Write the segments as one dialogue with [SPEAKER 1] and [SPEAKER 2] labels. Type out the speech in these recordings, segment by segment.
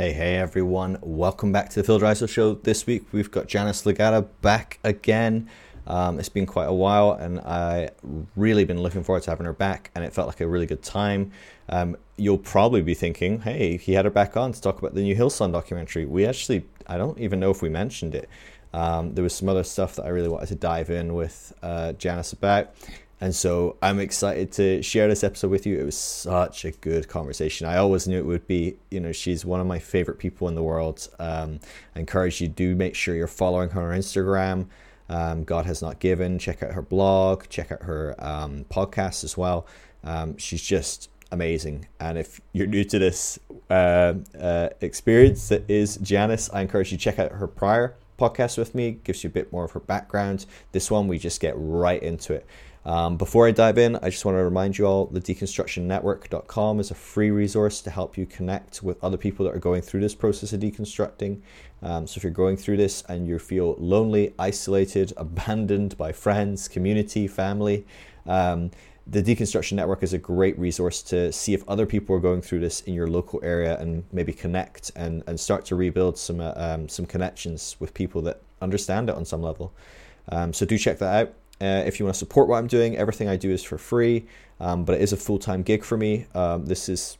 [SPEAKER 1] Hey, hey, everyone. Welcome back to the Phil Drysdale Show. This week we've got Janice Lagata back again. Um, it's been quite a while, and I really been looking forward to having her back, and it felt like a really good time. Um, you'll probably be thinking, hey, he had her back on to talk about the new Hillsong documentary. We actually, I don't even know if we mentioned it. Um, there was some other stuff that I really wanted to dive in with uh, Janice about. And so I'm excited to share this episode with you. It was such a good conversation. I always knew it would be. You know, she's one of my favorite people in the world. Um, I encourage you do make sure you're following her on Instagram. Um, God has not given. Check out her blog. Check out her um, podcast as well. Um, she's just amazing. And if you're new to this uh, uh, experience that is Janice, I encourage you to check out her prior podcast with me. Gives you a bit more of her background. This one we just get right into it. Um, before I dive in, I just want to remind you all the deconstructionnetwork.com is a free resource to help you connect with other people that are going through this process of deconstructing. Um, so if you're going through this and you feel lonely, isolated, abandoned by friends, community, family, um, the Deconstruction Network is a great resource to see if other people are going through this in your local area and maybe connect and, and start to rebuild some uh, um, some connections with people that understand it on some level. Um, so do check that out. Uh, if you want to support what I'm doing, everything I do is for free, um, but it is a full time gig for me. Um, this is,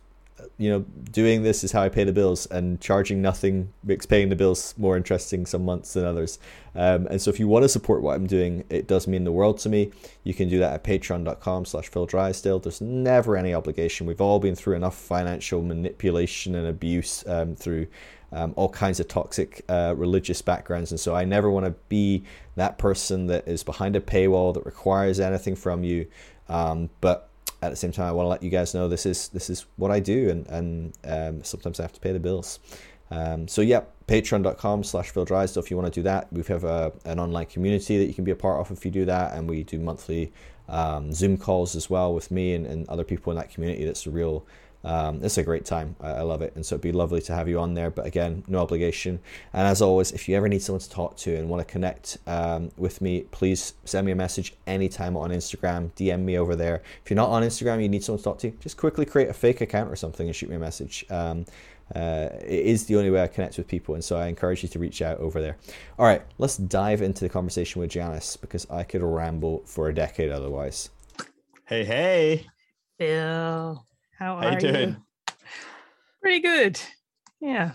[SPEAKER 1] you know, doing this is how I pay the bills, and charging nothing makes paying the bills more interesting some months than others. Um, and so, if you want to support what I'm doing, it does mean the world to me. You can do that at patreon.com/slash Phil Drysdale. There's never any obligation. We've all been through enough financial manipulation and abuse um, through um, all kinds of toxic uh, religious backgrounds. And so I never want to be that person that is behind a paywall that requires anything from you. Um, but at the same time, I want to let you guys know this is this is what I do, and and um, sometimes I have to pay the bills. Um, so yeah, patreon.com slash Phil Drysdale if you want to do that. We have a, an online community that you can be a part of if you do that, and we do monthly um, Zoom calls as well with me and, and other people in that community. That's a real um, it's a great time. I, I, love it. And so it'd be lovely to have you on there. But again, no obligation. And as always, if you ever need someone to talk to and want to connect um, with me, please send me a message anytime on Instagram. DM me over there. If you're not on Instagram, you need someone to talk to, just quickly create a fake account or something and shoot me a message. Um, uh, it is the only way I connect with people. And so I encourage you to reach out over there. All right, let's dive into the conversation with Janice because I could ramble for a decade otherwise.
[SPEAKER 2] Hey, hey.
[SPEAKER 3] Bill. How,
[SPEAKER 2] How are you doing? You?
[SPEAKER 3] Pretty good. Yeah.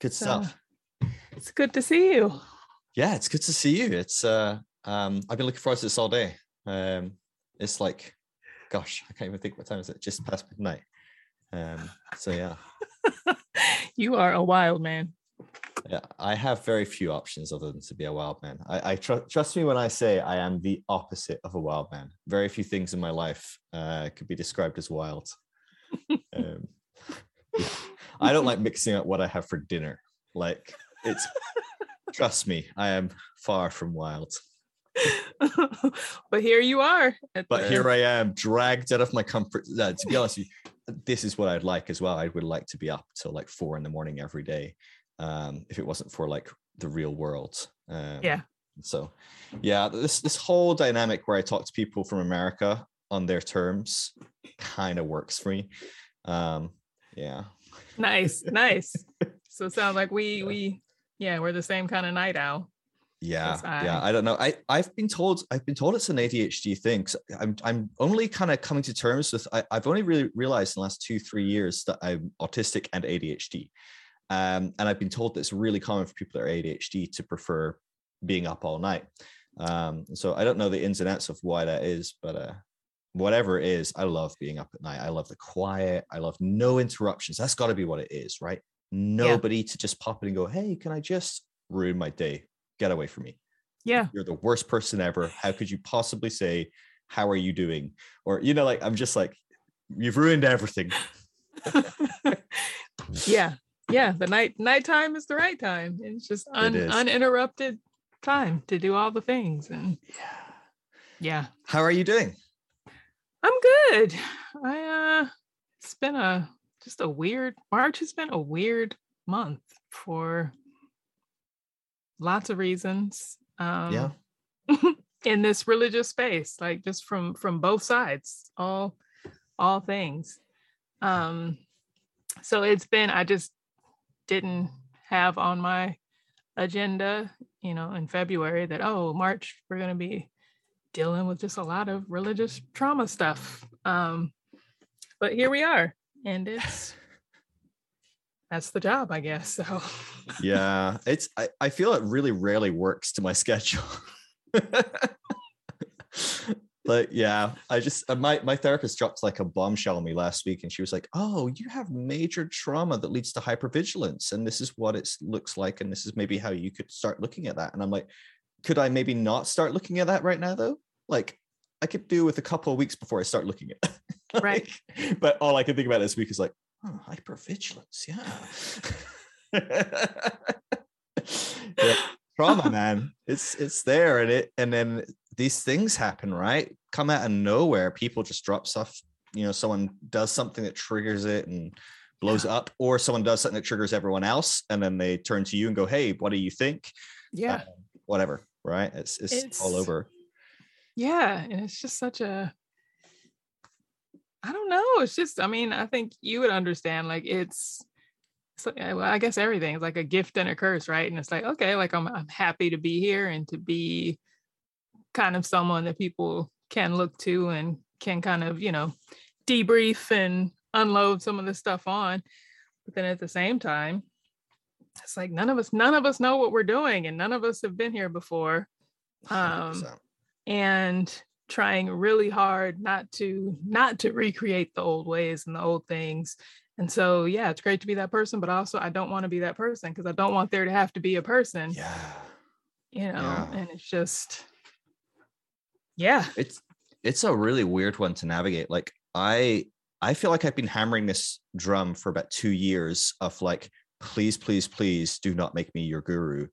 [SPEAKER 2] Good stuff.
[SPEAKER 3] it's good to see you.
[SPEAKER 2] Yeah, it's good to see you. It's uh um I've been looking forward to this all day. Um it's like gosh, I can't even think what time is it? Just past midnight. Um so yeah.
[SPEAKER 3] you are a wild man.
[SPEAKER 2] Yeah, I have very few options other than to be a wild man. I, I tr- trust me when I say I am the opposite of a wild man. Very few things in my life uh, could be described as wild. um, yeah. I don't like mixing up what I have for dinner. Like it's, trust me, I am far from wild.
[SPEAKER 3] but here you are.
[SPEAKER 2] But the... here I am, dragged out of my comfort. Uh, to be honest, this is what I'd like as well. I would like to be up till like four in the morning every day um, if it wasn't for like the real world. Um,
[SPEAKER 3] yeah.
[SPEAKER 2] So, yeah, this this whole dynamic where I talk to people from America on their terms kind of works for me. Um, yeah.
[SPEAKER 3] Nice, nice. so it sounds like we we yeah we're the same kind of night owl.
[SPEAKER 2] Yeah, I... yeah. I don't know. I I've been told I've been told it's an ADHD thing. So I'm I'm only kind of coming to terms with. I, I've only really realized in the last two three years that I'm autistic and ADHD. Um, and I've been told that it's really common for people that are ADHD to prefer being up all night. Um, so I don't know the ins and outs of why that is, but uh, whatever it is, I love being up at night. I love the quiet. I love no interruptions. That's got to be what it is, right? Nobody yeah. to just pop in and go, hey, can I just ruin my day? Get away from me.
[SPEAKER 3] Yeah.
[SPEAKER 2] You're the worst person ever. How could you possibly say, how are you doing? Or, you know, like, I'm just like, you've ruined everything.
[SPEAKER 3] yeah yeah the night nighttime is the right time. It's just un, it uninterrupted time to do all the things and yeah. Yeah.
[SPEAKER 2] How are you doing?
[SPEAKER 3] I'm good. I uh it's been a just a weird march has been a weird month for lots of reasons um yeah. in this religious space like just from from both sides all all things. Um so it's been i just didn't have on my agenda, you know, in February that, oh, March, we're going to be dealing with just a lot of religious trauma stuff. Um, but here we are. And it's, that's the job, I guess. So,
[SPEAKER 1] yeah, it's, I, I feel it really rarely works to my schedule. But yeah, I just uh, my my therapist dropped like a bombshell on me last week, and she was like, "Oh, you have major trauma that leads to hypervigilance, and this is what it looks like, and this is maybe how you could start looking at that." And I'm like, "Could I maybe not start looking at that right now, though? Like, I could do with a couple of weeks before I start looking at."
[SPEAKER 3] like, right.
[SPEAKER 1] But all I can think about this week is like, oh, hypervigilance, yeah. yeah trauma man it's it's there and it and then these things happen, right? Come out of nowhere. People just drop stuff. You know, someone does something that triggers it and blows yeah. up, or someone does something that triggers everyone else, and then they turn to you and go, "Hey, what do you think?"
[SPEAKER 3] Yeah, uh,
[SPEAKER 1] whatever. Right? It's, it's, it's all over.
[SPEAKER 3] Yeah, and it's just such a. I don't know. It's just. I mean, I think you would understand. Like it's. So, well, I guess everything is like a gift and a curse, right? And it's like, okay, like I'm I'm happy to be here and to be kind of someone that people can look to and can kind of, you know, debrief and unload some of the stuff on. But then at the same time, it's like none of us, none of us know what we're doing and none of us have been here before. Um, and trying really hard not to not to recreate the old ways and the old things and so yeah it's great to be that person but also i don't want to be that person because i don't want there to have to be a person
[SPEAKER 1] yeah
[SPEAKER 3] you know yeah. and it's just yeah.
[SPEAKER 1] It's it's a really weird one to navigate. Like I I feel like I've been hammering this drum for about 2 years of like please please please do not make me your guru.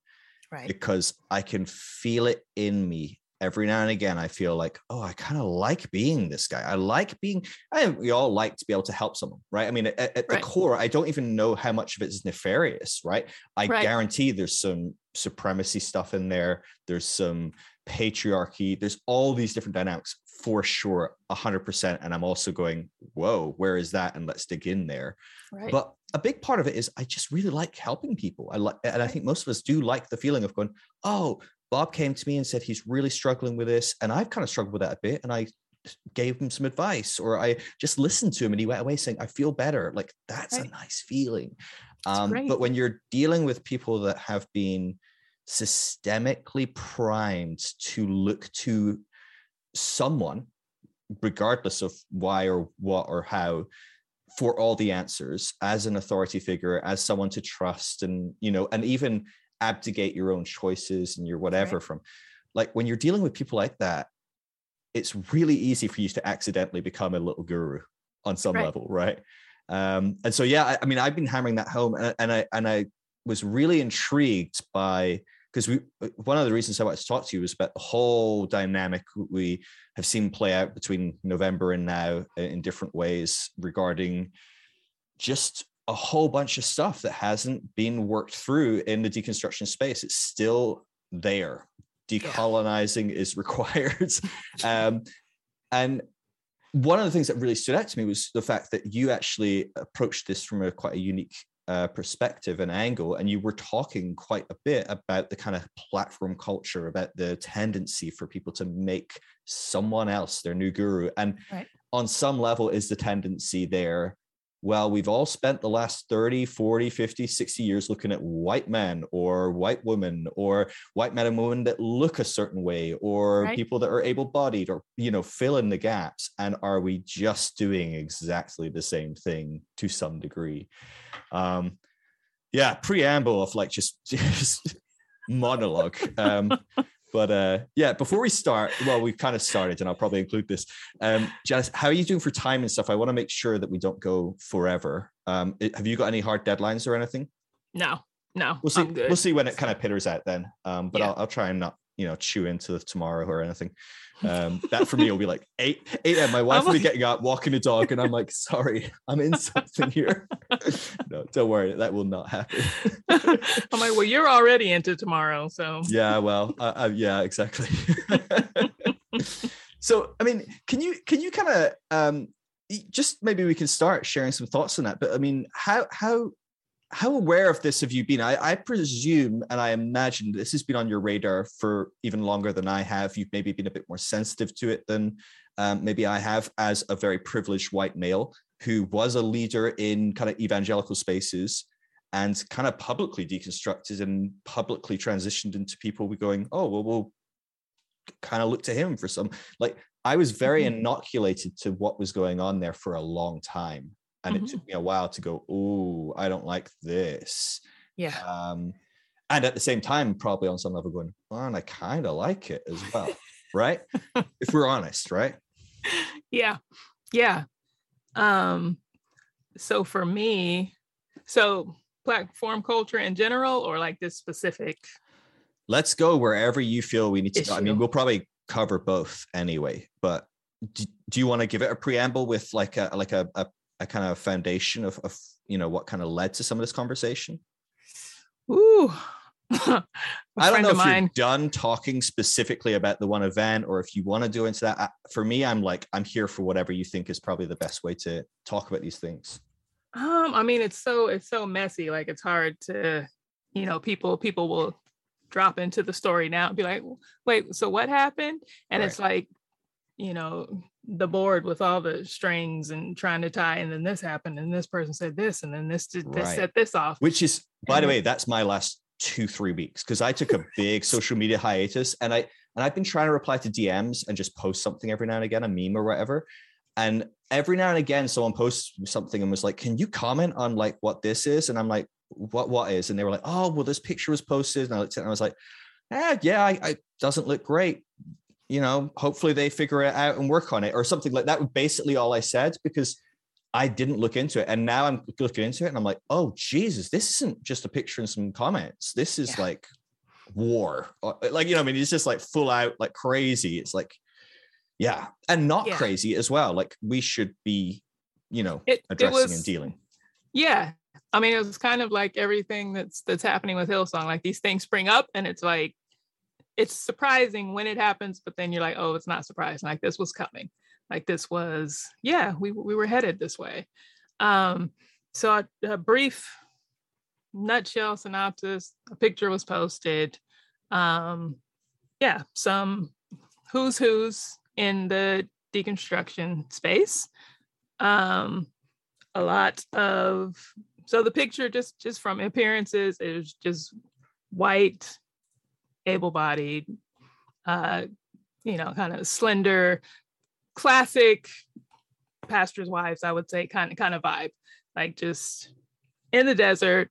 [SPEAKER 3] Right.
[SPEAKER 1] Because I can feel it in me every now and again i feel like oh i kind of like being this guy i like being i we all like to be able to help someone right i mean at, at right. the core i don't even know how much of it is nefarious right i right. guarantee there's some supremacy stuff in there there's some patriarchy. There's all these different dynamics for sure 100% and i'm also going whoa where is that? And let's dig in there. Right. but a big part of it is i just really like helping people. I like and i think most of us do like the feeling of going oh bob came to me and said he's really struggling with this and i've kind of struggled with that a bit and i gave him some advice or i just listened to him and he went away saying i feel better. Like that's right. a nice feeling. Um, but when you're dealing with people that have been systemically primed to look to someone, regardless of why or what or how, for all the answers as an authority figure, as someone to trust, and you know, and even abdicate your own choices and your whatever right. from. Like when you're dealing with people like that, it's really easy for you to accidentally become a little guru on some right. level, right? Um, and so, yeah, I, I, mean, I've been hammering that home, and, and I and I was really intrigued by because we uh, one of the reasons I wanted to talk to you was about the whole dynamic we have seen play out between November and now in different ways regarding just a whole bunch of stuff that hasn't been worked through in the deconstruction space. It's still there. Decolonizing yeah. is required. um, and one of the things that really stood out to me was the fact that you actually approached this from a quite a unique uh, perspective and angle, and you were talking quite a bit about the kind of platform culture, about the tendency for people to make someone else their new guru. And right. on some level, is the tendency there? Well, we've all spent the last 30, 40, 50, 60 years looking at white men or white women or white men and women that look a certain way or right. people that are able bodied or, you know, fill in the gaps. And are we just doing exactly the same thing to some degree? Um, yeah, preamble of like just, just monologue. Um, but uh, yeah, before we start, well, we've kind of started, and I'll probably include this. Um, Janice, how are you doing for time and stuff? I want to make sure that we don't go forever. Um, have you got any hard deadlines or anything?
[SPEAKER 3] No, no.
[SPEAKER 1] We'll see. We'll see when it kind of pitters out then. Um, but yeah. I'll, I'll try and not, you know, chew into tomorrow or anything. Um, that for me will be like eight, eight. And my wife will be getting up, walking the dog, and I'm like, sorry, I'm in something here. no, don't worry, that will not happen.
[SPEAKER 3] I'm like, well, you're already into tomorrow, so
[SPEAKER 1] yeah, well, uh, uh, yeah, exactly. so, I mean, can you can you kind of um, just maybe we can start sharing some thoughts on that? But I mean, how how how aware of this have you been? I, I, presume and I imagine this has been on your radar for even longer than I have. You've maybe been a bit more sensitive to it than um, maybe I have as a very privileged white male who was a leader in kind of evangelical spaces and kind of publicly deconstructed and publicly transitioned into people we going, oh, well, we'll kind of look to him for some. Like I was very mm-hmm. inoculated to what was going on there for a long time and mm-hmm. it took me a while to go oh i don't like this.
[SPEAKER 3] Yeah.
[SPEAKER 1] Um and at the same time probably on some level going oh, and i kind of like it as well right? If we're honest right?
[SPEAKER 3] Yeah. Yeah. Um so for me so platform culture in general or like this specific
[SPEAKER 1] let's go wherever you feel we need to go. i mean we'll probably cover both anyway but do, do you want to give it a preamble with like a like a, a a kind of foundation of, of you know what kind of led to some of this conversation?
[SPEAKER 3] Ooh.
[SPEAKER 1] I don't know if mine. you're done talking specifically about the one event or if you want to do into that. For me, I'm like, I'm here for whatever you think is probably the best way to talk about these things.
[SPEAKER 3] Um, I mean, it's so it's so messy. Like it's hard to, you know, people people will drop into the story now and be like, wait, so what happened? And right. it's like, you know, the board with all the strings and trying to tie and then this happened and this person said this and then this did this right. set this off.
[SPEAKER 1] Which is by and the way that's my last two three weeks because i took a big social media hiatus and i and i've been trying to reply to dms and just post something every now and again a meme or whatever. And every now and again someone posts something and was like can you comment on like what this is? And i'm like what what is? And they were like oh well this picture was posted. And i looked at it and i was like eh, yeah I, I doesn't look great you know, hopefully they figure it out and work on it or something like that. Basically, all I said because I didn't look into it. And now I'm looking into it and I'm like, oh, Jesus, this isn't just a picture and some comments. This is yeah. like war. Uh, like, you know, I mean, it's just like full out, like crazy. It's like, yeah. And not yeah. crazy as well. Like, we should be, you know, it, addressing it was, and dealing.
[SPEAKER 3] Yeah. I mean, it was kind of like everything that's that's happening with Hillsong. Like these things spring up and it's like it's surprising when it happens, but then you're like, oh, it's not surprising. Like this was coming. Like this was, yeah, we we were headed this way. Um, so a, a brief nutshell synopsis, a picture was posted. Um, yeah, some who's who's in the deconstruction space. Um, a lot of so the picture just just from appearances is just white able-bodied, uh, you know, kind of slender, classic pastor's wives, I would say, kind of kind of vibe, like just in the desert,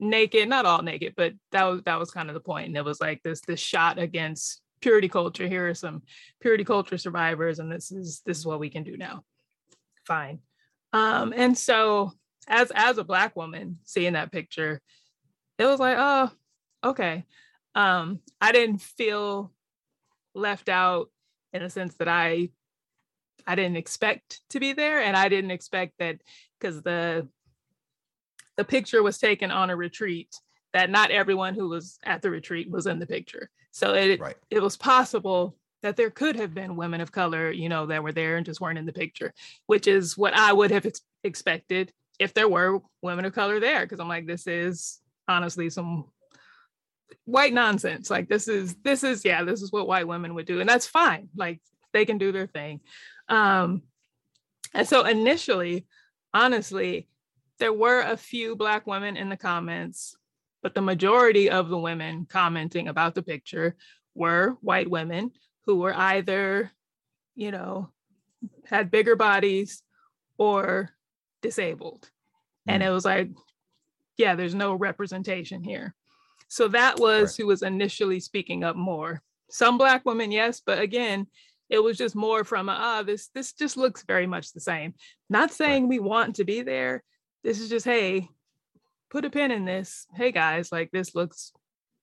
[SPEAKER 3] naked, not all naked, but that was that was kind of the point. And it was like this this shot against purity culture. Here are some purity culture survivors, and this is this is what we can do now. Fine. Um, and so as as a black woman seeing that picture, it was like, oh, okay. Um, I didn't feel left out in a sense that I I didn't expect to be there, and I didn't expect that because the the picture was taken on a retreat that not everyone who was at the retreat was in the picture. So it right. it was possible that there could have been women of color, you know, that were there and just weren't in the picture, which is what I would have ex- expected if there were women of color there. Because I'm like, this is honestly some white nonsense. Like this is this is yeah, this is what white women would do, and that's fine. Like they can do their thing. Um, and so initially, honestly, there were a few black women in the comments, but the majority of the women commenting about the picture were white women who were either, you know, had bigger bodies or disabled. And it was like, yeah, there's no representation here. So that was right. who was initially speaking up more. Some black women, yes, but again, it was just more from ah, uh, this this just looks very much the same. Not saying right. we want to be there. This is just hey, put a pin in this. Hey guys, like this looks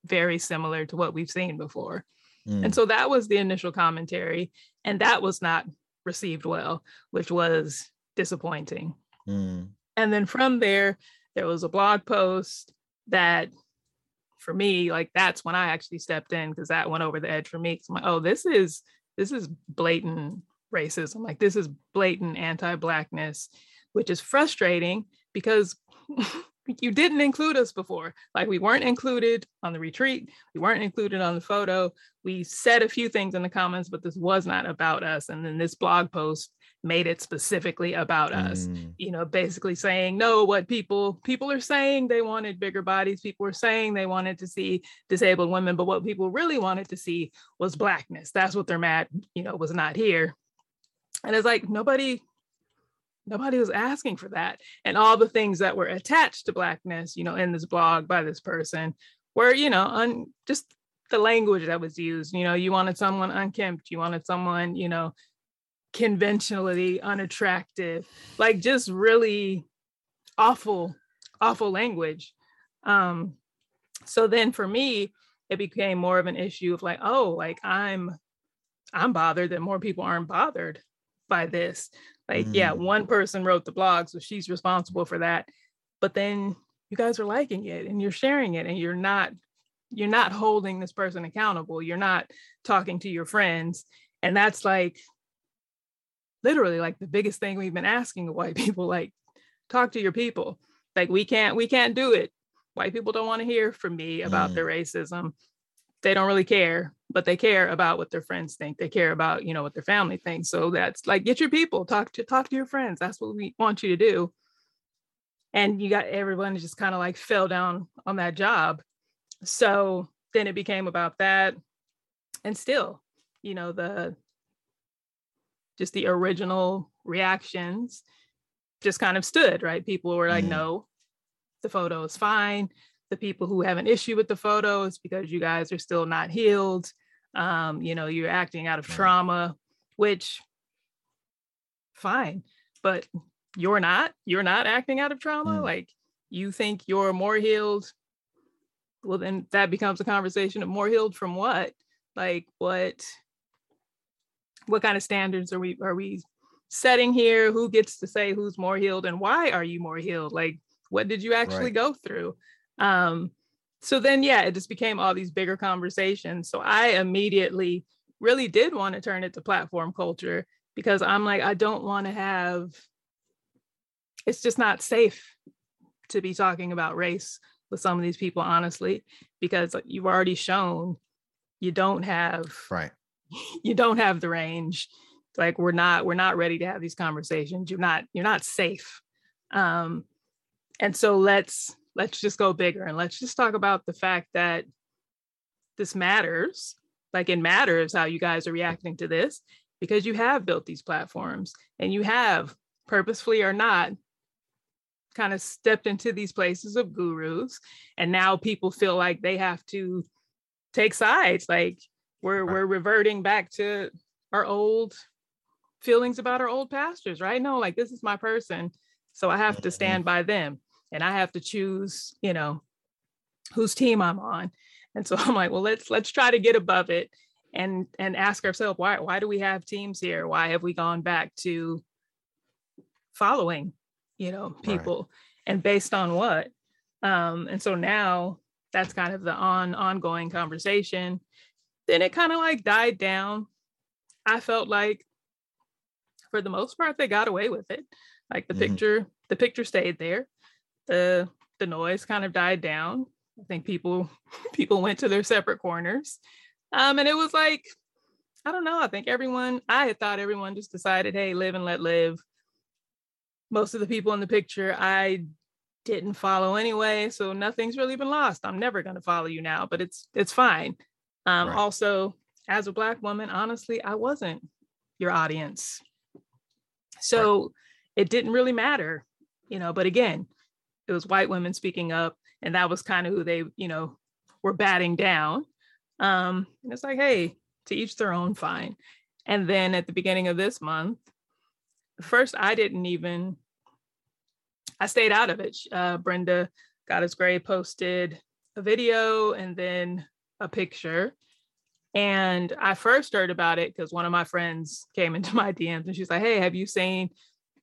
[SPEAKER 3] very similar to what we've seen before. Mm. And so that was the initial commentary, and that was not received well, which was disappointing. Mm. And then from there, there was a blog post that for me, like that's when I actually stepped in because that went over the edge for me. Cause I'm like, oh, this is this is blatant racism. Like this is blatant anti-blackness, which is frustrating because you didn't include us before. Like we weren't included on the retreat, we weren't included on the photo. We said a few things in the comments, but this was not about us. And then this blog post made it specifically about us. Mm. You know, basically saying no, what people people are saying they wanted bigger bodies. People were saying they wanted to see disabled women, but what people really wanted to see was blackness. That's what they're mad, you know, was not here. And it's like nobody nobody was asking for that and all the things that were attached to blackness you know in this blog by this person were you know on just the language that was used you know you wanted someone unkempt you wanted someone you know conventionally unattractive like just really awful awful language um so then for me it became more of an issue of like oh like i'm i'm bothered that more people aren't bothered by this like, mm. yeah, one person wrote the blog, so she's responsible for that. But then you guys are liking it and you're sharing it and you're not you're not holding this person accountable. You're not talking to your friends. And that's like literally like the biggest thing we've been asking of white people, like talk to your people. Like we can't, we can't do it. White people don't want to hear from me about mm. their racism. They don't really care but they care about what their friends think. They care about you know what their family thinks. So that's like get your people talk to talk to your friends. That's what we want you to do. And you got everyone just kind of like fell down on that job. So then it became about that. And still you know the just the original reactions just kind of stood right people were like mm. no the photo is fine the people who have an issue with the photos because you guys are still not healed. Um, you know, you're acting out of trauma, which fine, but you're not, you're not acting out of trauma. Mm. Like you think you're more healed. Well, then that becomes a conversation of more healed from what? Like what what kind of standards are we are we setting here? Who gets to say who's more healed and why are you more healed? Like what did you actually right. go through? Um, so then, yeah, it just became all these bigger conversations. So I immediately really did want to turn it to platform culture because I'm like, I don't want to have, it's just not safe to be talking about race with some of these people, honestly, because you've already shown you don't have,
[SPEAKER 1] right.
[SPEAKER 3] You don't have the range. Like we're not, we're not ready to have these conversations. You're not, you're not safe. Um, and so let's let's just go bigger and let's just talk about the fact that this matters. Like it matters how you guys are reacting to this because you have built these platforms and you have, purposefully or not, kind of stepped into these places of gurus. And now people feel like they have to take sides. Like we're right. we're reverting back to our old feelings about our old pastors, right? No, like this is my person. So I have to mm-hmm. stand by them and I have to choose, you know, whose team I'm on. And so I'm like, well, let's let's try to get above it and and ask ourselves why why do we have teams here? Why have we gone back to following, you know, people right. and based on what? Um, and so now that's kind of the on ongoing conversation. Then it kind of like died down. I felt like for the most part they got away with it. Like the mm-hmm. picture, the picture stayed there the the noise kind of died down. I think people people went to their separate corners. Um, and it was like, I don't know. I think everyone, I had thought everyone just decided, hey, live and let live. Most of the people in the picture I didn't follow anyway, so nothing's really been lost. I'm never gonna follow you now, but it's it's fine. Um, right. also, as a black woman, honestly, I wasn't your audience. So right. it didn't really matter, you know, but again, it was white women speaking up and that was kind of who they you know were batting down um and it's like hey to each their own fine and then at the beginning of this month first i didn't even i stayed out of it uh, brenda God Is Grey posted a video and then a picture and i first heard about it because one of my friends came into my dms and she's like hey have you seen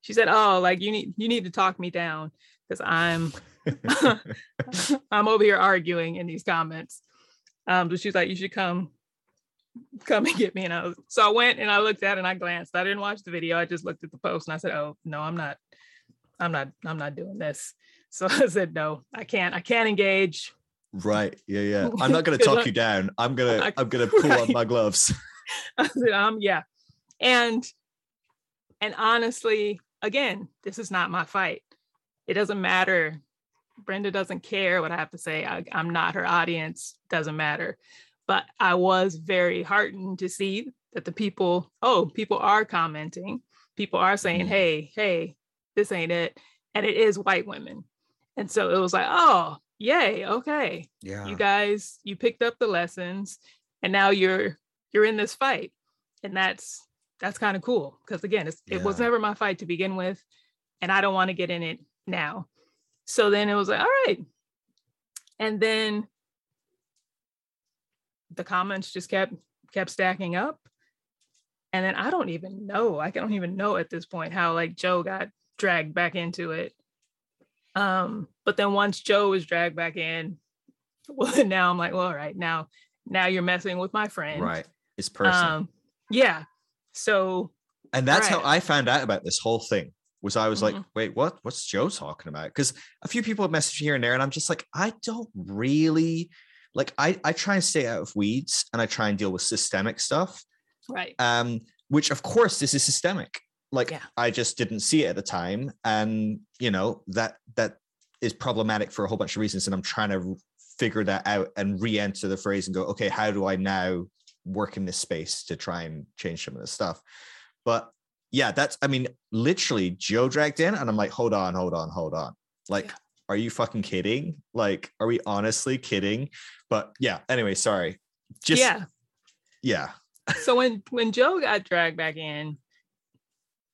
[SPEAKER 3] she said oh like you need you need to talk me down because I'm I'm over here arguing in these comments. Um, but she's like, you should come, come and get me. And I was, so I went and I looked at it and I glanced. I didn't watch the video. I just looked at the post and I said, oh no, I'm not, I'm not, I'm not doing this. So I said, no, I can't, I can't engage.
[SPEAKER 1] Right. Yeah, yeah. I'm not gonna talk you down. I'm gonna I'm gonna pull right. on my gloves.
[SPEAKER 3] Um, yeah. And and honestly, again, this is not my fight. It doesn't matter. Brenda doesn't care what I have to say. I, I'm not her audience. Doesn't matter. But I was very heartened to see that the people, oh, people are commenting. People are saying, mm. hey, hey, this ain't it. And it is white women. And so it was like, oh, yay, okay. Yeah. You guys, you picked up the lessons and now you're you're in this fight. And that's that's kind of cool. Because again, yeah. it was never my fight to begin with. And I don't want to get in it now. So then it was like, all right. And then the comments just kept kept stacking up. And then I don't even know. I don't even know at this point how like Jo got dragged back into it. Um, but then once Jo was dragged back in, well, now I'm like, well, all right, now, now you're messing with my friend.
[SPEAKER 1] Right. It's personal. Um,
[SPEAKER 3] yeah. So
[SPEAKER 1] And that's right. how I found out about this whole thing. Was I was mm-hmm. like, wait, what? What's Jo talking about? Because a few people have messaged here and there, and I'm just like, I don't really like I, I try and stay out of weeds and I try and deal with systemic stuff.
[SPEAKER 3] Right.
[SPEAKER 1] Um, which of course this is systemic. Like yeah. I just didn't see it at the time. And you know, that that is problematic for a whole bunch of reasons. And I'm trying to figure that out and re-enter the phrase and go, okay, how do I now work in this space to try and change some of this stuff? But yeah, that's I mean, literally Jo dragged in, and I'm like, hold on, hold on, hold on. Like, yeah. are you fucking kidding? Like, are we honestly kidding? But yeah, anyway, sorry. Just yeah. Yeah.
[SPEAKER 3] so when when Jo got dragged back in,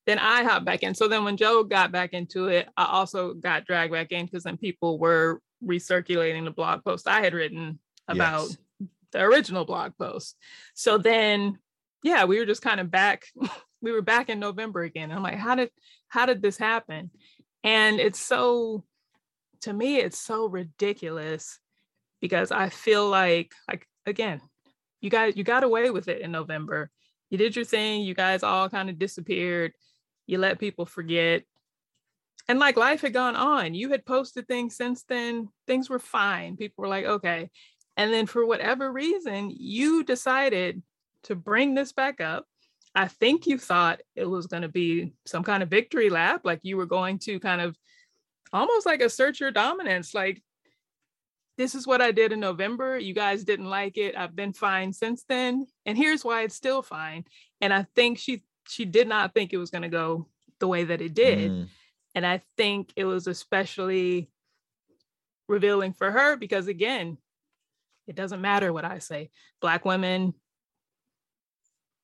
[SPEAKER 3] then I hopped back in. So then when Jo got back into it, I also got dragged back in because then people were recirculating the blog post I had written about yes. the original blog post. So then yeah, we were just kind of back. we were back in November again. I'm like, how did how did this happen? And it's so to me, it's so ridiculous because I feel like like again, you guys you got away with it in November. You did your thing, you guys all kind of disappeared. You let people forget. And like life had gone on. You had posted things since then. Things were fine. People were like, okay. And then for whatever reason, you decided to bring this back up. I think you thought it was going to be some kind of victory lap, like you were going to kind of almost like assert your dominance, like this is what I did in November. You guys didn't like it. I've been fine since then. And here's why it's still fine. And I think she she did not think it was going to go the way that it did. Mm. And I think it was especially revealing for her because again, it doesn't matter what I say. Black women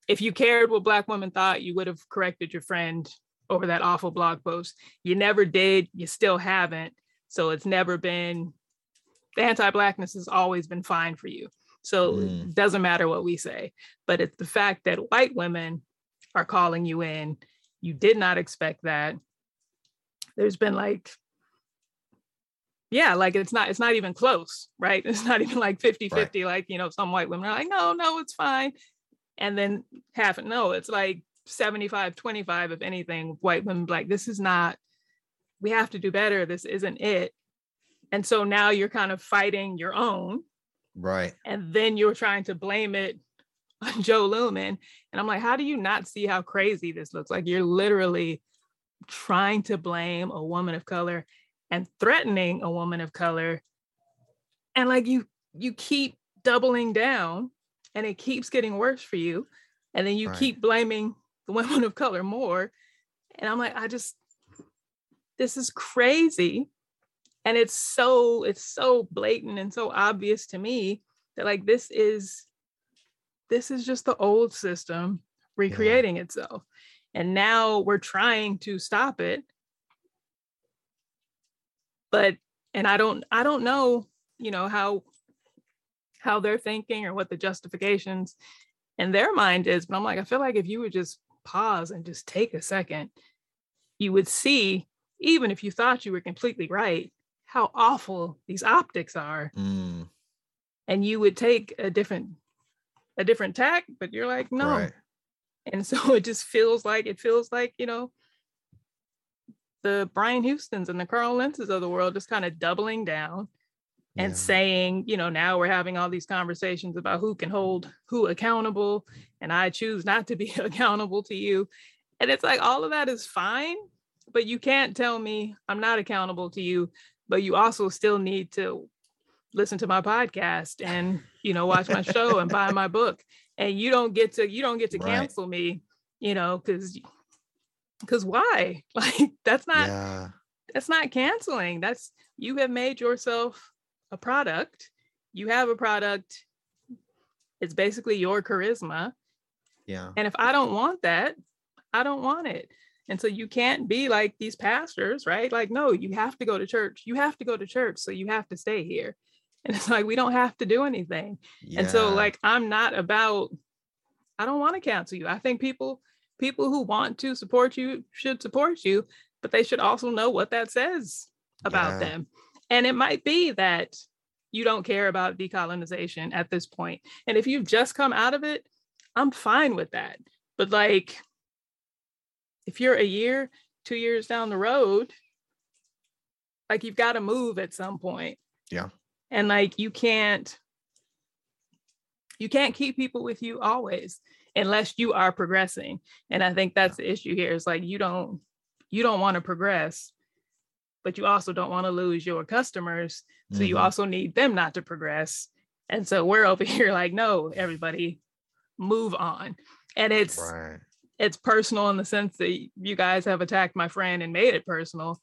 [SPEAKER 3] if you cared what black women thought, you would have corrected your friend over that awful blog post. You never did, you still haven't. So it's never been the anti-blackness has always been fine for you. So mm. it doesn't matter what we say. But it's the fact that white women are calling you in. You did not expect that. There's been like yeah like it's not it's not even close right it's not even like 50 50 right. like you know some white women are like no no it's fine and then half no it's like 75 25 if anything white women like this is not we have to do better this isn't it and so now you're kind of fighting your own.
[SPEAKER 1] Right.
[SPEAKER 3] And then you're trying to blame it Jo Luehmann. And I'm like, how do you not see how crazy this looks? Like you're literally trying to blame a woman of color and threatening a woman of color. And like you you keep doubling down and it keeps getting worse for you. And then you right. keep blaming the women of color more. And I'm like, I just this is crazy and it's so it's so blatant and so obvious to me that like this is this is just the old system recreating yeah. itself and now we're trying to stop it but and i don't i don't know you know how how they're thinking or what the justifications in their mind is but i'm like i feel like if you would just pause and just take a second you would see even if you thought you were completely right how awful these optics are. Mm. And you would take a different a different tack, but you're like, no. Right. And so it just feels like it feels like, you know, the Brian Houstons and the Carl Lentzes of the world just kind of doubling down and yeah. saying, you know, now we're having all these conversations about who can hold who accountable, and I choose not to be accountable to you. And it's like all of that is fine, but you can't tell me I'm not accountable to you, but you also still need to listen to my podcast and, you know, watch my show and buy my book. And you don't get to you don't get to right. cancel me, you know, cuz cuz why? Like that's not yeah. that's not canceling. That's you have made yourself a product. You have a product. It's basically your charisma.
[SPEAKER 1] Yeah.
[SPEAKER 3] And if I don't want that, I don't want it. And so you can't be like these pastors, right? Like, no, you have to go to church. You have to go to church. So you have to stay here. And it's like, we don't have to do anything. Yeah. And so, like, I'm not about, I don't want to cancel you. I think people, people who want to support you should support you, but they should also know what that says about yeah. them. And it might be that you don't care about decolonization at this point. And if you've just come out of it, I'm fine with that. But like, if you're a year, two years down the road, like you've got to move at some point.
[SPEAKER 1] Yeah.
[SPEAKER 3] And like you can't you can't keep people with you always unless you are progressing. And I think that's the issue here is like you don't you don't want to progress but you also don't want to lose your customers. So mm-hmm. you also need them not to progress. And so we're over here like, no, everybody move on. And it's right. it's personal in the sense that you guys have attacked my friend and made it personal,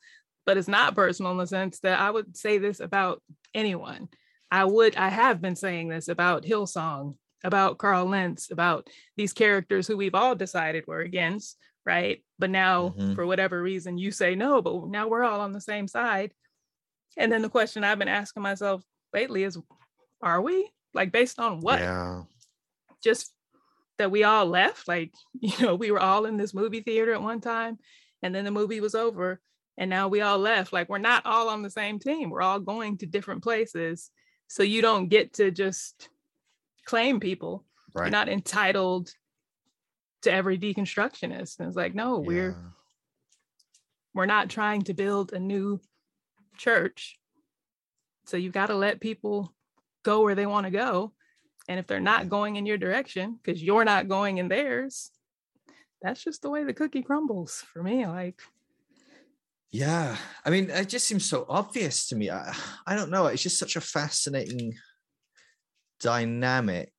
[SPEAKER 3] but it's not personal in the sense that I would say this about anyone. I would I have been saying this about Hillsong, about Carl Lentz, about these characters who we've all decided we're against, right? But now, mm-hmm. for whatever reason, you say no, but now we're all on the same side. And then the question I've been asking myself lately is, are we? Like, based on what?
[SPEAKER 1] Yeah.
[SPEAKER 3] Just that we all left. Like, you know, we were all in this movie theater at one time, and then the movie was over, and now we all left. Like, we're not all on the same team. We're all going to different places. So you don't get to just claim people. Right. You're not entitled to every deconstructionist. And it's like, no, yeah. we're we're not trying to build a new church. So you've got to let people go where they want to go. And if they're not going in your direction because you're not going in theirs, that's just the way the cookie crumbles for me. Like,
[SPEAKER 1] yeah, I mean, it just seems so obvious to me. I, I don't know. It's just such a fascinating dynamic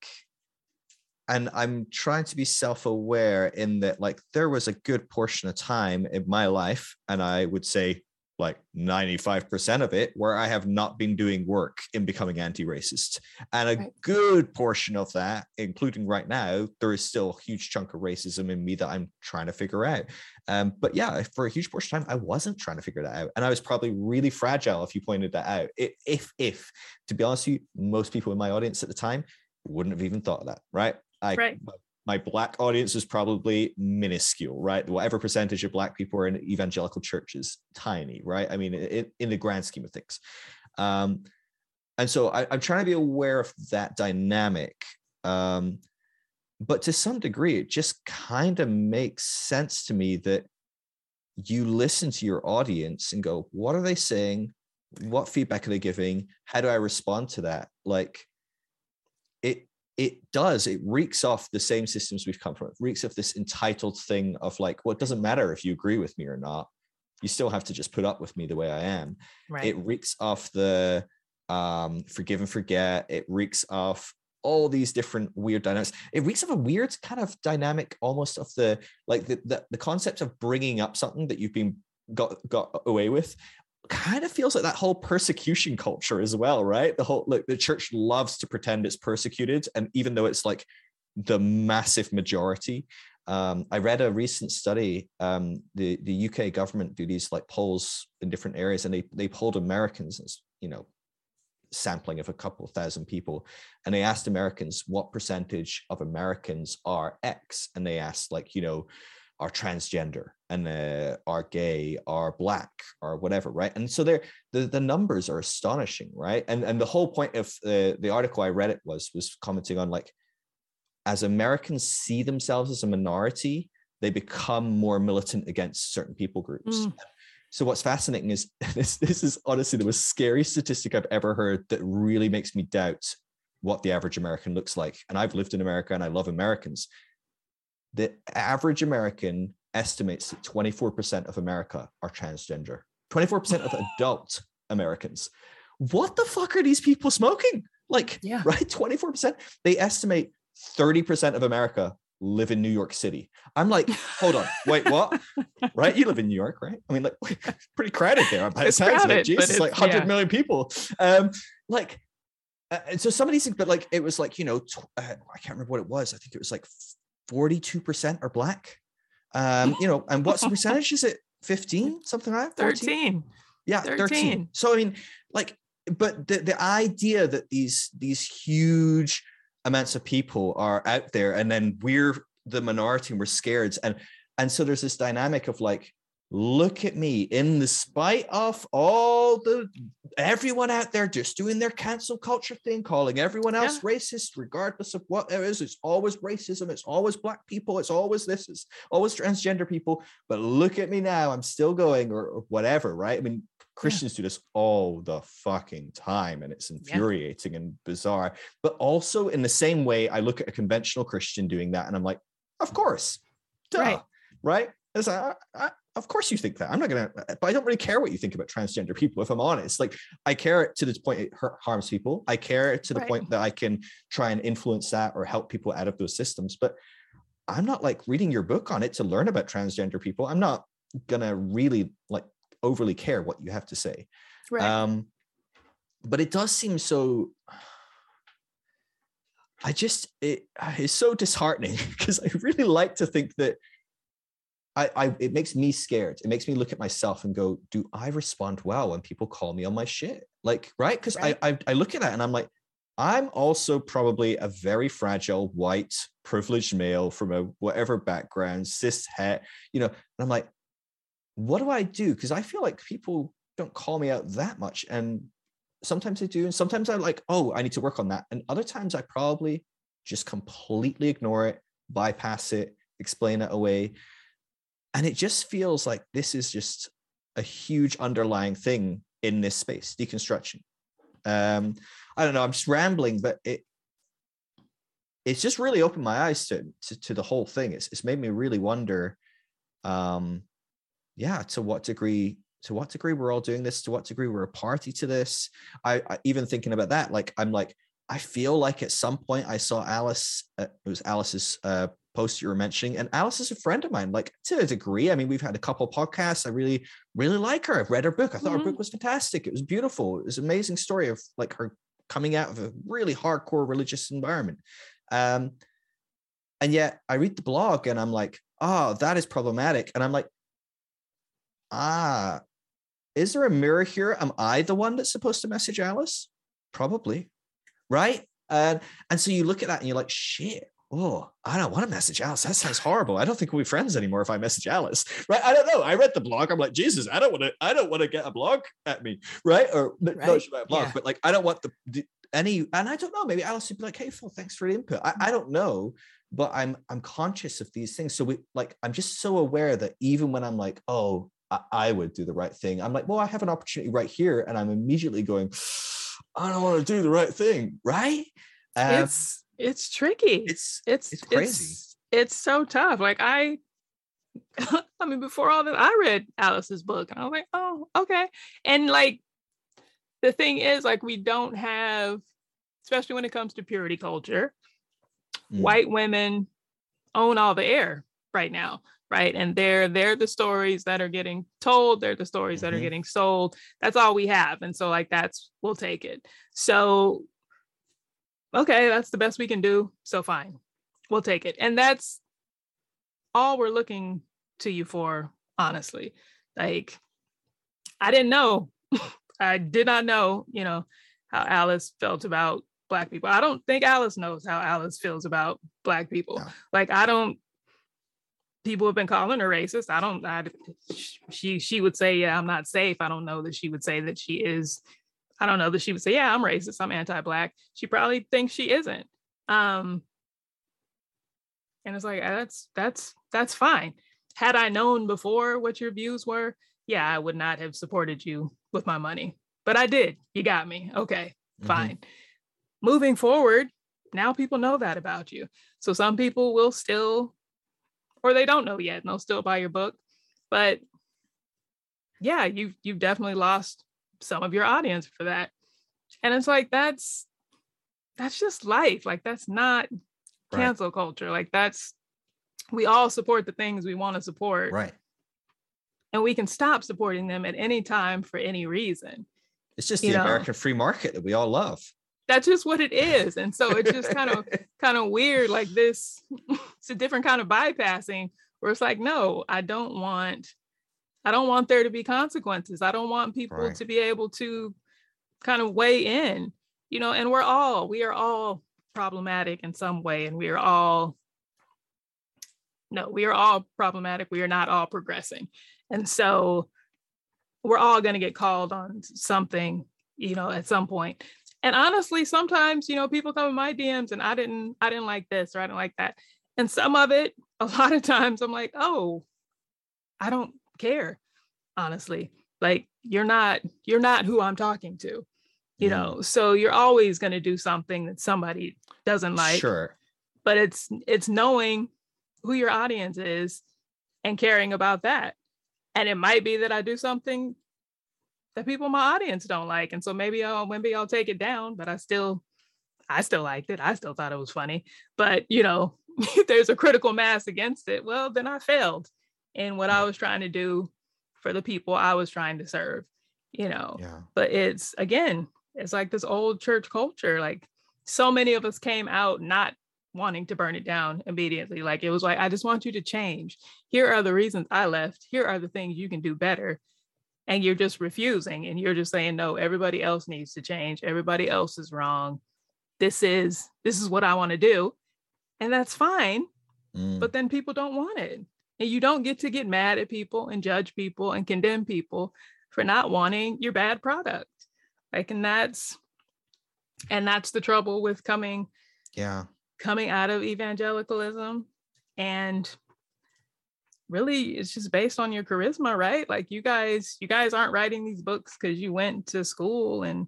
[SPEAKER 1] and i'm trying to be self-aware in that like there was a good portion of time in my life and i would say like 95% of it where i have not been doing work in becoming anti-racist. And a right. good portion of that including right now there is still a huge chunk of racism in me that i'm trying to figure out. Um, but yeah for a huge portion of time i wasn't trying to figure that out. And i was probably really fragile if you pointed that out. If if to be honest with you most people in my audience at the time wouldn't have even thought of that right? I, right. My black audience is probably minuscule, right? Whatever percentage of black people are in evangelical churches, tiny, right? I mean, it, in the grand scheme of things. Um, and so I, am trying to be aware of that dynamic. Um, but to some degree, it just kind of makes sense to me that you listen to your audience and go, what are they saying? What feedback are they giving? How do I respond to that? Like, it it does it reeks off the same systems we've come from. It reeks of this entitled thing of like well it doesn't matter if you agree with me or not. You still have to just put up with me the way i am. Right. it reeks off the um forgive and forget. It reeks off all these different weird dynamics. It reeks of a weird kind of dynamic almost of the like the, the, the concept of bringing up something that you've been got got away with kind of feels like that whole persecution culture as well, right? The whole like the church loves to pretend it's persecuted, and even though it's like the massive majority. Um, I read a recent study. Um, the the UK government do these like polls in different areas, and they they polled Americans, as you know, sampling of a couple thousand people, and they asked Americans what percentage of Americans are X, and they asked like you know are transgender and uh, are gay are black or whatever right and so there the, the numbers are astonishing right and and the whole point of uh, the article i read it was was commenting on like as americans see themselves as a minority they become more militant against certain people groups mm. so what's fascinating is this this is honestly the most scary statistic I've ever heard that really makes me doubt what the average American looks like. And I've lived in America and I love Americans. The average American estimates that 24% of America are transgender. 24% of adult Americans. What the fuck are these people smoking? Like, yeah. right? 24%. They estimate 30% of America live in New York City. I'm like, hold on, wait, what? right? You live in New York, right? I mean, like, pretty crowded there. By it's sounds crowded, of it. Jesus, like 100 yeah. million people. Um, like, uh, and so some of these things, but like, it was like, you know, tw- uh, I can't remember what it was. I think it was like 42% are black. Um, you know, and what's the percentage? Is it 15, something like that?
[SPEAKER 3] 13.
[SPEAKER 1] Yeah, 13. 13. So, I mean, like, but the, the idea that these these huge amounts of people are out there and then we're the minority and we're scared and and so there's this dynamic of like look at me in the spite of all the everyone out there just doing their cancel culture thing calling everyone else yeah. racist regardless of what it is it's always racism it's always black people it's always this it's always transgender people but look at me now i'm still going or, or whatever right i mean Christians yeah. do this all the fucking time and it's infuriating yeah. and bizarre. But also in the same way, I look at a conventional Christian doing that and I'm like, of course. Duh. Right. Right. As I, I, of course you think that. I'm not gonna, but I don't really care what you think about transgender people. If I'm honest, like I care to the point it harms people. I care to the right. point that I can try and influence that or help people out of those systems. But I'm not like reading your book on it to learn about transgender people. I'm not gonna really like overly care what you have to say. Right. Um, but it does seem so. I just it is so disheartening because I really like to think that I, I it makes me scared. It makes me look at myself and go, do I respond well when people call me on my shit? Like, right? Because right. I, I I look at that and I'm like, I'm also probably a very fragile white privileged male from a whatever background, cis het, you know, and I'm like, what do I do? Because I feel like people don't call me out that much. And sometimes they do. And sometimes I'm like, oh, I need to work on that. And other times I probably just completely ignore it, bypass it, explain it away. And it just feels like this is just a huge underlying thing in this space, deconstruction. Um, I don't know, I'm just rambling, but it it's just really opened my eyes to, to, to the whole thing. It's, it's made me really wonder um, yeah, to what degree to what degree we're all doing this, to what degree we're a party to this. I, I even thinking about that, like I'm like, I feel like at some point I saw Alice, uh, it was Alice's uh, post you were mentioning, and Alice is a friend of mine, like to a degree. I mean, we've had a couple podcasts. I really, really like her. I've read her book. I thought mm-hmm. her book was fantastic. It was beautiful. It was an amazing story of like her coming out of a really hardcore religious environment. Um, and yet I read the blog and I'm like, oh, that is problematic. And I'm like, ah, is there a mirror here? Am I the one that's supposed to message Alice? Probably. Right. And and so you look at that and you're like, shit, oh, I don't want to message Alice. That sounds horrible. I don't think we'll be friends anymore if I message Alice. Right. I don't know. I read the blog. I'm like, Jesus, I don't want to, I don't want to get a blog at me. Right. Or right? no, a blog, yeah. but like I don't want the, the, any, and I don't know, maybe Alice would be like, hey Phil, thanks for the input. I, I don't know, but I'm I'm conscious of these things. So we like I'm just so aware that even when I'm like, oh, I would do the right thing. I'm like, well, I have an opportunity right here, and I'm immediately going, I don't want to do the right thing, right?
[SPEAKER 3] Um, it's it's tricky.
[SPEAKER 1] It's it's it's crazy. It's,
[SPEAKER 3] it's so tough. Like I, I mean, before all that, I read Alice's book, and I was like, oh, okay. And like, the thing is, like, we don't have, especially when it comes to purity culture, mm. white women own all the air right now right and they're they're the stories that are getting told they're the stories mm-hmm. that are mm-hmm. getting sold that's all we have and so like that's we'll take it so okay that's the best we can do so fine we'll take it and that's all we're looking to you for honestly like i didn't know i did not know you know how alice felt about black people i don't think alice knows how alice feels about black people no. like i don't people have been calling her racist. I don't. I, she she would say, "Yeah, I'm not safe." I don't know that she would say that she is. I don't know that she would say, "Yeah, I'm racist. I'm anti-black." She probably thinks she isn't. Um, and it's like that's that's that's fine. Had I known before what your views were, yeah, I would not have supported you with my money, but I did. You got me. Okay, mm-hmm. fine. Moving forward, now people know that about you. So some people will still, or they don't know yet, and they'll still buy your book. But yeah, you've you've definitely lost some of your audience for that. And it's like that's that's just life. Like that's not cancel culture. Like that's we all support the things we want to support.
[SPEAKER 1] Right.
[SPEAKER 3] And we can stop supporting them at any time for any reason.
[SPEAKER 1] It's just the know? American free market that we all love.
[SPEAKER 3] That's just what it is. And so it's just kind of kind of weird like this it's a different kind of bypassing where it's like no, I don't want I don't want there to be consequences. I don't want people right. to be able to kind of weigh in, you know, and we're all, we are all problematic in some way, and we are all, no, we are all problematic. We are not all progressing. And so we're all going to get called on something, you know, at some point. And honestly, sometimes, you know, people come in my DMs and I didn't, I didn't like this or I didn't like that. And some of it, a lot of times I'm like, oh, I don't care honestly. Like you're not you're not who i'm talking to you know? Mm-hmm. So you're always going to do something that somebody doesn't like.
[SPEAKER 1] Sure.
[SPEAKER 3] But it's it's knowing who your audience is and caring about that. And it might be that i do something that people in my audience don't like. And so maybe i'll maybe i'll take it down but i still i still liked it. I still thought it was funny. But you know if there's a critical mass against it well then i failed in what I was trying to do for the people I was trying to serve, you know.
[SPEAKER 1] Yeah.
[SPEAKER 3] But it's again, it's like this old church culture. Like so many of us came out not wanting to burn it down immediately. Like it was like, I just want you to change. Here are the reasons I left. Here are the things you can do better. And you're just refusing and you're just saying, no, everybody else needs to change. Everybody else is wrong. This is this is what I want to do. And that's fine. Mm. But then people don't want it. And you don't get to get mad at people and judge people and condemn people for not wanting your bad product. Like, and that's and that's the trouble with coming,
[SPEAKER 1] yeah,
[SPEAKER 3] coming out of evangelicalism. And really it's just based on your charisma, right? Like you guys, you guys aren't writing these books because you went to school and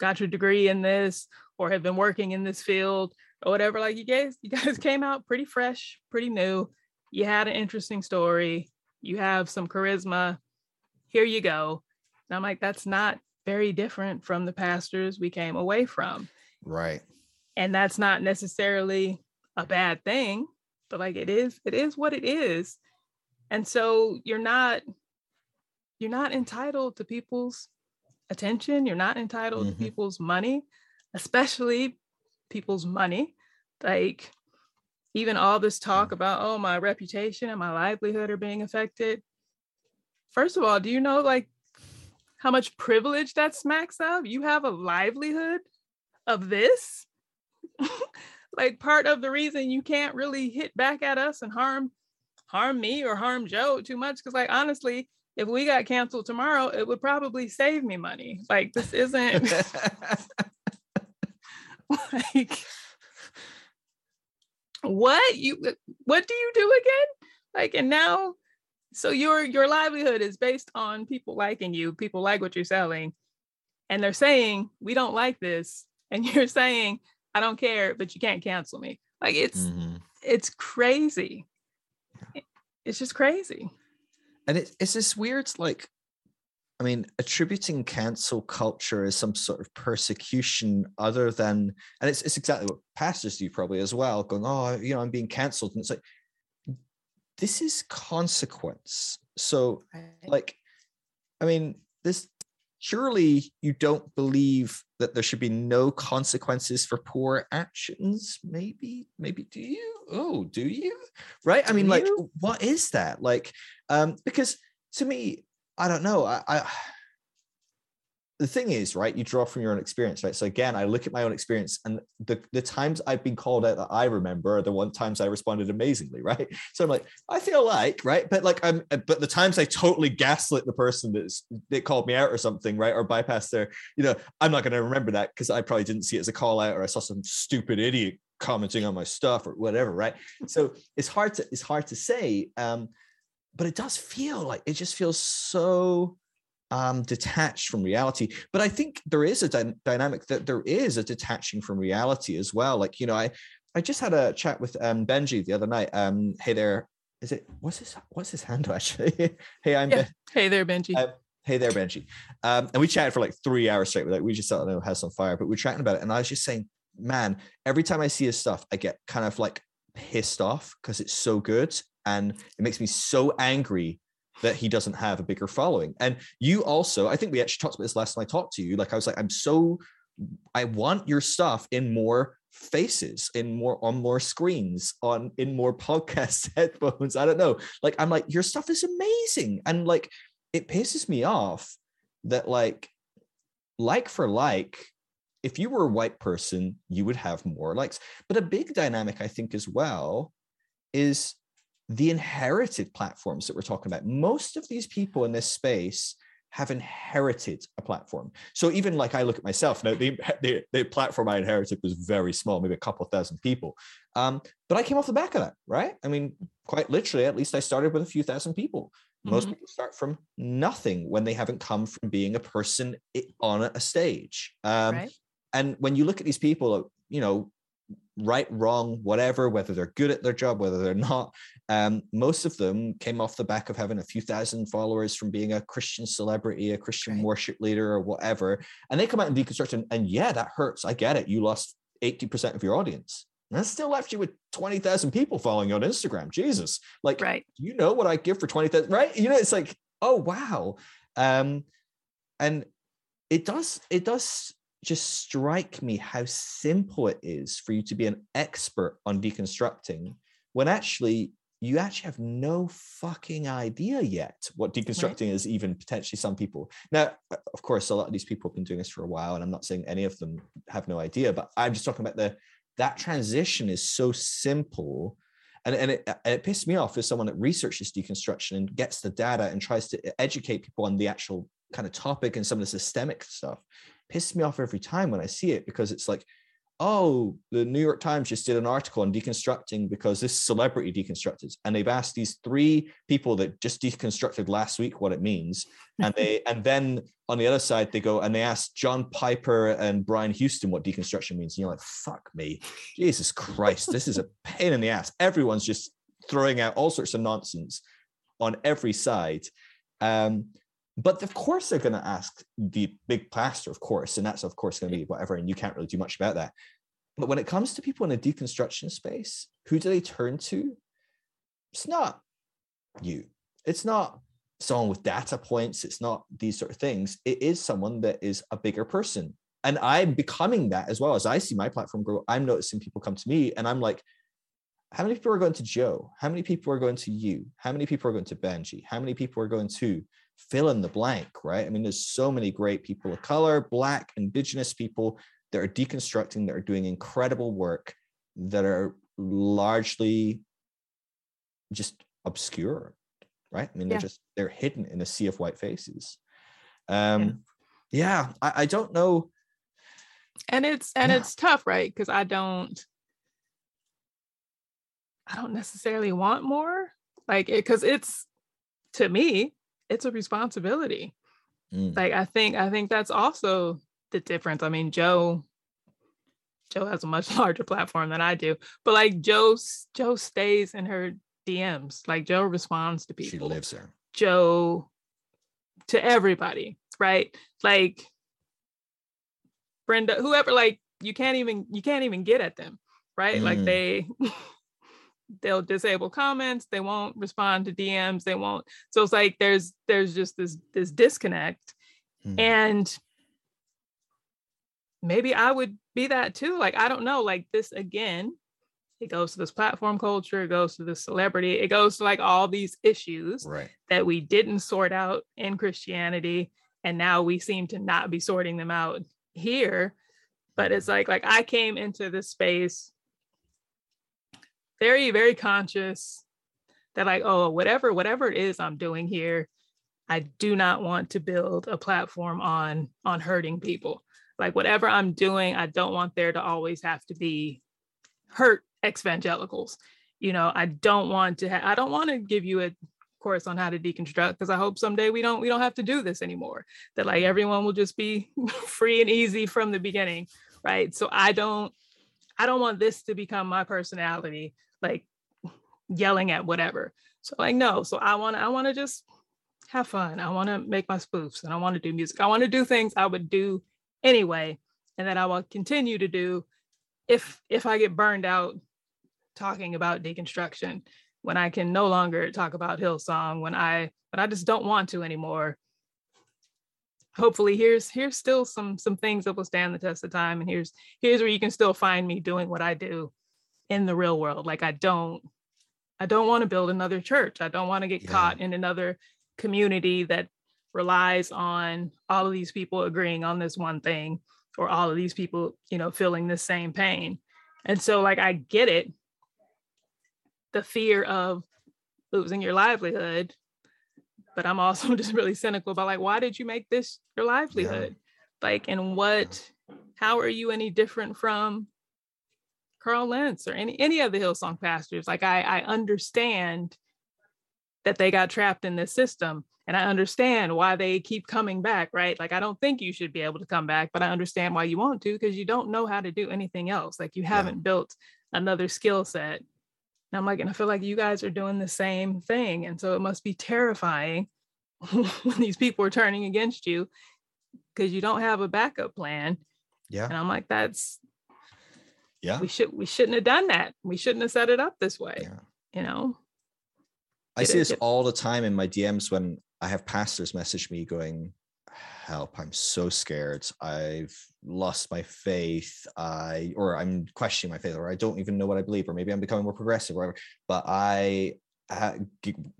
[SPEAKER 3] got your degree in this or have been working in this field or whatever. Like you guys, you guys came out pretty fresh, pretty new you had an interesting story, you have some charisma, here you go. And I'm like, that's not very different from the pastors we came away from.
[SPEAKER 1] Right.
[SPEAKER 3] And that's not necessarily a bad thing, but like it is, it is what it is. And so you're not you're not entitled to people's attention, you're not entitled mm-hmm. to people's money, especially people's money. Like even all this talk mm. about oh my reputation and my livelihood are being affected. First of all do you know like how much privilege that smacks of? You have a livelihood of this? Like part of the reason you can't really hit back at us and harm harm me or harm Jo too much because like honestly if we got canceled tomorrow it would probably save me money. Like this isn't like what you uh, what do you do again? Like and now so your your livelihood is based on people liking you people like what you're selling and they're saying we don't like this and you're saying i don't care but you can't cancel me. Like it's mm-hmm. it's crazy. It's just crazy.
[SPEAKER 1] And it, it's this weird like I mean, attributing cancel culture as some sort of persecution other than, and it's, it's exactly what pastors do probably as well, going, oh, you know, I'm being canceled. And it's like, this is consequence. So, like, I mean, this surely you don't believe that there should be no consequences for poor actions? Maybe maybe do you? Oh do you? Right? I mean like what is that? Like um because to me I don't know. I, I the thing is, right, you draw from your own experience, right? So again, I look at my own experience and the, the times I've been called out that I remember are the one times I responded amazingly, right? So I'm like, I feel like, right? But like I'm but the times I totally gaslit the person that's that called me out or something, right? Or bypassed their, you know, I'm not gonna remember that because I probably didn't see it as a call out or I saw some stupid idiot commenting on my stuff or whatever, right? So it's hard to it's hard to say. Um, but it does feel like it just feels so um, detached from reality. But I think there is a dy- dynamic that there is a detaching from reality as well. Like, you know, I I just had a chat with um, Benji the other night. Um, hey there, is it what's his what's his handle actually? hey, I'm yeah. ben-
[SPEAKER 3] Hey there, Benji.
[SPEAKER 1] Um, hey there, Benji. Um, and we chatted for like three hours straight. Like we just thought, know, has some fire, but we are chatting about it. And I was just saying, man, every time I see his stuff, I get kind of like pissed off because it's so good. And it makes me so angry that he doesn't have a bigger following. And you also, I think we actually talked about this last time I talked to you. Like I was like, I'm so I want your stuff in more faces, in more on more screens, on in more podcast headphones. I don't know. Like I'm like, your stuff is amazing. And like it pisses me off that like like for like if you were a white person, you would have more likes. But a big dynamic, I think, as well, is the inherited platforms that we're talking about. Most of these people in this space have inherited a platform. So even like I look at myself now, the, the, the platform I inherited was very small, maybe a couple thousand people. Um, but I came off the back of that, right? I mean, quite literally, at least I started with a few thousand people. Most mm-hmm. people start from nothing when they haven't come from being a person on a stage. Um, right. And when you look at these people, you know, right, wrong, whatever, whether they're good at their job, whether they're not. Um, most of them came off the back of having a few thousand followers from being a Christian celebrity, a Christian right. worship leader, or whatever. And they come out and deconstruct, and, and yeah, that hurts. I get it. You lost 80% of your audience. And that still left you with 20,000 people following you on Instagram. Jesus. Like, right. you know what I give for 20,000, right? You know, it's like, oh, wow. Um, and it does, it does just strike me how simple it is for you to be an expert on deconstructing when actually you actually have no fucking idea yet what deconstructing right. is even potentially some people now of course a lot of these people have been doing this for a while and i'm not saying any of them have no idea but i'm just talking about the that transition is so simple and, and it, it pissed me off as someone that researches deconstruction and gets the data and tries to educate people on the actual kind of topic and some of the systemic stuff pisses me off every time when I see it because it's like, oh, the New York Times just did an article on deconstructing because this celebrity deconstructed, and they've asked these three people that just deconstructed last week what it means, and they and then on the other side they go and they ask John Piper and Brian Houston what deconstruction means, and you're like, fuck me, Jesus Christ, this is a pain in the ass. Everyone's just throwing out all sorts of nonsense on every side. Um, but of course, they're going to ask the big pastor, of course, and that's of course going to be whatever, and you can't really do much about that. But when it comes to people in a deconstruction space, who do they turn to? It's not you. It's not someone with data points. It's not these sort of things. It is someone that is a bigger person. And I'm becoming that as well. As I see my platform grow, I'm noticing people come to me and I'm like, how many people are going to Jo? How many people are going to you? How many people are going to Benji? How many people are going to fill in the blank, right? I mean, there's so many great people of color, Black, Indigenous people that are deconstructing, that are doing incredible work, that are largely just obscure, right? I mean, yeah. they're just they're hidden in a sea of white faces. Um, yeah, yeah I, I don't know.
[SPEAKER 3] And it's and yeah. it's tough, right? Because I don't I don't necessarily want more. Like it because it's to me, it's a responsibility. Mm. Like I think I think that's also the difference. I mean, Jo Jo has a much larger platform than I do, but like Jo Jo stays in her DMs. Like Jo responds to people.
[SPEAKER 1] She lives there.
[SPEAKER 3] Jo to everybody, right? Like Brenda, whoever, like you can't even you can't even get at them, right? Mm. Like they they'll disable comments they won't respond to dms they won't so it's like there's there's just this this disconnect mm. and maybe i would be that too like i don't know like this again it goes to this platform culture it goes to the celebrity it goes to like all these issues
[SPEAKER 1] right.
[SPEAKER 3] that we didn't sort out in christianity and now we seem to not be sorting them out here but it's like like i came into this space very, very conscious that like, oh, whatever, whatever it is I'm doing here, I do not want to build a platform on on hurting people. Like whatever I'm doing, I don't want there to always have to be hurt evangelicals. You know, I don't want to ha- I don't want to give you a course on how to deconstruct because I hope someday we don't we don't have to do this anymore. That like everyone will just be free and easy from the beginning, right? So I don't I don't want this to become my personality, like yelling at whatever. So like no, so I want I want to just have fun. I want to make my spoofs and I want to do music. I want to do things I would do anyway and that I will continue to do if if I get burned out talking about deconstruction when I can no longer talk about Hillsong when I but I just don't want to anymore. Hopefully here's here's still some some things that will stand the test of time and here's here's where you can still find me doing what I do in the real world. Like I don't I don't want to build another church. I don't want to get yeah. caught in another community that relies on all of these people agreeing on this one thing or all of these people, you know, feeling the same pain. And so like I get it the fear of losing your livelihood but i'm also just really cynical about like why did you make this your livelihood yeah. like and what how are you any different from carl lentz or any any of the hillsong pastors like i i understand that they got trapped in this system and i understand why they keep coming back right like i don't think you should be able to come back but i understand why you want to because you don't know how to do anything else like you haven't yeah. built another skill set and I'm like, and I feel like you guys are doing the same thing. And so it must be terrifying when these people are turning against you because you don't have a backup plan.
[SPEAKER 1] Yeah.
[SPEAKER 3] And I'm like, that's
[SPEAKER 1] yeah.
[SPEAKER 3] We should we shouldn't have done that. We shouldn't have set it up this way. Yeah. You know.
[SPEAKER 1] I see this all the time in my DMs when I have pastors message me going, help i'm so scared i've lost my faith i or i'm questioning my faith or i don't even know what i believe or maybe i'm becoming more progressive or whatever but i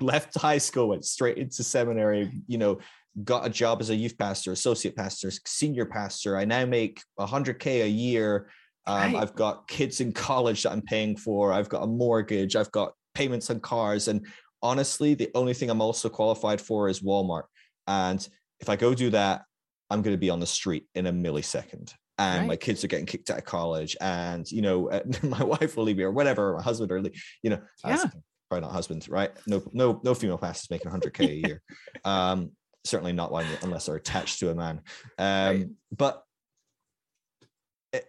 [SPEAKER 1] left high school went straight into seminary you know got a job as a youth pastor associate pastor senior pastor i now make 100k a year um, right. i've got kids in college that i'm paying for i've got a mortgage i've got payments on cars and honestly the only thing i'm also qualified for is walmart and if I go do that, I'm going to be on the street in a millisecond. And right. my kids are getting kicked out of college, and you know, my wife will leave me, or whatever, or my husband, or you know, yeah. probably not husband, right? No, no, no female pastors making 100k a year. um, certainly not one unless they're attached to a man. Um, right. But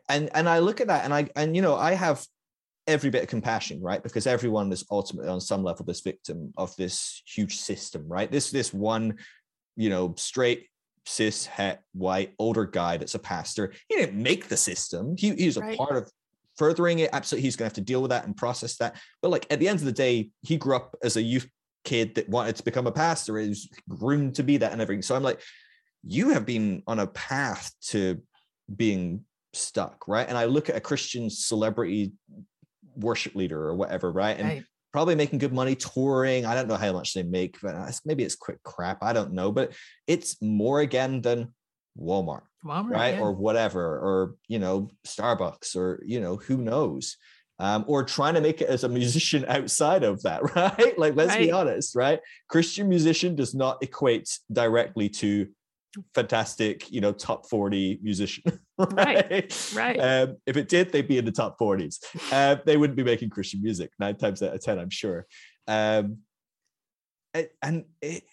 [SPEAKER 1] and and I look at that, and I and you know, I have every bit of compassion, right? Because everyone is ultimately on some level this victim of this huge system, right? This this one you know, straight cis het white older guy that's a pastor. He didn't make the system. He he's a right. part of furthering it. Absolutely, he's gonna have to deal with that and process that. But like at the end of the day, he grew up as a youth kid that wanted to become a pastor, is groomed to be that and everything. So I'm like, you have been on a path to being stuck, right? And I look at a Christian celebrity worship leader or whatever, right? And right probably making good money touring. I don't know how much they make, but maybe it's quick crap. I don't know, but it's more again than Walmart, Walmart right? Yeah. Or whatever, or you know, Starbucks, or you know, who knows. Um, or trying to make it as a musician outside of that, right? Like, let's right. be honest, right? Christian musician does not equate directly to fantastic, you know, top 40 musician.
[SPEAKER 3] right. Right. Um,
[SPEAKER 1] if it did, they'd be in the top 40s. Uh, they wouldn't be making Christian music nine times out of 10, I'm sure. Um, and it,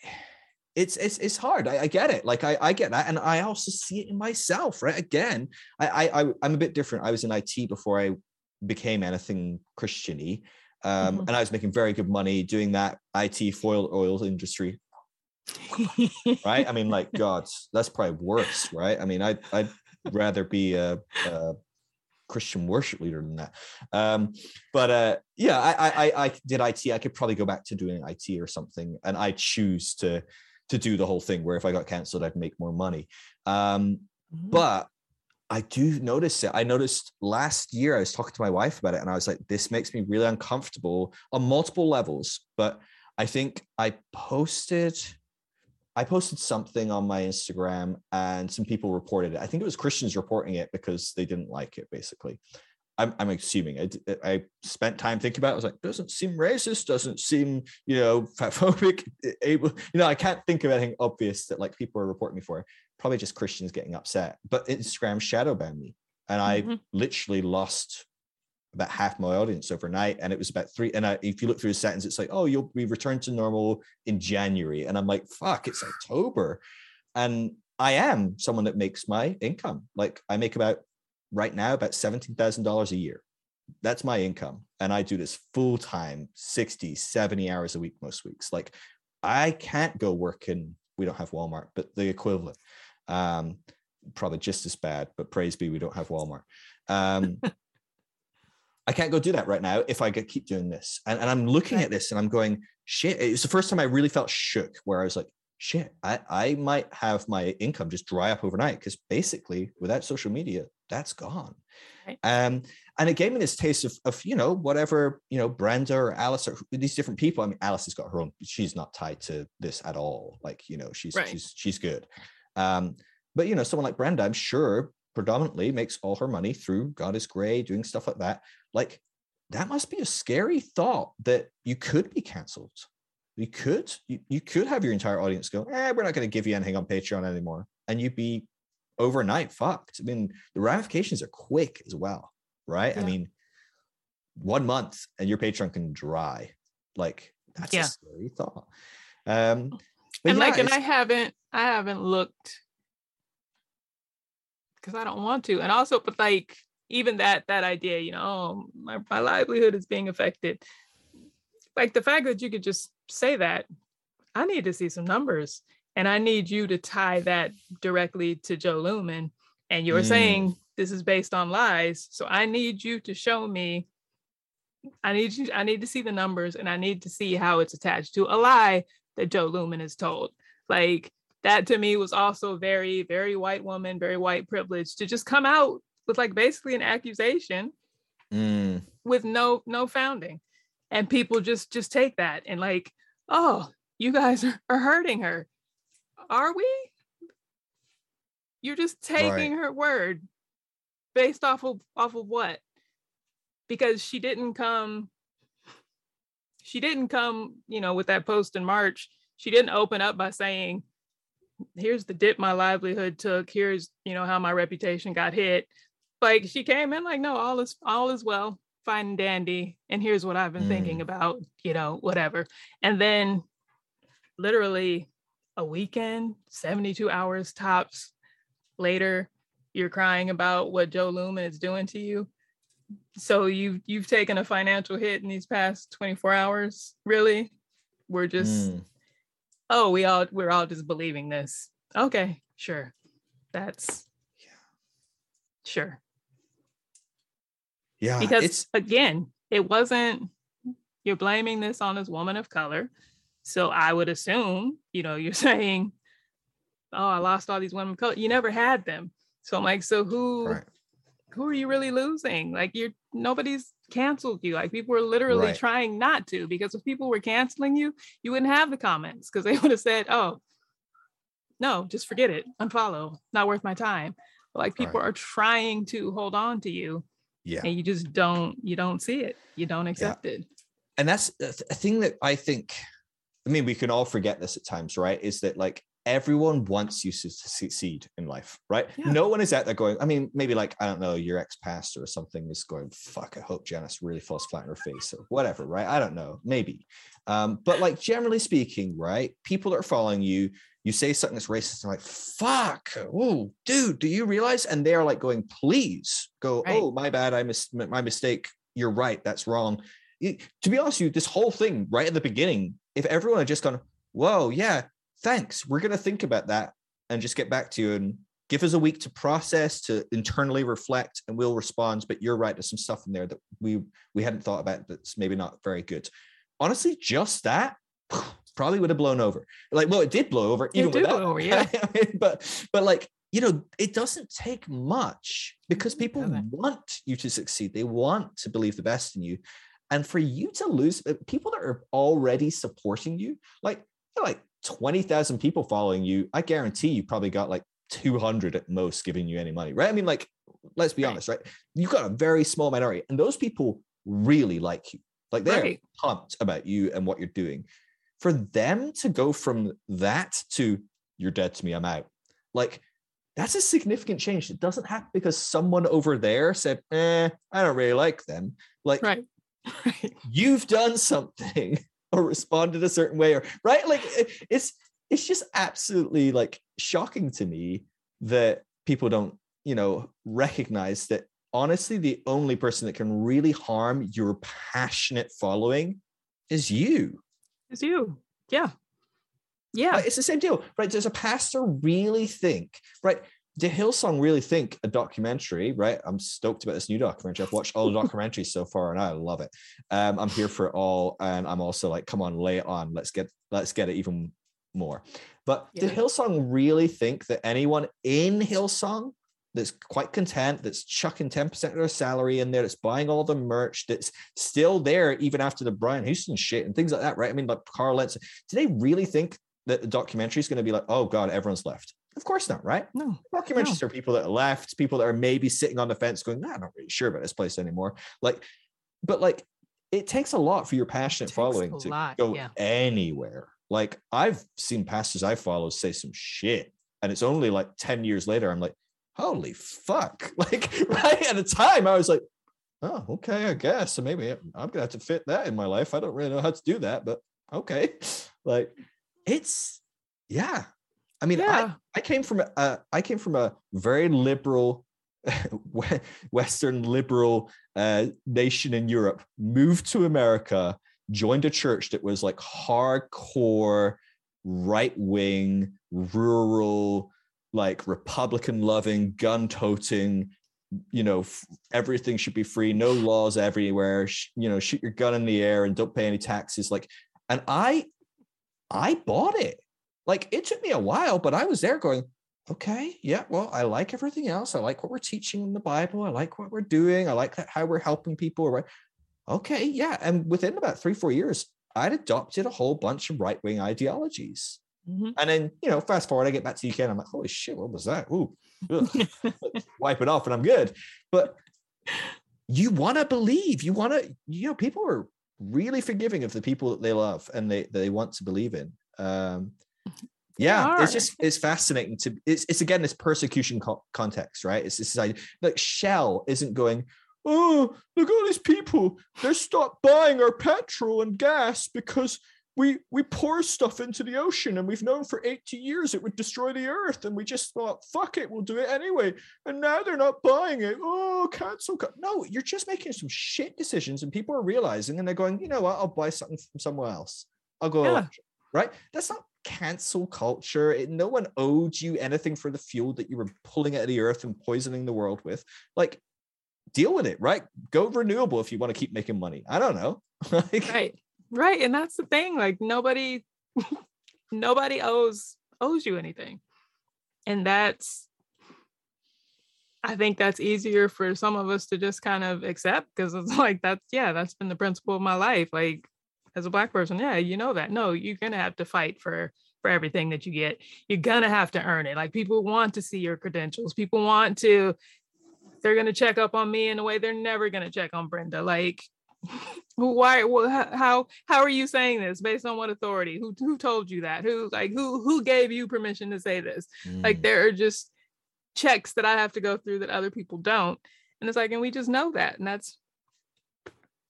[SPEAKER 1] it's it's it's hard. I, I, get it. Like I, I get that, and I also see it in myself. Right. Again, I, I I'm a bit different. I was in IT before I became anything Christiany, um, mm-hmm. and I was making very good money doing that IT foil oil industry right? I mean, like, God, that's probably worse, right? I mean, I, I'd rather be a, a Christian worship leader than that. Um, but uh, yeah, I, I, I did IT. I could probably go back to doing IT or something, and I choose to to do the whole thing. Where if I got cancelled, I'd make more money. Um, mm-hmm. But I do notice it. I noticed last year I was talking to my wife about it, and I was like, "This makes me really uncomfortable on multiple levels." But I think I posted I posted something on my Instagram and some people reported it. I think it was Christians reporting it because they didn't like it, basically. I'm, I'm assuming I, I spent time thinking about it. I was like, doesn't seem racist, doesn't seem, you know, fatphobic. Able, you know, I can't think of anything obvious that like people are reporting me for. Probably just Christians getting upset. But Instagram shadow banned me. And I mm-hmm. literally lost about half my audience overnight and it was about three and I, if you look through the settings it's like oh you'll be returned to normal in january and i'm like fuck it's october and i am someone that makes my income. Like i make about right now about $17000 a year. That's my income and i do this full time 60 70 hours a week most weeks. Like i can't go work in we don't have walmart but the equivalent. Um probably just as bad but praise be we don't have walmart. Um I can't go do that right now if I get, keep doing this. And, and I'm looking at this and I'm going, shit. It was the first time I really felt shook where I was like, shit, I, I might have my income just dry up overnight because basically without social media, that's gone. Right. Um, and it gave me this taste of, of, you know, whatever, you know, Brenda or Alice or these different people. I mean, Alice has got her own, she's not tied to this at all. Like, you know, she's, right. she's, she's good. Um, but, you know, someone like Brenda, I'm sure predominantly makes all her money through God is Grey, doing stuff like that. Like that must be a scary thought that you could be cancelled. You could, you, you could have your entire audience go, eh, we're not going to give you anything on Patreon anymore. And you'd be overnight fucked. I mean, the ramifications are quick as well, right? Yeah. I mean, one month and your Patreon can dry. Like that's yeah. a scary thought. Um,
[SPEAKER 3] and yeah, like, and I haven't, I haven't looked because I don't want to. And also, but like even that that idea, you know, oh, my, my livelihood is being affected. Like the fact that you could just say that, I need to see some numbers. And I need you to tie that directly to Jo Luehmann. And you're mm. saying this is based on lies. So I need you to show me. I need you, I need to see the numbers and I need to see how it's attached to a lie that Jo Luehmann is told. Like that to me was also very, very white woman, very white privilege to just come out with like basically an accusation mm. with no no founding. And people just just take that and like, oh, you guys are, are hurting her. Are we? You're just taking right. her word based off of off of what? Because she didn't come she didn't come, you know, with that post in March. She didn't open up by saying, here's the dip my livelihood took here's you know how my reputation got hit. Like she came in like no all is all is well fine and dandy and here's what i've been mm. thinking about you know whatever. And then literally a weekend 72 hours tops later you're crying about what Jo Luehmann is doing to you. So you've you've taken a financial hit in these past 24 hours really? We're just mm oh, we all we're all just believing this. Okay, sure. That's yeah. Sure.
[SPEAKER 1] Yeah.
[SPEAKER 3] Because it's again, it wasn't you're blaming this on this woman of color. So I would assume, you know, you're saying, Oh, I lost all these women of color. You never had them. So I'm like, so who right. who are you really losing? Like you're nobody's canceled you. Like people were literally right. trying not to, because if people were canceling you, you wouldn't have the comments because they would have said, oh, no, just forget it, unfollow, not worth my time. But like people right. are trying to hold on to you.
[SPEAKER 1] Yeah.
[SPEAKER 3] And you just don't, you don't see it. You don't accept yeah. it.
[SPEAKER 1] And that's a thing that I think, I mean, we can all forget this at times, right? Is that like everyone wants you to succeed in life, right? Yeah. No one is out there going, I mean, maybe like, I don't know, your ex pastor or something is going, fuck, I hope Janice really falls flat in her face or whatever, right? I don't know, maybe. Um, but like, generally speaking, right? People that are following you, you say something that's racist, and like, fuck, oh, dude, do you realize? And they're like going, please go, right. oh, my bad, I mis- my mistake. You're right, that's wrong. It, to be honest with you, this whole thing right at the beginning, if everyone had just gone, whoa, yeah, thanks. We're going to think about that and just get back to you and give us a week to process, to internally reflect, and we'll respond. But you're right, there's some stuff in there that we we hadn't thought about that's maybe not very good. Honestly, just that probably would have blown over. Like, well, it did blow over, even with that. Over, yeah. but but like you know, it doesn't take much because people want you to succeed. They want to believe the best in you. And for you to lose uh, people that are already supporting you, like, like 20,000 people following you, I guarantee you probably got like 200 at most giving you any money, right? I mean, like, let's be right. honest, right? You've got a very small minority, and those people really like you. Like, they're right. pumped about you and what you're doing. For them to go from that to you're dead to me, I'm out. Like, that's a significant change. It doesn't happen because someone over there said, eh, I don't really like them. Like,
[SPEAKER 3] right.
[SPEAKER 1] right. you've done something or responded a certain way, or right? Like, eh, it's it's just absolutely like shocking to me that people don't, you know, recognize that honestly, the only person that can really harm your passionate following is you.
[SPEAKER 3] Is you. Yeah. Yeah.
[SPEAKER 1] It's the same deal, right? Does a pastor really think, right? Did Hillsong really think a documentary, right? I'm stoked about this new documentary. I've watched all the documentaries so far and I love it. Um, I'm here for it all. And I'm also like, come on, lay it on. Let's get let's get it even more. But yeah. did Hillsong really think that anyone in Hillsong that's quite content, that's chucking 10% of their salary in there, that's buying all the merch, that's still there even after the Brian Houston shit and things like that, right? I mean, like Carl Lentz, do they really think that the documentary is going to be like, oh God, everyone's left? Of course not, right?
[SPEAKER 3] No.
[SPEAKER 1] Documentaries no. are people that are left, people that are maybe sitting on the fence going, nah, I'm not really sure about this place anymore. Like, but like, it takes a lot for your passionate following to lot, go yeah. anywhere. Like, I've seen pastors I follow say some shit, and it's only like 10 years later, I'm like, holy fuck. Like, right at the time, I was like, oh, okay, I guess. So maybe I'm gonna have to fit that in my life. I don't really know how to do that, but okay. Like, it's yeah. I mean, yeah. I, I came from a I came from a very liberal Western liberal uh, nation in Europe, moved to America, joined a church that was like hardcore, right wing, rural, like Republican loving, gun toting, you know, f- everything should be free, no laws everywhere, sh- you know, shoot your gun in the air and don't pay any taxes. Like, and I, I bought it. Like, it took me a while, but I was there going, okay, yeah, well, I like everything else. I like what we're teaching in the Bible. I like what we're doing. I like how we're helping people. Right? Okay, yeah. And within about three, four years, I'd adopted a whole bunch of right wing ideologies. Mm-hmm. And then, you know, fast forward, I get back to UK and I'm like, holy shit, what was that? Ooh, wipe it off and I'm good. But you want to believe, you want to, you know, people are really forgiving of the people that they love and they, they want to believe in. Um, yeah, it's just, it's fascinating to, it's, it's again, this persecution co- context, right? It's this idea, like Shell isn't going, oh, look at all these people. They're stopped buying our petrol and gas because we we pour stuff into the ocean and we've known for 80 years it would destroy the earth and we just thought fuck it we'll do it anyway. And now they're not buying it. Oh cancel no you're just making some shit decisions and people are realizing and they're going you know what? I'll buy something from somewhere else. I'll go yeah. right? That's not cancel culture. It, no one owed you anything for the fuel that you were pulling out of the earth and poisoning the world with. Like deal with it right? Go renewable if you want to keep making money. I don't know.
[SPEAKER 3] Like, right Right. And that's the thing. Like nobody nobody owes owes you anything. And that's I think that's easier for some of us to just kind of accept because it's like that's yeah, that's been the principle of my life. Like as a black person, yeah, you know that. No, you're gonna have to fight for for everything that you get. You're gonna have to earn it. Like people want to see your credentials. People want to they're gonna check up on me in a way they're never gonna check on Brenda. Like why how how are you saying this based on what authority? Who who told you that? Who like who who gave you permission to say this? Mm. like there are just checks that i have to go through that other people don't. And it's like and we just know that and that's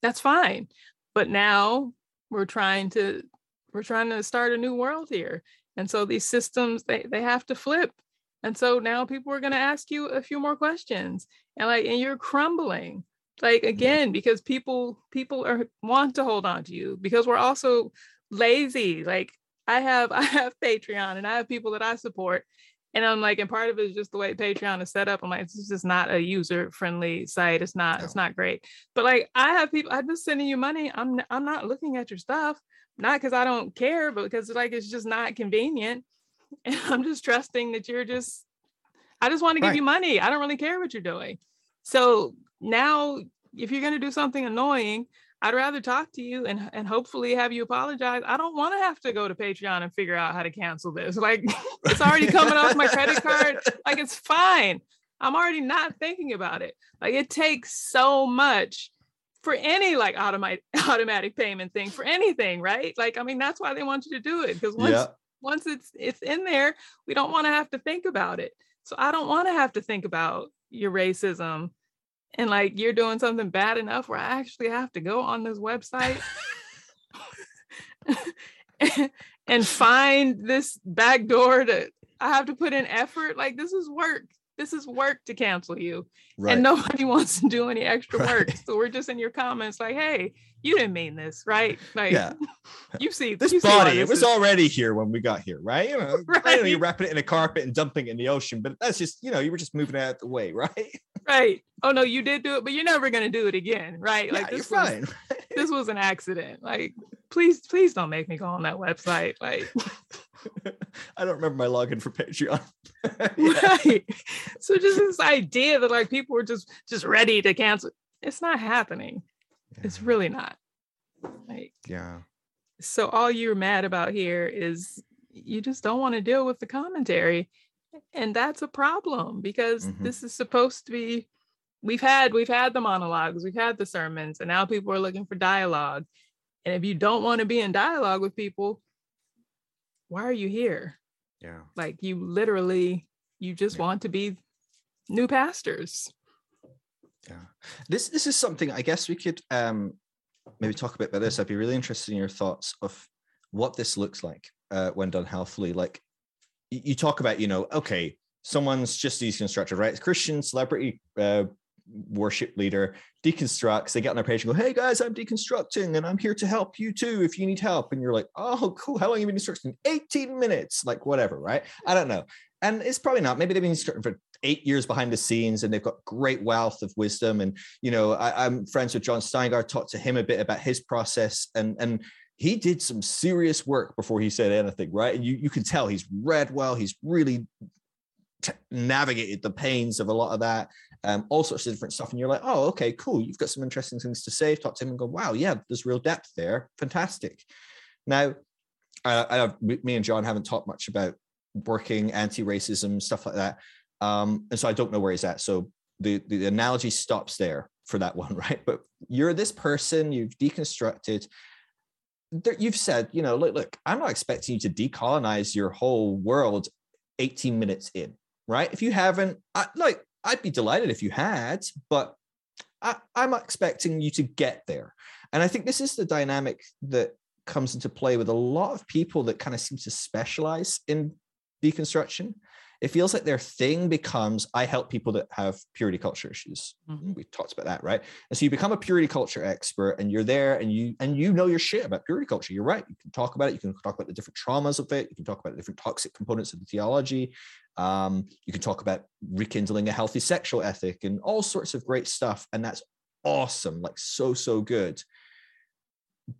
[SPEAKER 3] that's fine. But now we're trying to we're trying to start a new world here. And so these systems they they have to flip. And so now people are going to ask you a few more questions. And like and you're crumbling like again because people people are want to hold on to you because we're also lazy. Like i have i have patreon and i have people that i support and i'm like and part of it is just the way patreon is set up. I'm like it's just not a user friendly site. It's not no. it's not great. But like i have people i'm just sending you money. I'm i'm not looking at your stuff not because i don't care but because like it's just not convenient. And i'm just trusting that you're just i just want to give right. you money. I don't really care what you're doing. So now if you're going to do something annoying I'd rather talk to you and, and hopefully have you apologize. I don't want to have to go to Patreon and figure out how to cancel this. Like it's already coming off my credit card. Like it's fine. I'm already not thinking about it. Like it takes so much for any like automatic automatic payment thing for anything, right? Like I mean that's why they want you to do it because once yeah. once it's it's in there, we don't want to have to think about it. So I don't want to have to think about your racism and like you're doing something bad enough where I actually have to go on this website and find this back door that I have to put in effort. Like this is work. This is work to cancel you. Right. And nobody wants to do any extra right. work. So we're just in your comments like, hey, you didn't mean this, right? Like yeah. you see
[SPEAKER 1] this
[SPEAKER 3] you
[SPEAKER 1] body,
[SPEAKER 3] see
[SPEAKER 1] it was is. already here when we got here, right? You know, right. You're wrapping it in a carpet and dumping it in the ocean, but that's just, you know, you were just moving it out the way, right?
[SPEAKER 3] Right. Oh no, you did do it, but you're never gonna do it again, right?
[SPEAKER 1] Like yeah, this you're was, fine.
[SPEAKER 3] this was an accident. Like, please, please don't make me go on that website. Like
[SPEAKER 1] I don't remember my login for Patreon.
[SPEAKER 3] right. So just this idea that like people were just just ready to cancel. It's not happening. Yeah. It's really not. Like
[SPEAKER 1] yeah.
[SPEAKER 3] So all you're mad about here is you just don't want to deal with the commentary. And that's a problem because mm-hmm. this is supposed to be we've had we've had the monologues, we've had the sermons, and now people are looking for dialogue. And if you don't want to be in dialogue with people, why are you here?
[SPEAKER 1] Yeah.
[SPEAKER 3] Like you literally, you just yeah. want to be new pastors.
[SPEAKER 1] Yeah. This this is something I guess we could um maybe talk a bit about this. I'd be really interested in your thoughts of what this looks like uh, when done healthily. Like you talk about, you know, okay, someone's just these deconstructed, right? Christian celebrity uh, worship leader deconstructs. They get on their page and go hey guys i'm deconstructing and i'm here to help you too if you need help. And you're like oh cool. How long have you been deconstructing? 18 minutes like whatever right? I don't know. And it's probably not. Maybe they've been deconstructing for eight years behind the scenes and they've got great wealth of wisdom. And you know I, am friends with Jon Steingard talked to him a bit about his process and and he did some serious work before he said anything right? And you you can tell he's read well. He's really t- navigated the pains of a lot of that um, all sorts of different stuff. And you're like, oh, okay, cool. You've got some interesting things to say. Talk to him and go, wow, yeah, there's real depth there. Fantastic. Now, uh, I, me and Jon haven't talked much about working anti-racism stuff like that, um, and so I don't know where he's at. So the the analogy stops there for that one, right? But you're this person, you've deconstructed. You've said, you know, look, look, I'm not expecting you to decolonize your whole world 18 minutes in, right? If you haven't, I, like, I'd be delighted if you had, but I, I'm expecting you to get there. And I think this is the dynamic that comes into play with a lot of people that kind of seem to specialize in deconstruction it feels like their thing becomes I help people that have purity culture issues. Mm-hmm. We talked about that, right? And so you become a purity culture expert and you're there and you and you know your shit about purity culture. You're right. You can talk about it. You can talk about the different traumas of it. You can talk about the different toxic components of the theology. Um, you can talk about rekindling a healthy sexual ethic and all sorts of great stuff. And that's awesome, like so, so good.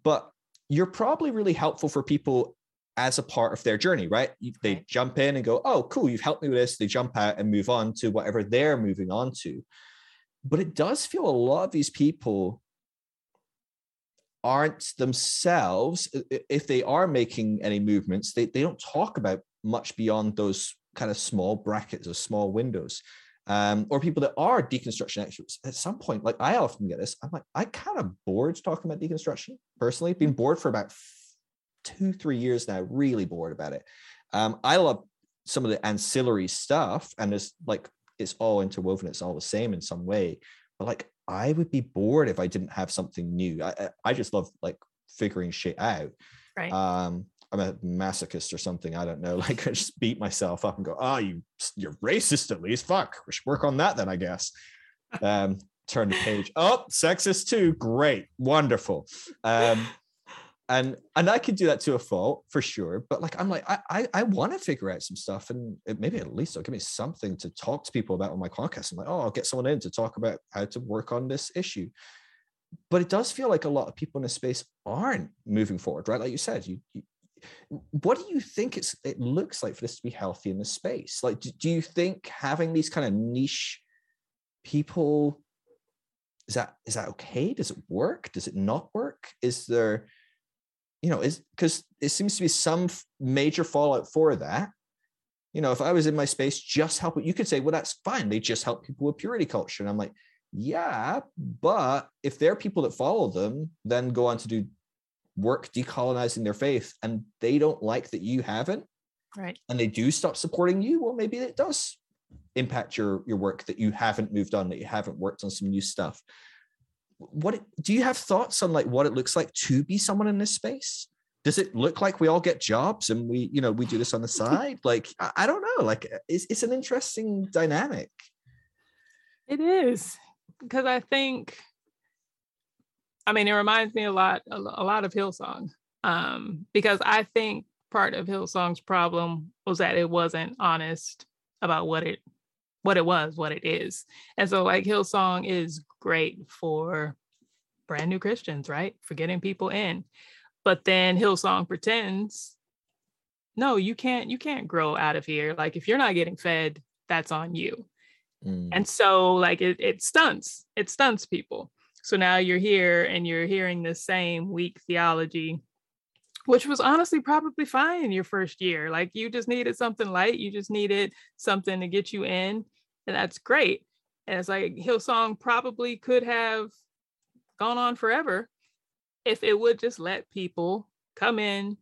[SPEAKER 1] But you're probably really helpful for people as a part of their journey, right? They jump in and go, oh, cool, you've helped me with this. They jump out and move on to whatever they're moving on to. But it does feel a lot of these people aren't themselves, if they are making any movements, they, they don't talk about much beyond those kind of small brackets or small windows. Um, or people that are deconstruction experts at some point, like I often get this, I'm like, I kind of bored talking about deconstruction personally, been bored for about two, three years now, really bored about it. Um, I love some of the ancillary stuff, and it's like it's all interwoven, it's all the same in some way. But like, I would be bored if I didn't have something new. I I just love like figuring shit out.
[SPEAKER 3] Right.
[SPEAKER 1] Um, I'm a masochist or something. I don't know. Like I just beat myself up and go, oh, you you're racist at least. Fuck, we should work on that then, I guess. Um, turn the page. Oh, sexist too. Great, wonderful. Um, and and I could do that to a fault for sure. But like I'm like I I, I want to figure out some stuff, and maybe at least it'll give me something to talk to people about on my podcast. I'm like, oh, I'll get someone in to talk about how to work on this issue. But it does feel like a lot of people in this space aren't moving forward, right? Like you said, you, you what do you think it's it looks like for this to be healthy in the space? Like, do, do you think having these kind of niche people is that is that okay? Does it work? Does it not work? Is there you know, is because it seems to be some major fallout for that. You know, if I was in my space just helping, you could say, well, that's fine. They just help people with purity culture. And I'm like, yeah, but if they're people that follow them, then go on to do work decolonizing their faith and they don't like that you haven't,
[SPEAKER 3] right?
[SPEAKER 1] And they do stop supporting you, well, maybe it does impact your your work that you haven't moved on that you haven't worked on some new stuff what do you have thoughts on like what it looks like to be someone in this space? Does it look like we all get jobs and we you know we do this on the side? Like i, I don't know like it's, it's an interesting dynamic.
[SPEAKER 3] It is because i think i mean it reminds me a lot a, a lot of hillsong um because i think part of hillsong's problem was that it wasn't honest about what it what it was, what it is. And so like Hillsong is great for brand new Christians, right? For getting people in. But then Hillsong pretends, no, you can't, you can't grow out of here. Like if you're not getting fed, that's on you. Mm. And so like it, it stunts, it stunts people. So now you're here and you're hearing the same weak theology which was honestly probably fine in your first year. Like you just needed something light, you just needed something to get you in, and that's great. And it's like Hillsong probably could have gone on forever if it would just let people come in,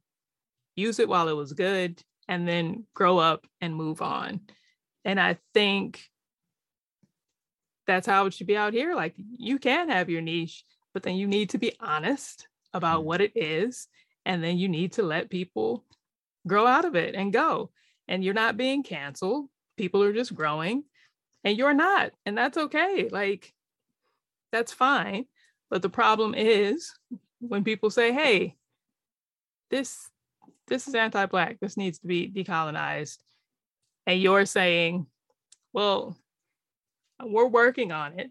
[SPEAKER 3] use it while it was good, and then grow up and move on. And I think that's how it should be out here. Like you can have your niche, but then you need to be honest about mm. what it is and then you need to let people grow out of it and go. And you're not being canceled. People are just growing and you're not. And that's okay. Like, that's fine. But the problem is when people say, hey, this this is anti-black this needs to be decolonized and you're saying well we're working on it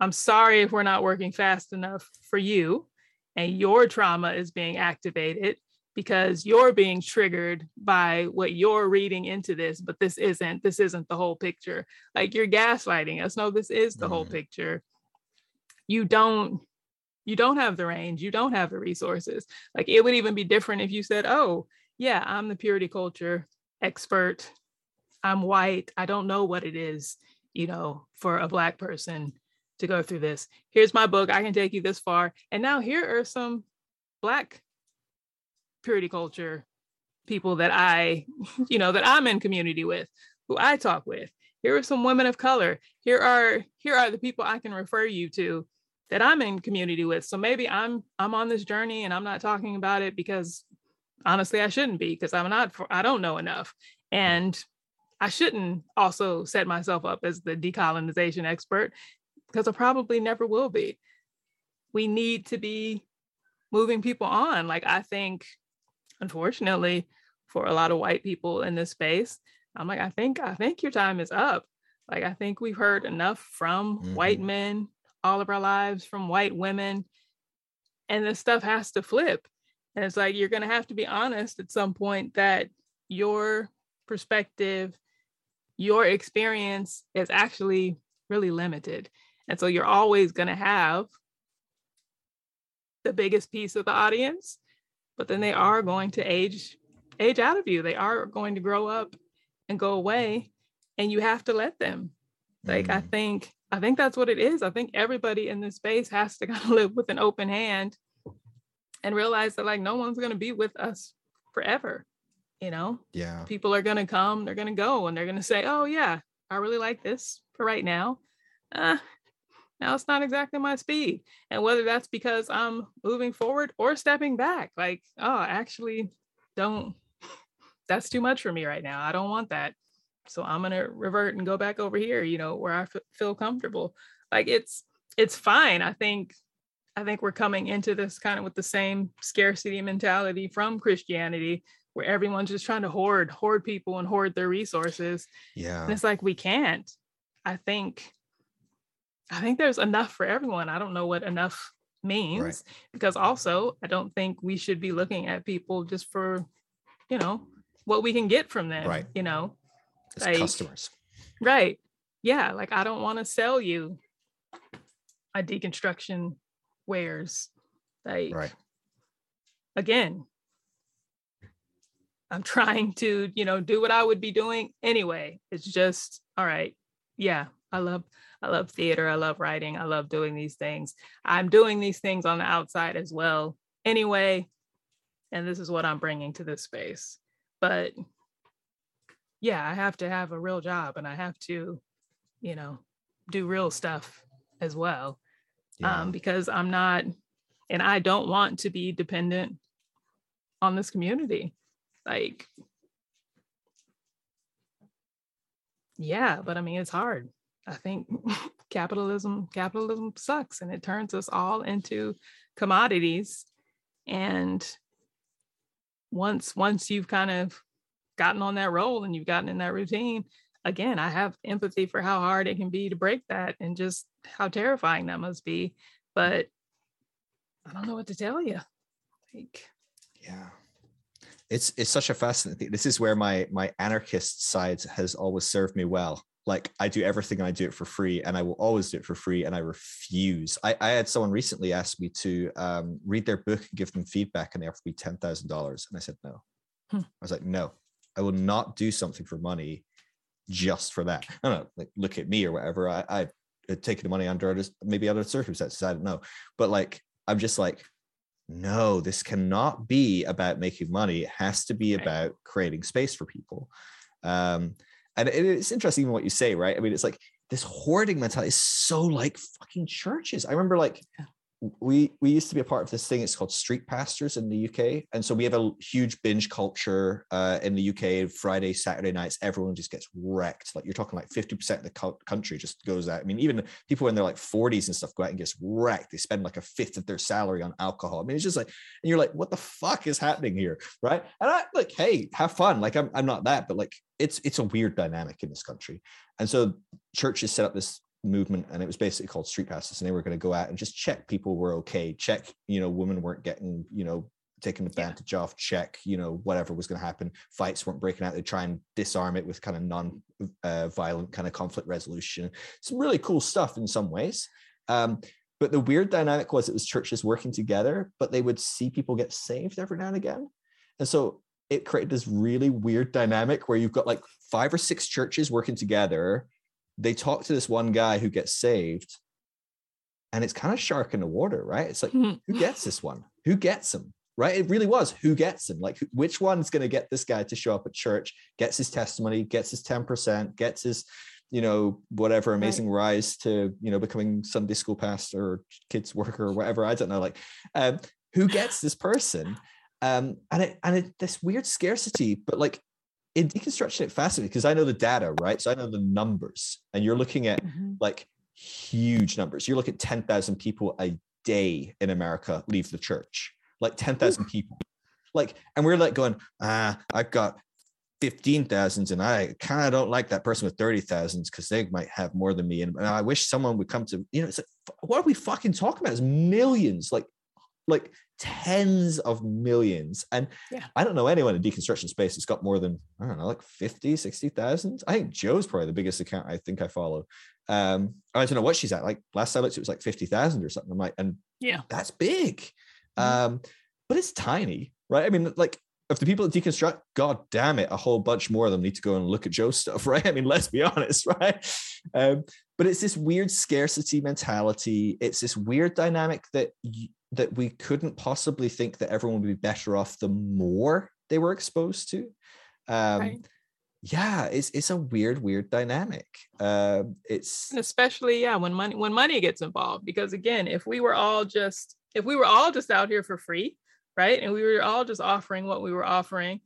[SPEAKER 3] i'm sorry if we're not working fast enough for you and your trauma is being activated because you're being triggered by what you're reading into this but this isn't this isn't the whole picture. Like you're gaslighting us. No this is the mm. whole picture. You don't you don't have the range. You don't have the resources. Like it would even be different if you said oh yeah i'm the purity culture expert. I'm white. I don't know what it is you know for a black person to go through this. Here's my book. I can take you this far. And now here are some Black purity culture people that I, you know, that I'm in community with, who I talk with. Here are some women of color. Here are here are the people I can refer you to that I'm in community with. So maybe I'm I'm on this journey and I'm not talking about it because honestly I shouldn't be because I'm not I don't know enough. And I shouldn't also set myself up as the decolonization expert because it probably never will be. We need to be moving people on. Like, I think, unfortunately, for a lot of white people in this space, I'm like, I think, I think your time is up. Like, I think we've heard enough from mm-hmm. white men all of our lives, from white women, and this stuff has to flip. And it's like, you're going to have to be honest at some point that your perspective, your experience is actually really limited. And so you're always going to have the biggest piece of the audience, but then they are going to age age out of you. They are going to grow up and go away and you have to let them. Like mm. I think I think that's what it is. I think everybody in this space has to kind of live with an open hand and realize that like no one's going to be with us forever. You know?
[SPEAKER 1] Yeah.
[SPEAKER 3] People are going to come, they're going to go and they're going to say, "Oh yeah, I really like this for right now." Uh, now it's not exactly my speed. And whether that's because I'm moving forward or stepping back, like, oh, actually don't, that's too much for me right now. I don't want that. So I'm going to revert and go back over here, you know, where I f- feel comfortable. Like it's, it's fine. I think, I think we're coming into this kind of with the same scarcity mentality from Christianity where everyone's just trying to hoard, hoard people and hoard their resources.
[SPEAKER 1] Yeah.
[SPEAKER 3] And it's like, we can't. I think I think there's enough for everyone. I don't know what enough means right. because also I don't think we should be looking at people just for, you know, what we can get from them.
[SPEAKER 1] Right.
[SPEAKER 3] You know,
[SPEAKER 1] As like, customers.
[SPEAKER 3] Right. Yeah. Like I don't want to sell you a deconstruction wares. Like
[SPEAKER 1] right.
[SPEAKER 3] again, I'm trying to, you know, do what I would be doing anyway. It's just all right. Yeah, I love I love theater. I love writing. I love doing these things. I'm doing these things on the outside as well. Anyway, and this is what I'm bringing to this space. But yeah, I have to have a real job and I have to, you know, do real stuff as well. Yeah. Um, because I'm not, and I don't want to be dependent on this community. Like, yeah, but I mean, it's hard. I think capitalism, capitalism sucks and it turns us all into commodities. And once, once you've kind of gotten on that role and you've gotten in that routine, again, I have empathy for how hard it can be to break that and just how terrifying that must be. But I don't know what to tell you. Like,
[SPEAKER 1] yeah, it's it's such a fascinating thing. This is where my my anarchist side has always served me well. Like I do everything and I do it for free, and I will always do it for free, and I refuse. I, I had someone recently ask me to um, read their book and give them feedback, and they offered me ten thousand dollars, and I said no. Hmm. I was like, no, I will not do something for money just for that. I don't know, like look at me or whatever. I, I had taken the money under just maybe other circumstances. I don't know. But like I'm just like, no, this cannot be about making money. It has to be right. about creating space for people. Um, and it's interesting what you say, right? I mean, it's like this hoarding mentality is so like fucking churches. I remember like we we used to be a part of this thing. It's called street pastors in the uk and so we have a huge binge culture uh, in the uk friday saturday nights everyone just gets wrecked. Like you're talking like 50% of the country just goes out. I mean even people in their like 40s and stuff go out and gets wrecked. They spend like a fifth of their salary on alcohol. I mean it's just like and you're like what the fuck is happening here? Right? And i like hey have fun. Like i'm, I'm not that but like it's it's a weird dynamic in this country. And so churches set up this movement and it was basically called street pastors and they were going to go out and just check people were okay check you know women weren't getting you know taken advantage yeah. of check you know whatever was going to happen fights weren't breaking out they try and disarm it with kind of non uh, violent kind of conflict resolution. Some really cool stuff in some ways. Um, but the weird dynamic was it was churches working together but they would see people get saved every now and again. And so it created this really weird dynamic where you've got like five or six churches working together they talk to this one guy who gets saved and it's kind of shark in the water right? It's like who gets this one? Who gets him right? It really was who gets him? Like which one's going to get this guy to show up at church gets his testimony gets his 10% gets his you know whatever amazing right. rise to you know becoming sunday school pastor or kids worker or whatever i don't know like um, who gets this person? Um, and it and it this weird scarcity but like in deconstruction it fascinating because I know the data, right? So I know the numbers, and you're looking at mm-hmm. like huge numbers. You look at 10,000 people a day in America leave the church, like 10,000 people. Like, and we're like going, ah, I've got 15,000s and I kind of don't like that person with 30,000s because they might have more than me. And, and I wish someone would come to, you know, it's like, what are we fucking talking about? It's millions, like, like tens of millions. And yeah. I don't know anyone in deconstruction space that's got more than, I don't know, like 50, 60,000. I think Jo's probably the biggest account I think I follow. Um, I don't know what she's at. Like last I looked, it was like 50,000 or something. I'm like, and
[SPEAKER 3] yeah,
[SPEAKER 1] that's big. Mm-hmm. Um, but it's tiny, right? I mean, like if the people that deconstruct, god damn it, a whole bunch more of them need to go and look at Jo's stuff, right? I mean, let's be honest, right? Um, but it's this weird scarcity mentality. It's this weird dynamic that that we couldn't possibly think that everyone would be better off the more they were exposed to. Um, right. Yeah, it's it's a weird, weird dynamic. Uh, it's
[SPEAKER 3] and especially yeah when money when money gets involved because again, if we were all just if we were all just out here for free, right, and we were all just offering what we were offering,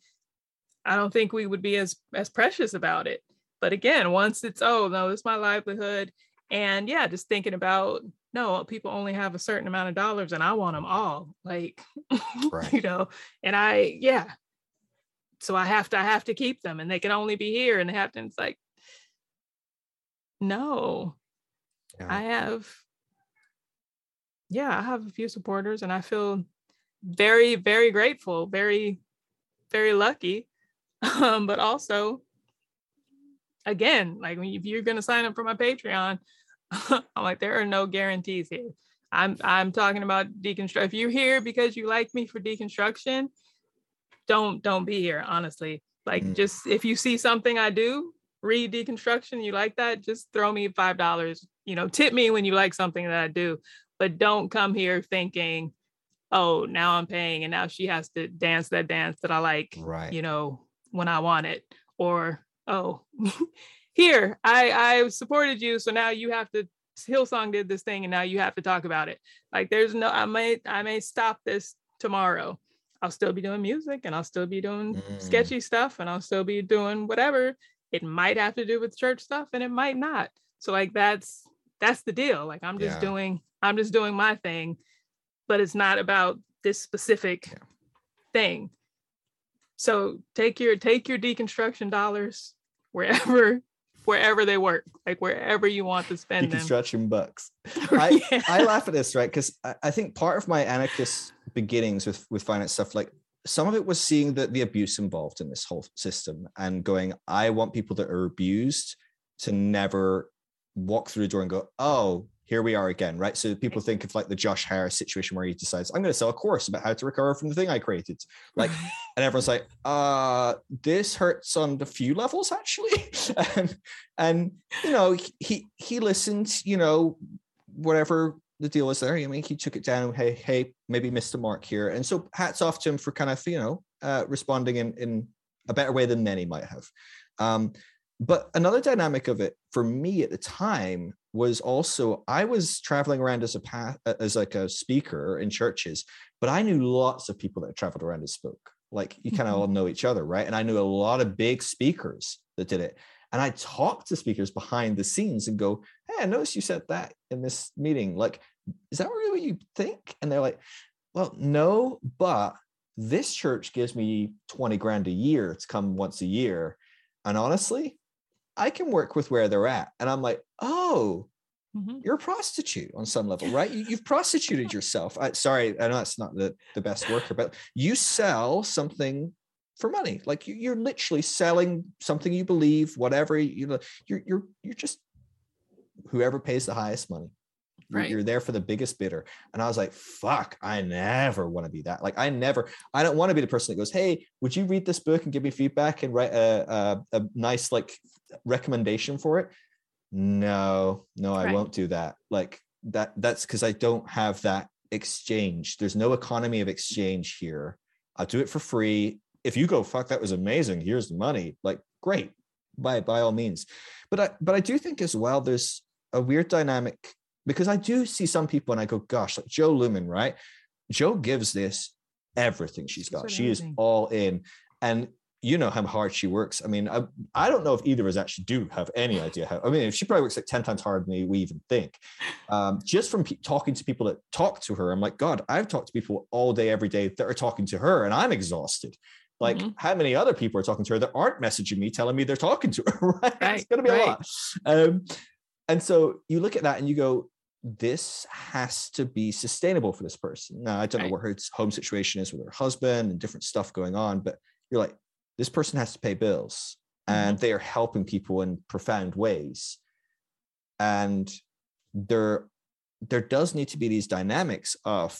[SPEAKER 3] I don't think we would be as as precious about it. But again, once it's oh no, it's my livelihood, and yeah, just thinking about no, people only have a certain amount of dollars and I want them all. Like, right. you know, and I, yeah. So I have to, I have to keep them and they can only be here and they have to, it's like, no, yeah. I have, yeah, I have a few supporters and I feel very, very grateful, very, very lucky. Um, but also, again, like if you're going to sign up for my Patreon, I'm like, there are no guarantees here. I'm I'm talking about deconstruct. If you're here because you like me for deconstruction, don't don't be here. Honestly, like mm. just if you see something I do, read deconstruction, you like that, just throw me five dollars. You know, tip me when you like something that I do, but don't come here thinking, oh, now I'm paying and now she has to dance that dance that I like.
[SPEAKER 1] Right.
[SPEAKER 3] You know, when I want it, or oh, here, I I supported you, so now you have to Hillsong did this thing and now you have to talk about it. Like there's no I may I may stop this tomorrow. I'll still be doing music and I'll still be doing mm. sketchy stuff and I'll still be doing whatever. It might have to do with church stuff and it might not. So like that's that's the deal. Like I'm just yeah. doing I'm just doing my thing, but it's not about this specific yeah. thing. So take your take your deconstruction dollars wherever wherever they work, like wherever you want to spend
[SPEAKER 1] deconstruction them. bucks. I, yeah. I laugh at this, right? Because I, I think part of my anarchist beginnings with with finance stuff, like some of it was seeing the the abuse involved in this whole system and going, I want people that are abused to never walk through the door and go, oh, here we are again, right? So people think of like the Josh Harris situation where he decides, I'm going to sell a course about how to recover from the thing I created. Like, and everyone's like, uh, this hurts on a few levels actually. and, and, you know, he, he listened, you know, whatever the deal was there. I mean, he took it down. Hey, hey, maybe missed the mark here. And so hats off to him for kind of, you know, uh, responding in, in a better way than many might have. Um, but another dynamic of it for me at the time was also I was traveling around as a path, as like a speaker in churches, but I knew lots of people that traveled around and spoke. Like you kind of mm-hmm. all know each other, right? And I knew a lot of big speakers that did it. And I talked to speakers behind the scenes and go, Hey, I noticed you said that in this meeting. Like, is that really what you think? And they're like, Well, no, but this church gives me 20 grand a year to come once a year. And honestly, I can work with where they're at. And I'm like, oh, mm-hmm. you're a prostitute on some level, right? You, have prostituted yourself. I, sorry, I know that's not the, the best worker, but you sell something for money. Like you, are literally selling something you believe, whatever you know, you're, you're, you're just whoever pays the highest money. Right. You're there for the biggest bidder. And I was like, fuck, I never want to be that. Like, I never, I don't want to be the person that goes, Hey, would you read this book and give me feedback and write a, a, a nice, like, recommendation for it? No, no, I right. won't do that. Like, that, that's because I don't have that exchange. There's no economy of exchange here. I'll do it for free. If you go, fuck, that was amazing. Here's the money. Like, great, by by all means. But I, but I do think as well, there's a weird dynamic because I do see some people and I go, gosh, like Jo Luehmann, right? Jo gives this everything she's got. She is all in. And you know how hard she works. I mean, I, I don't know if either of us actually do have any idea how. I mean, if she probably works like 10 times harder than we even think. Um, just from pe- talking to people that talk to her, I'm like, God, I've talked to people all day, every day that are talking to her, and I'm exhausted. Like, mm-hmm. how many other people are talking to her that aren't messaging me telling me they're talking to her? Right? right it's going to be right. a lot. Um, and so you look at that and you go, this has to be sustainable for this person. Now, I don't right. know what her home situation is with her husband and different stuff going on, but you're like, this person has to pay bills mm-hmm. and they are helping people in profound ways. And there, there does need to be these dynamics of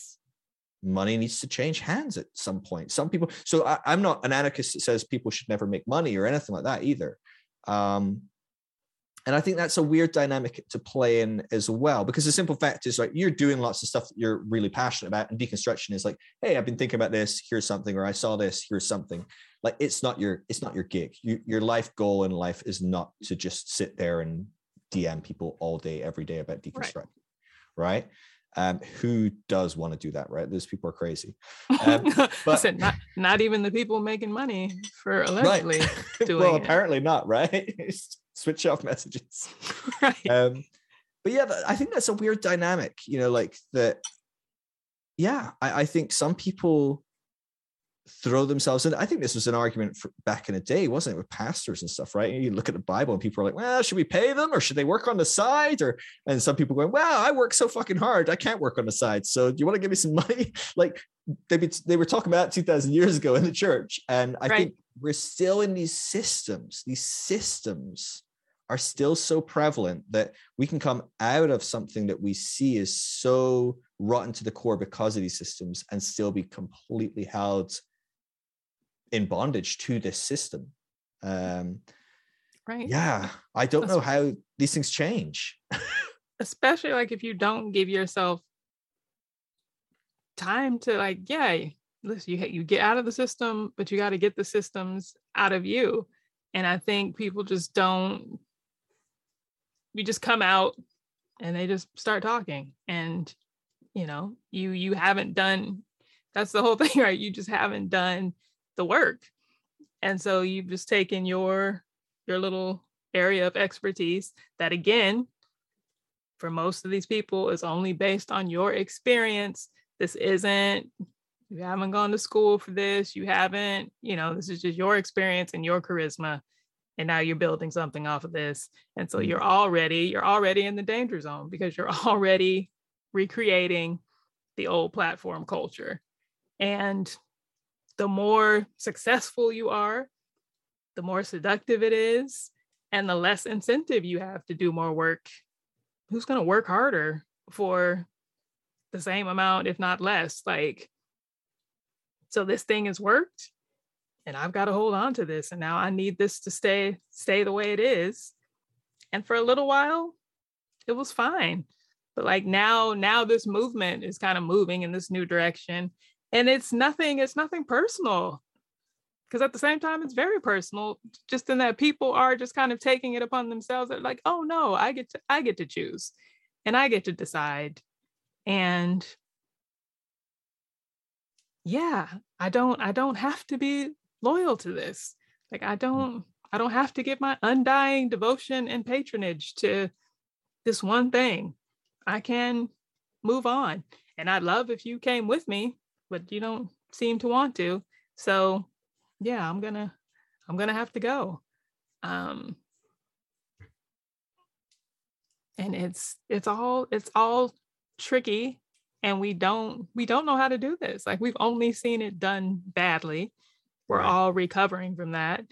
[SPEAKER 1] money needs to change hands at some point. Some people, so I, am not an anarchist that says people should never make money or anything like that either. Um, and I think that's a weird dynamic to play in as well, because the simple fact is, like, you're doing lots of stuff that you're really passionate about, and deconstruction is like, hey, I've been thinking about this. Here's something, or I saw this. Here's something. Like, it's not your, it's not your gig. You, your life goal in life is not to just sit there and DM people all day, every day about deconstruction, right? right? Um, who does want to do that, right? Those people are crazy. Um,
[SPEAKER 3] but Listen, not not even the people making money for allegedly right. doing
[SPEAKER 1] well,
[SPEAKER 3] it.
[SPEAKER 1] apparently not, right? Switch off messages. right. Um, but yeah, I think that's a weird dynamic, you know, like that. Yeah, I, I think some people throw themselves in. I think this was an argument for, back in the day, wasn't it, with pastors and stuff, right? You look at the Bible and people are like, well, should we pay them or should they work on the side? Or and some people going, well, I work so fucking hard, I can't work on the side. So do you want to give me some money? like they be, they were talking about 2,000 years ago in the church, and I right. think we're still in these systems, these systems are still so prevalent that we can come out of something that we see is so rotten to the core because of these systems and still be completely held in bondage to this system. Um,
[SPEAKER 3] right.
[SPEAKER 1] Yeah. I don't know how these things change.
[SPEAKER 3] especially like if you don't give yourself time to like, yeah, listen, you, you get out of the system, but you got to get the systems out of you And I think people just don't, you just come out and they just start talking. And, you know, you you haven't done that's the whole thing, right? You just haven't done the work. And so you've just taken your your little area of expertise that again for most of these people is only based on your experience. This isn't you haven't gone to school for this, you haven't, you know, this is just your experience and your charisma and now you're building something off of this. And so you're mm-hmm. already you're already in the danger zone because you're already recreating the old platform culture. And the more successful you are, the more seductive it is, and the less incentive you have to do more work. Who's going to work harder for the same amount, if not less? Like, so this thing has worked and I've got to hold on to this. And now I need this to stay, stay the way it is. And for a little while, it was fine. But like now, now this movement is kind of moving in this new direction. And it's nothing, it's nothing personal because at the same time it's very personal just in that people are just kind of taking it upon themselves They're like oh no i get to i get to choose and i get to decide and yeah i don't i don't have to be loyal to this like i don't i don't have to give my undying devotion and patronage to this one thing i can move on and i'd love if you came with me but you don't seem to want to so yeah, I'm gonna I'm gonna have to go. Um and it's it's all it's all tricky and we don't we don't know how to do this. Like we've only seen it done badly. We're right. all recovering from that.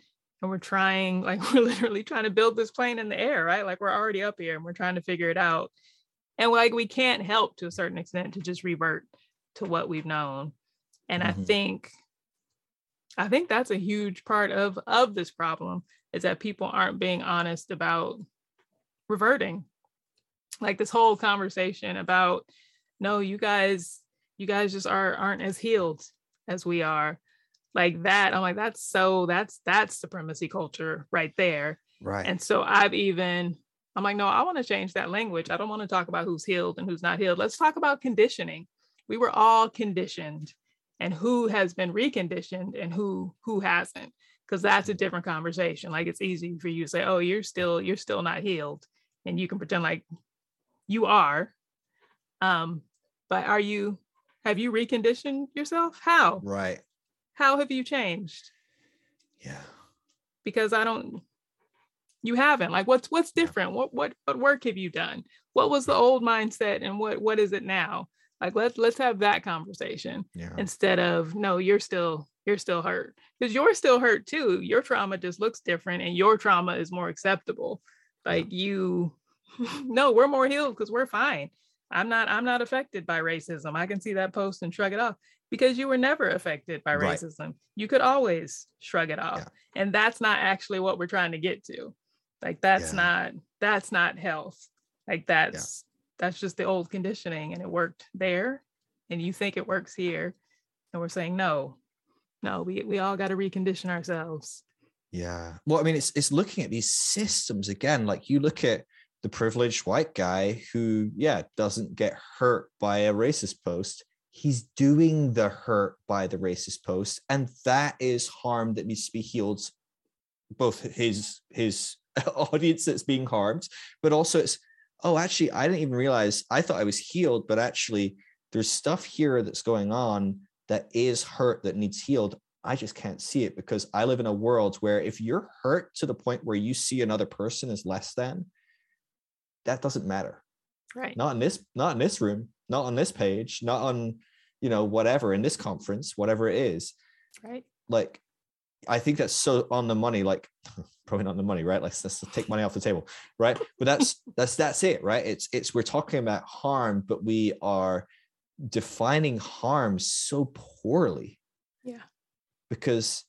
[SPEAKER 3] And we're trying, like we're literally trying to build this plane in the air, right? Like we're already up here and we're trying to figure it out. And like we can't help to a certain extent to just revert to what we've known. And mm-hmm. I think I think that's a huge part of of this problem is that people aren't being honest about reverting. Like this whole conversation about no, you guys, you guys just are aren't as healed as we are. Like that, I'm like, that's so that's that's supremacy culture right there.
[SPEAKER 4] Right.
[SPEAKER 3] And so I've even I'm like, no, I want to change that language. I don't want to talk about who's healed and who's not healed. Let's talk about conditioning. We were all conditioned and who has been reconditioned and who who hasn't because that's a different conversation like it's easy for you to say oh you're still you're still not healed and you can pretend like you are um but are you have you reconditioned yourself how
[SPEAKER 4] right
[SPEAKER 3] how have you changed
[SPEAKER 4] yeah
[SPEAKER 3] because i don't you haven't like what's what's different what what what work have you done what was the old mindset and what what is it now like let's let's have that conversation
[SPEAKER 4] yeah.
[SPEAKER 3] instead of no, you're still you're still hurt because you're still hurt too. Your trauma just looks different, and your trauma is more acceptable. Like you, no, we're more healed because we're fine. I'm not I'm not affected by racism. I can see that post and shrug it off because you were never affected by right. racism. You could always shrug it off. Yeah. And that's not actually what we're trying to get to. Like that's yeah. not that's not health. Like that's that's just the old conditioning and it worked there and you think it works here and we're saying no no we, we all got to recondition ourselves
[SPEAKER 1] yeah well i mean it's it's looking at these systems again like you look at the privileged white guy who yeah doesn't get hurt by a racist post he's doing the hurt by the racist post and that is harm that needs to be healed both his his audience that's being harmed but also it's oh, actually, I didn't even realize I thought I was healed, but actually, there's stuff here that's going on that is hurt that needs healed. I just can't see it because I live in a world where if you're hurt to the point where you see another person as less than, that doesn't matter.
[SPEAKER 3] Right.
[SPEAKER 1] Not in this, not in this room, not on this page, not on, you know, whatever in this conference, whatever it is.
[SPEAKER 3] Right.
[SPEAKER 1] Like, I think that's so on the money. Like, probably not the money, right? Let's let's take money off the table, right? But that's that's that's it, right? It's it's we're talking about harm, but we are defining harm so poorly.
[SPEAKER 3] Yeah.
[SPEAKER 1] Because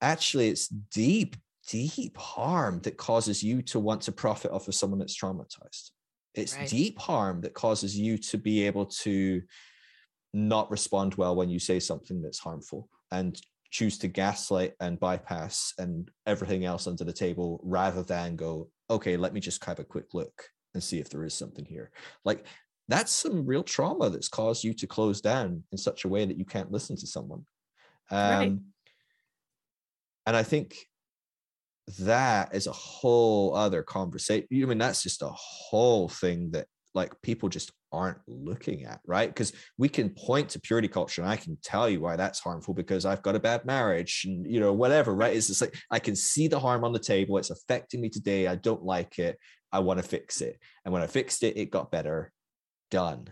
[SPEAKER 1] actually it's deep, deep harm that causes you to want to profit off of someone that's traumatized. It's right. deep harm that causes you to be able to not respond well when you say something that's harmful and choose to gaslight and bypass and everything else under the table rather than go, okay, let me just have a quick look and see if there is something here. Like that's some real trauma that's caused you to close down in such a way that you can't listen to someone. Um, right. And I think that is a whole other conversation. I mean, that's just a whole thing that like people just aren't looking at, right? Because we can point to purity culture and I can tell you why that's harmful because I've got a bad marriage and you know, whatever, right? It's just like I can see the harm on the table. It's affecting me today. I don't like it. I want to fix it. And when I fixed it, it got better. Done.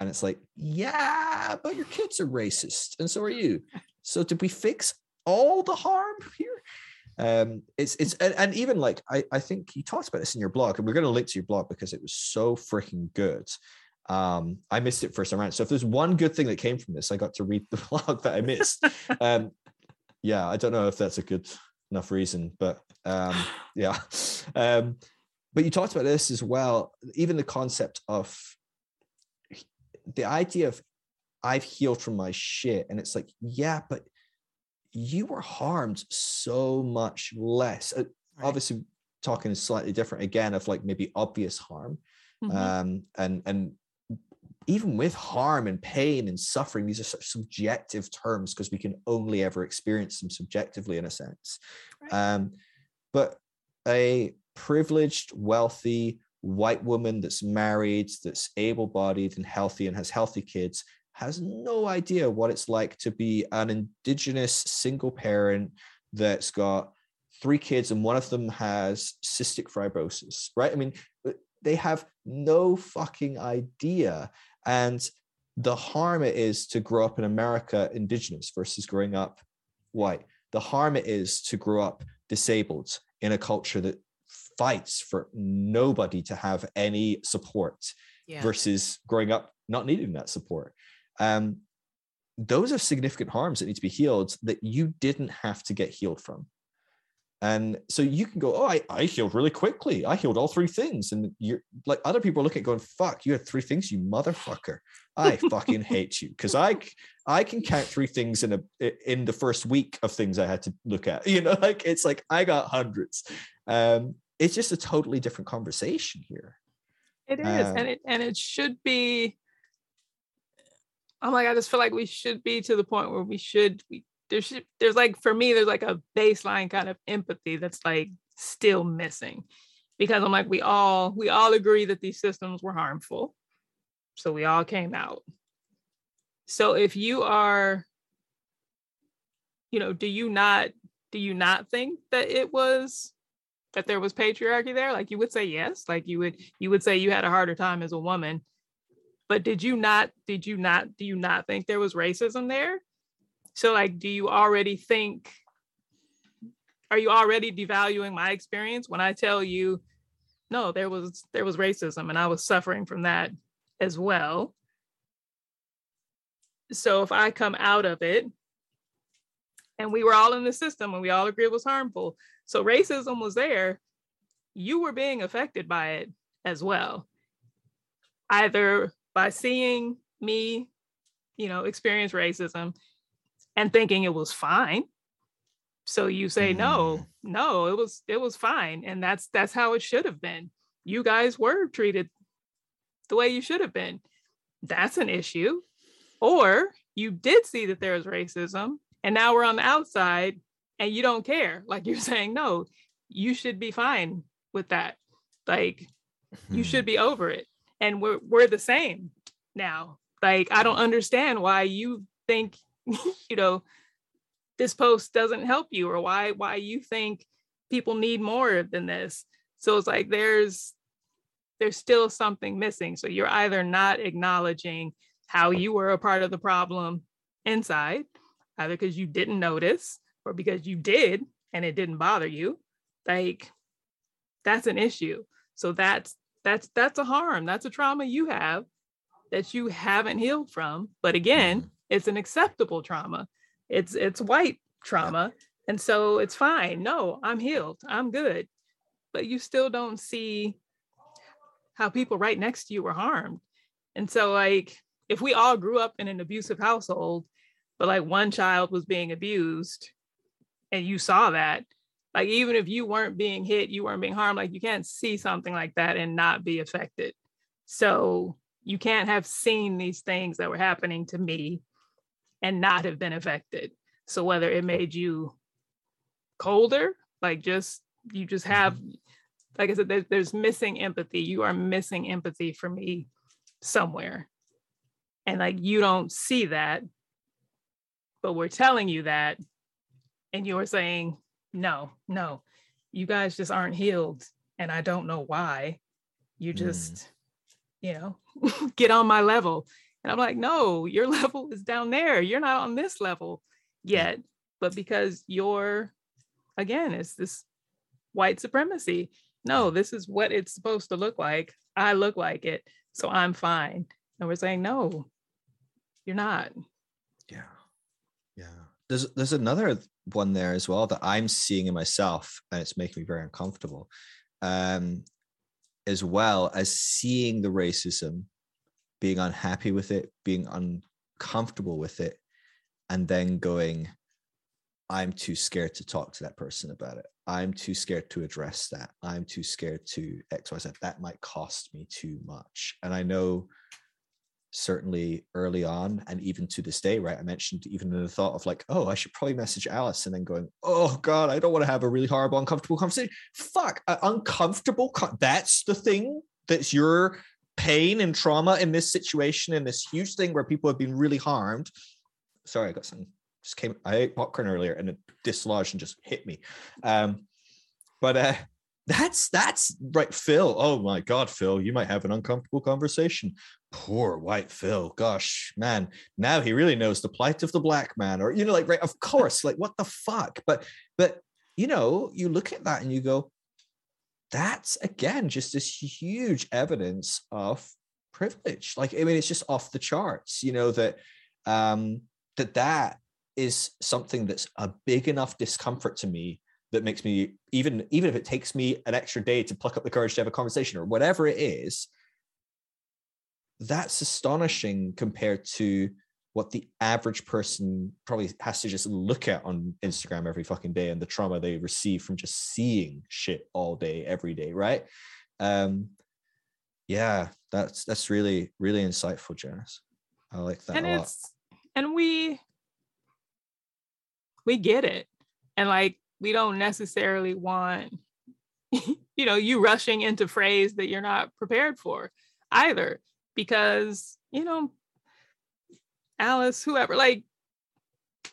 [SPEAKER 1] And it's like, yeah, but your kids are racist, and so are you. So did we fix all the harm here? Um it's it's and, and, even like I, I think you talked about this in your blog and we're going to link to your blog because it was so freaking good. Um i missed it first around so if there's one good thing that came from this i got to read the blog that i missed. Um yeah i don't know if that's a good enough reason but um yeah. Um but you talked about this as well even the concept of the idea of i've healed from my shit and it's like yeah but you were harmed so much less. Uh, right. Obviously, talking slightly different again of like maybe obvious harm, mm-hmm. um, and and even with harm and pain and suffering, these are such subjective terms because we can only ever experience them subjectively in a sense. Right. Um, but a privileged, wealthy white woman that's married, that's able-bodied and healthy, and has healthy kids has no idea what it's like to be an indigenous single parent that's got three kids and one of them has cystic fibrosis, right? I mean, uh, they have no fucking idea. And the harm it is to grow up in America indigenous versus growing up white, the harm it is to grow up disabled in a culture that fights for nobody to have any support yeah. versus growing up not needing that support um, those are significant harms that need to be healed that you didn't have to get healed from. And so you can go, oh, I, I healed really quickly. I healed all three things. And you're like other people are looking at going, fuck, you had three things, you motherfucker. I fucking hate you. Cause I I can count three things in a in the first week of things I had to look at. You know, like it's like I got hundreds. Um, it's just a totally different conversation here.
[SPEAKER 3] It is, um, and it and it should be I'm like, I just feel like we should be to the point where we should we there's there's like for me, there's like a baseline kind of empathy that's like still missing. Because I'm like, we all we all agree that these systems were harmful. So we all came out. So if you are, you know, do you not do you not think that it was that there was patriarchy there? Like you would say yes. Like you would you would say you had a harder time as a woman but did you not did you not do you not think there was racism there? So like do you already think are you already devaluing my experience when i tell you no there was there was racism and i was suffering from that as well? So if i come out of it and we were all in the system and we all agree it was harmful so racism was there you were being affected by it as well. Either by seeing me, you know, experience racism and thinking it was fine. So you say mm. no, no, it was it was fine and that's that's how it should have been. You guys were treated the way you should have been. That's an issue. Or you did see that there was racism and now we're on the outside and you don't care. Like you're saying no, you should be fine with that. Like you should hmm. be over it and we're we're the same now. Like I don't understand why you think you know this post doesn't help you or why why you think people need more than this. So it's like there's there's still something missing. So you're either not acknowledging how you were a part of the problem inside, either because you didn't notice or because you did and it didn't bother you. Like that's an issue. So that's that's that's a harm that's a trauma you have that you haven't healed from but again mm-hmm. it's an acceptable trauma. It's it's white trauma and so it's fine. No i'm healed i'm good. But you still don't see how people right next to you were harmed. And so like if we all grew up in an abusive household but like one child was being abused and you saw that like even if you weren't being hit you weren't being harmed like you can't see something like that and not be affected. So you can't have seen these things that were happening to me and not have been affected. So whether it made you colder like just you just have mm-hmm. like i said there's, there's missing empathy. You are missing empathy for me somewhere. And like you don't see that but we're telling you that and you're saying no no. You guys just aren't healed and i don't know why. You mm. just mm. you know get on my level. And i'm like no your level is down there. You're not on this level yet. But because you're again it's this white supremacy. No this is what it's supposed to look like. I look like it so i'm fine. And we're saying no you're not.
[SPEAKER 1] Yeah. Yeah there's there's another one there as well that i'm seeing in myself and it's making me very uncomfortable um as well as seeing the racism being unhappy with it being uncomfortable with it and then going i'm too scared to talk to that person about it. I'm too scared to address that. I'm too scared to xyz that might cost me too much. And i know certainly early on and even to this day right i mentioned even the thought of like oh i should probably message alice and then going oh god i don't want to have a really horrible uncomfortable conversation. Fuck uncomfortable that's the thing that's your pain and trauma in this situation in this huge thing where people have been really harmed. Sorry i got some just came i ate popcorn earlier and it dislodged and just hit me. Um but uh that's that's right phil. Oh my god phil you might have an uncomfortable conversation. Poor white phil. Gosh man now he really knows the plight of the black man or you know like right of course like what the fuck? But but you know you look at that and you go that's again just this huge evidence of privilege. Like i mean it's just off the charts you know that um that that is something that's a big enough discomfort to me that makes me even even if it takes me an extra day to pluck up the courage to have a conversation or whatever it is that's astonishing compared to what the average person probably has to just look at on Instagram every fucking day and the trauma they receive from just seeing shit all day every day right? Um yeah that's that's really really insightful Janice. I like that
[SPEAKER 3] and it's and we we get it. And like we don't necessarily want you know you rushing into phrase that you're not prepared for either because you know alice whoever like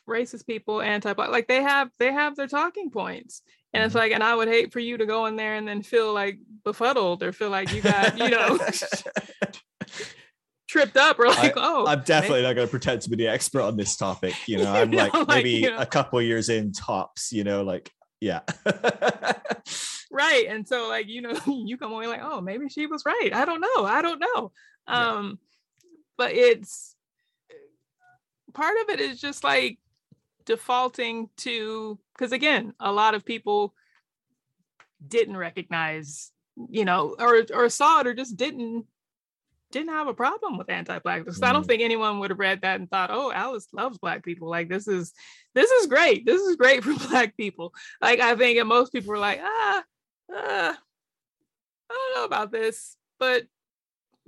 [SPEAKER 3] racist people anti black, like they have they have their talking points and it's mm-hmm. like and i would hate for you to go in there and then feel like befuddled or feel like you got you know tripped up or like, I, oh,
[SPEAKER 1] I'm definitely not going to pretend to be the expert on this topic. You know, I'm you know, like, maybe you know. a couple years in tops, you know, like, yeah.
[SPEAKER 3] right. And so like, you know, you come away like, oh, maybe she was right. I don't know. I don't know. Um, yeah. but it's part of it is just like defaulting to because again, a lot of people didn't recognize, you know, or or saw it or just didn't didn't have a problem with anti-blackness. Mm. I don't mm. think anyone would have read that and thought, "Oh, Alice loves black people. Like this is this is great. This is great for black people." Like I think and most people were like, "Ah, ah, I don't know about this, but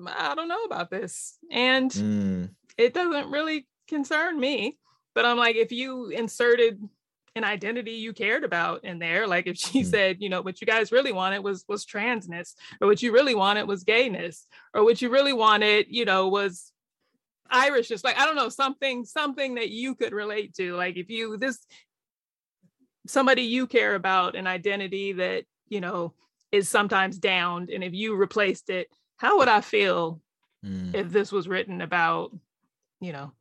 [SPEAKER 3] I don't know about this." And mm. it doesn't really concern me. But I'm like, if you inserted an identity you cared about in there. Like if she mm. said, you know, what you guys really wanted was was transness, or what you really wanted was gayness, or what you really wanted, you know, was Irish. Just like I don't know, something something that you could relate to. Like if you this somebody you care about, an identity that you know is sometimes downed, and if you replaced it, how would I feel mm. if this was written about, you know,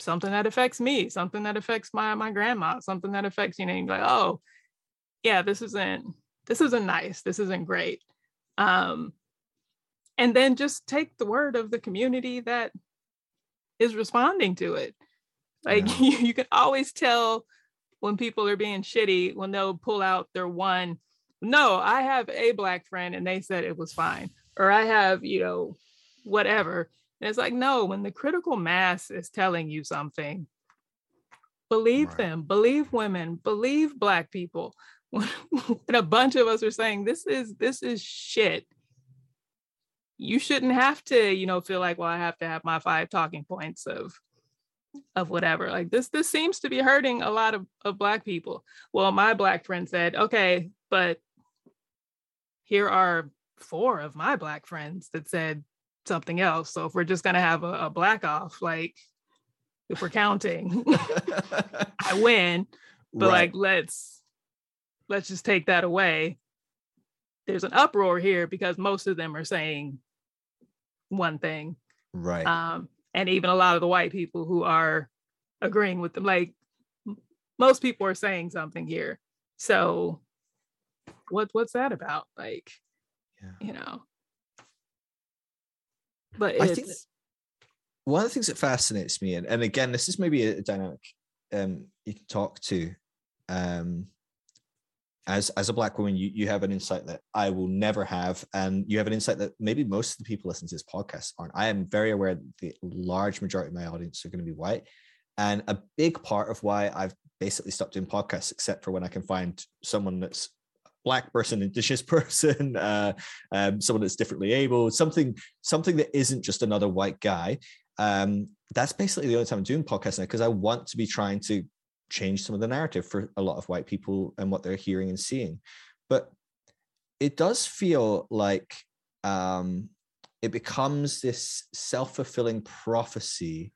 [SPEAKER 3] something that affects me, something that affects my my grandma, something that affects you know, you're like oh, yeah, this isn't this isn't nice, this isn't great, um, and then just take the word of the community that is responding to it. Like yeah. you, you can always tell when people are being shitty when they'll pull out their one. No, I have a black friend and they said it was fine, or I have you know whatever and it's like, no, when the critical mass is telling you something, believe right. them, believe women, believe black people. When, a bunch of us are saying this is this is shit. You shouldn't have to, you know, feel like, well, I have to have my five talking points of of whatever. Like this, this seems to be hurting a lot of, of black people. Well, my black friend said, okay, but here are four of my black friends that said something else. So if we're just gonna have a, a black off, like if we're counting, I win. But right. like let's let's just take that away. There's an uproar here because most of them are saying one thing.
[SPEAKER 1] Right.
[SPEAKER 3] Um, and even a lot of the white people who are agreeing with them like most people are saying something here so what what's that about like yeah. you know but I think
[SPEAKER 1] one of the things that fascinates me and, and again this is maybe a dynamic um you can talk to um as as a black woman you, you have an insight that i will never have and you have an insight that maybe most of the people listening to this podcast aren't. I am very aware that the large majority of my audience are going to be white and a big part of why i've basically stopped doing podcasts except for when i can find someone that's black person indigenous person uh, um, someone that's differently able something something that isn't just another white guy um, that's basically the only time i'm doing podcasts now because i want to be trying to change some of the narrative for a lot of white people and what they're hearing and seeing. But it does feel like um, it becomes this self fulfilling prophecy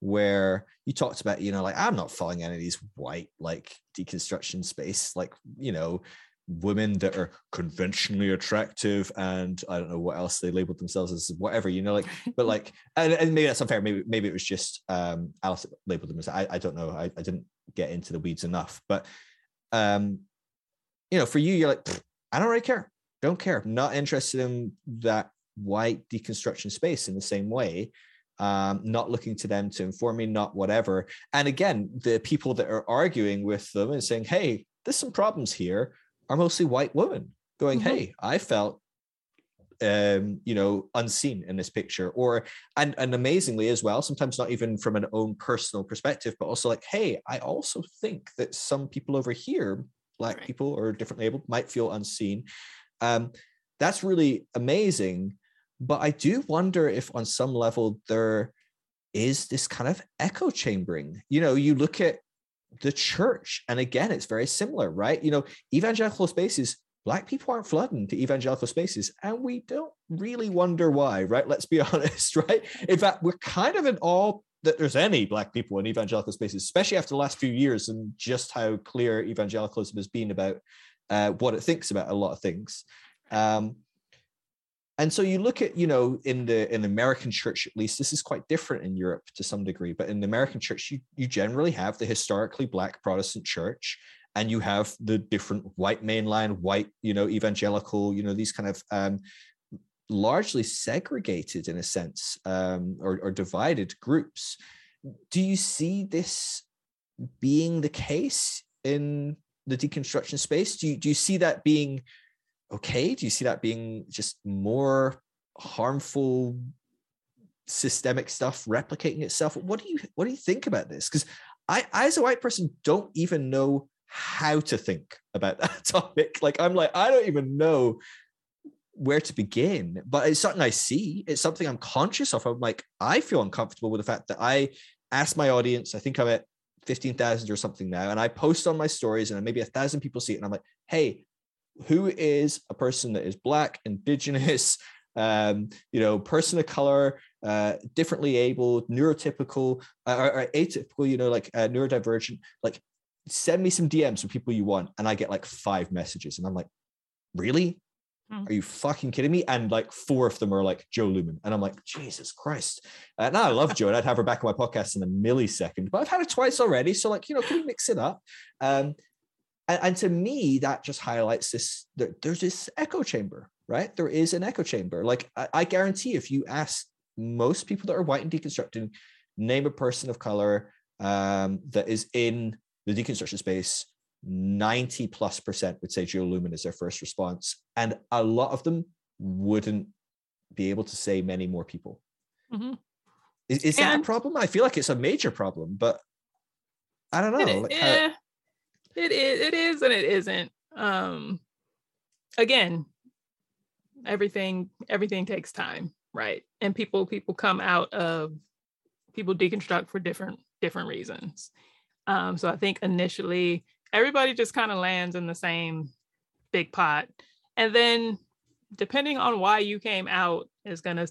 [SPEAKER 1] where you talked about, you know, like I'm not following any of these white like deconstruction space, like, you know, women that are conventionally attractive and I don't know what else they labeled themselves as whatever, you know, like but like and, and maybe that's unfair. Maybe maybe it was just um Alice labeled them as I, I don't know. I, I didn't get into the weeds enough. But um, you know, for you, you're like, I don't really care. Don't care. I'm not interested in that white deconstruction space in the same way. Um, not looking to them to inform me, not whatever. And again, the people that are arguing with them and saying, hey, there's some problems here are mostly white women going, mm-hmm. hey, I felt um, you know, unseen in this picture, or and and amazingly as well, sometimes not even from an own personal perspective, but also like, hey, I also think that some people over here, black right. people or differently able, might feel unseen. Um, that's really amazing. But I do wonder if on some level there is this kind of echo chambering. You know, you look at the church, and again, it's very similar, right? You know, evangelical spaces black people aren't flooding to evangelical spaces. And we don't really wonder why right? Let's be honest right? In fact we're kind of in awe that there's any black people in evangelical spaces especially after the last few years and just how clear evangelicalism has been about uh, what it thinks about a lot of things. Um, and so you look at you know in the in the american church at least this is quite different in europe to some degree but in the american church you, you generally have the historically black protestant church and you have the different white mainline, white, you know, evangelical, you know, these kind of um, largely segregated in a sense um, or, or divided groups. Do you see this being the case in the deconstruction space? Do you, do you see that being okay? Do you see that being just more harmful systemic stuff replicating itself? What do you what do you think about this? Because I, I, as a white person, don't even know how to think about that topic. Like I'm like, I don't even know where to begin, but it's something I see. It's something I'm conscious of. I'm like, I feel uncomfortable with the fact that I ask my audience, I think I'm at 15,000 or something now, and I post on my stories and maybe a thousand people see it. And I'm like, hey, who is a person that is black, indigenous, um, you know, person of color, uh, differently able, neurotypical, uh, or, or, atypical, you know, like uh, neurodivergent, like send me some DMs from people you want. And I get like five messages. And I'm like, really? Hmm. Are you fucking kidding me? And like four of them are like Jo Luehmann. And I'm like, Jesus Christ. And I love Jo and I'd have her back on my podcast in a millisecond, but I've had it twice already. So, like, you know, can we mix it up? Um, and, and to me, that just highlights this there, there's this echo chamber, right? There is an echo chamber. Like, I, I guarantee if you ask most people that are white and deconstructing, name a person of color um, that is in the deconstruction space, 90 plus percent would say Luehmann is their first response. And a lot of them wouldn't be able to say many more people. Mm-hmm. Is, is that a problem? I feel like it's a major problem, but I don't know. It, like
[SPEAKER 3] yeah, how... it is. It is, and it isn't. Um, again, everything everything takes time, right? And people people come out of people deconstruct for different different reasons. Um, so I think initially everybody just kind of lands in the same big pot, and then depending on why you came out is going to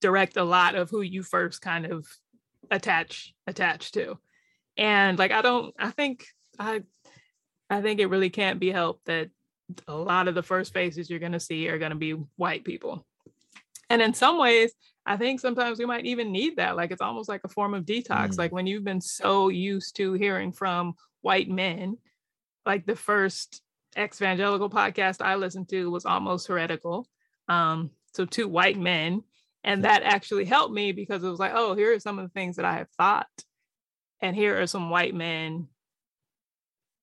[SPEAKER 3] direct a lot of who you first kind of attach attach to and like i don't i think i i think it really can't be helped that a lot of the first faces you're going to see are going to be white people and in some ways i think sometimes we might even need that like it's almost like a form of detox mm. like when you've been so used to hearing from white men like the first ex-evangelical podcast i listened to was almost heretical um so two white men and that actually helped me because it was like, oh, here are some of the things that I have thought. And here are some white men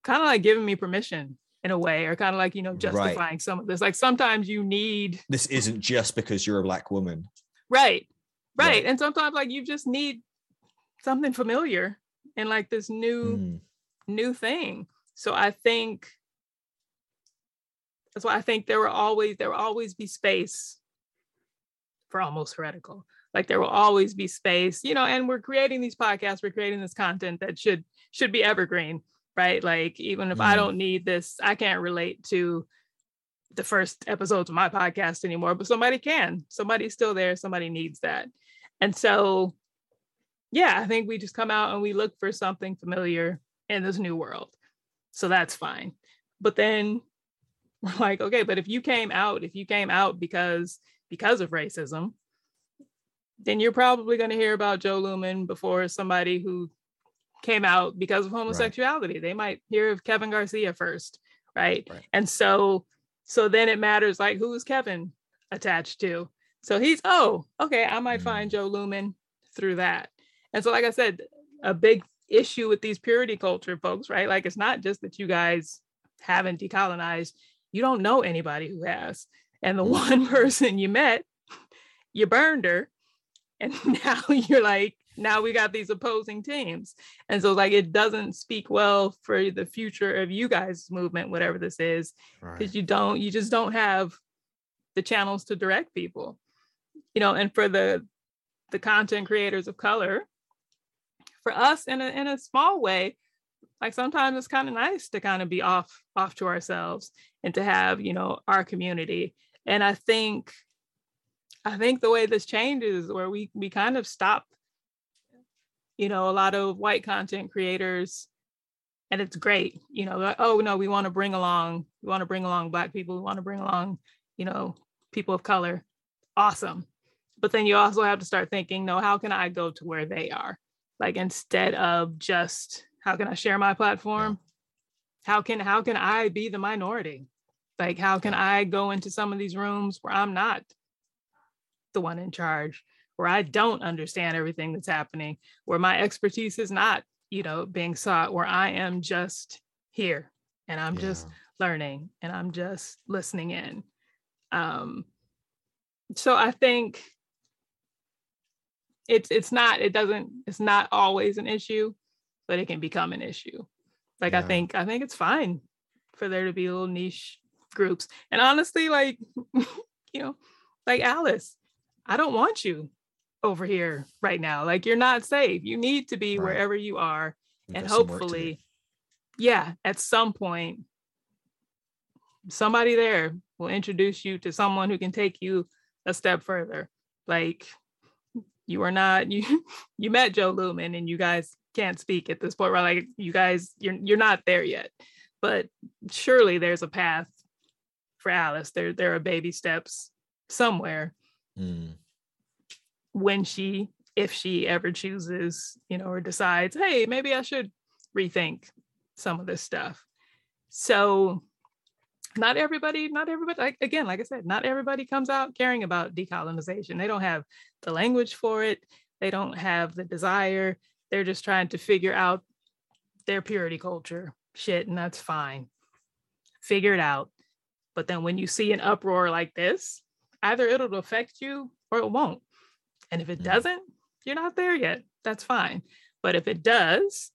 [SPEAKER 3] kind of like giving me permission in a way, or kind of like, you know, justifying right. some of this. Like sometimes you need
[SPEAKER 1] this isn't just because you're a black woman.
[SPEAKER 3] Right. Right. right. And sometimes like you just need something familiar and like this new mm. new thing. So I think that's why I think there will always there will always be space for almost heretical. Like there will always be space, you know, and we're creating these podcasts, we're creating this content that should should be evergreen, right? Like even if mm. I mm-hmm. don't need this, I can't relate to the first episodes of my podcast anymore, but somebody can. Somebody's still there, somebody needs that. And so yeah, I think we just come out and we look for something familiar in this new world. So that's fine. But then we're like, okay, but if you came out, if you came out because because of racism, then you're probably going to hear about Jo Luehmann before somebody who came out because of homosexuality. Right. They might hear of Kevin Garcia first, right? right? And so so then it matters like who's Kevin attached to. So he's oh, okay, I might mm. find Jo Luehmann through that. And so like I said, a big issue with these purity culture folks, right? Like it's not just that you guys haven't decolonized, you don't know anybody who has. And the one person you met, you burned her. And now you're like, now we got these opposing teams. And so like it doesn't speak well for the future of you guys' movement, whatever this is, because right. you don't, you just don't have the channels to direct people. You know, and for the the content creators of color, for us in a in a small way, like sometimes it's kind of nice to kind of be off off to ourselves and to have, you know, our community and i think i think the way this changes where we we kind of stop you know a lot of white content creators and it's great you know like, oh no we want to bring along we want to bring along black people we want to bring along you know people of color. Awesome. But then you also have to start thinking no how can i go to where they are? Like instead of just how can i share my platform? How can how can i be the minority? Like, how can I go into some of these rooms where I'm not the one in charge, where I don't understand everything that's happening, where my expertise is not, you know, being sought, where I am just here and I'm yeah. just learning and I'm just listening in. Um, so I think it's it's not it doesn't it's not always an issue, but it can become an issue. Like yeah. I think I think it's fine for there to be little niche groups. And honestly, like, you know, like Alice, I don't want you over here right now. Like you're not safe. You need to be right. wherever you are. You've and hopefully, yeah, at some point, somebody there will introduce you to someone who can take you a step further. Like you are not you you met Jo Luehmann and you guys can't speak at this point, right? Like you guys, you're you're not there yet. But surely there's a path for Alice. There there are baby steps somewhere. Mm. When she, if she ever chooses, you know, or decides, hey, maybe I should rethink some of this stuff. So not everybody, not everybody, like, again, like I said, not everybody comes out caring about decolonization. They don't have the language for it. They don't have the desire. They're just trying to figure out their purity culture shit, and that's fine. Figure it out. But then when you see an uproar like this, either it'll affect you or it won't. And if it mm. doesn't, you're not there yet. That's fine. But if it does,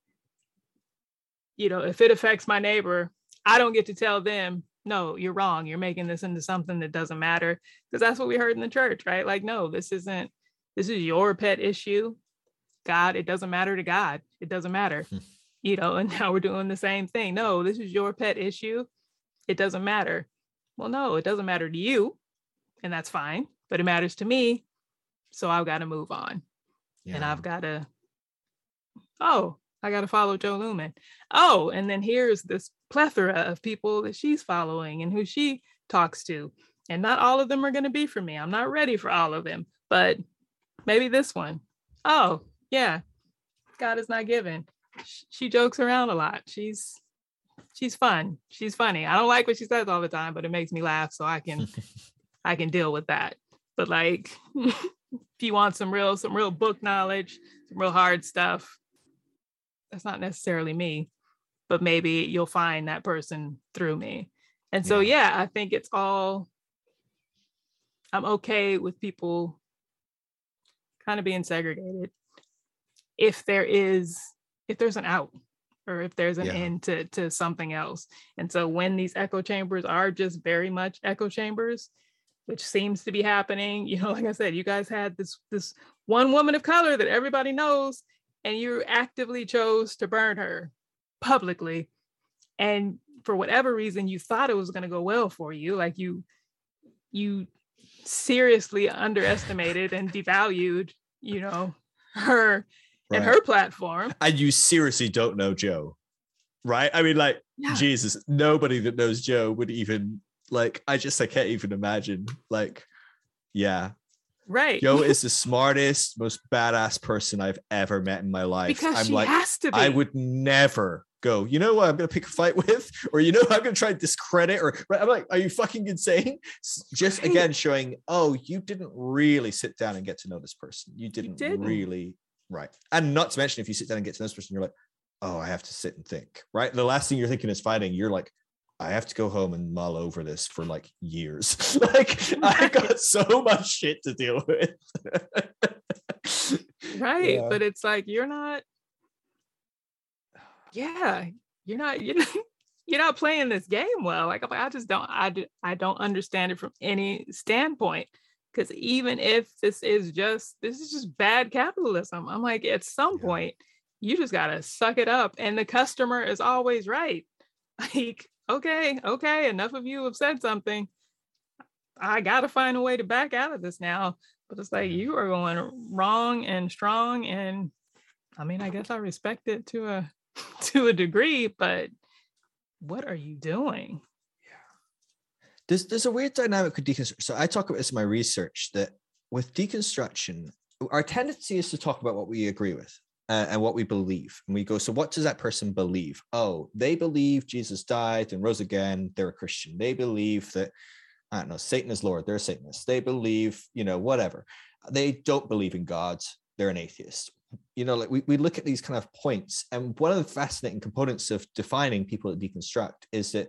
[SPEAKER 3] you know, if it affects my neighbor, I don't get to tell them, no, you're wrong. You're making this into something that doesn't matter. Because that's what we heard in the church, right? Like, no, this isn't, this is your pet issue. God, it doesn't matter to God. It doesn't matter. you know, and now we're doing the same thing. No, this is your pet issue. It doesn't matter. Well, no, it doesn't matter to you. And that's fine, but it matters to me. So I've got to move on. Yeah. And I've got to, oh, I got to follow Jo Luehmann. Oh, and then here's this plethora of people that she's following and who she talks to. And not all of them are going to be for me. I'm not ready for all of them, but maybe this one. Oh, yeah. God is not given. She jokes around a lot. She's she's fun. She's funny. I don't like what she says all the time, but it makes me laugh so I can I can deal with that. But like if you want some real some real book knowledge, some real hard stuff, that's not necessarily me, but maybe you'll find that person through me. And so, yeah, yeah I think it's all, I'm okay with people kind of being segregated if there is, if there's an out or if there's an yeah. end to, to something else. And so when these echo chambers are just very much echo chambers, which seems to be happening, you know, like I said, you guys had this, this one woman of color that everybody knows and you actively chose to burn her publicly and for whatever reason you thought it was going to go well for you like you you seriously underestimated and devalued you know her right. and her platform
[SPEAKER 1] and you seriously don't know Jo, right i mean like yeah. jesus nobody that knows Jo would even like i just i can't even imagine like yeah
[SPEAKER 3] Right.
[SPEAKER 1] Jo is the smartest, most badass person I've ever met in my life.
[SPEAKER 3] Because I'm she like, has to be.
[SPEAKER 1] I would never go, you know what I'm gonna pick a fight with, or you know I'm gonna try to discredit, or right? I'm like, are you fucking insane? Just again showing, oh, you didn't really sit down and get to know this person. You didn't, didn't, really right. And not to mention if you sit down and get to know this person, you're like, oh, I have to sit and think, right? The last thing you're thinking is fighting, you're like, I have to go home and mull over this for like years. like I got so much shit to deal with.
[SPEAKER 3] right. Yeah. But it's like you're not yeah, you're not you're not, you're not playing this game well. Like I just don't I do, I don't understand it from any standpoint. Because even if this is just this is just bad capitalism, I'm like at some yeah. point you just gotta suck it up, and the customer is always right. Like okay, okay, enough of you have said something. I got to find a way to back out of this now. But it's like mm-hmm. you are going wrong and strong. And I mean, I guess I respect it to a to a degree, but what are you doing?
[SPEAKER 1] Yeah. There's there's a weird dynamic with deconstruction. So I talk about this in my research that with deconstruction, our tendency is to talk about what we agree with uh, and what we believe. And we go, so what does that person believe? Oh, they believe Jesus died and rose again. They're a Christian. They believe that, I don't know, Satan is Lord. They're a Satanist. They believe, you know, whatever. They don't believe in God. They're an atheist. You know, like we, we look at these kind of points. And one of the fascinating components of defining people that deconstruct is that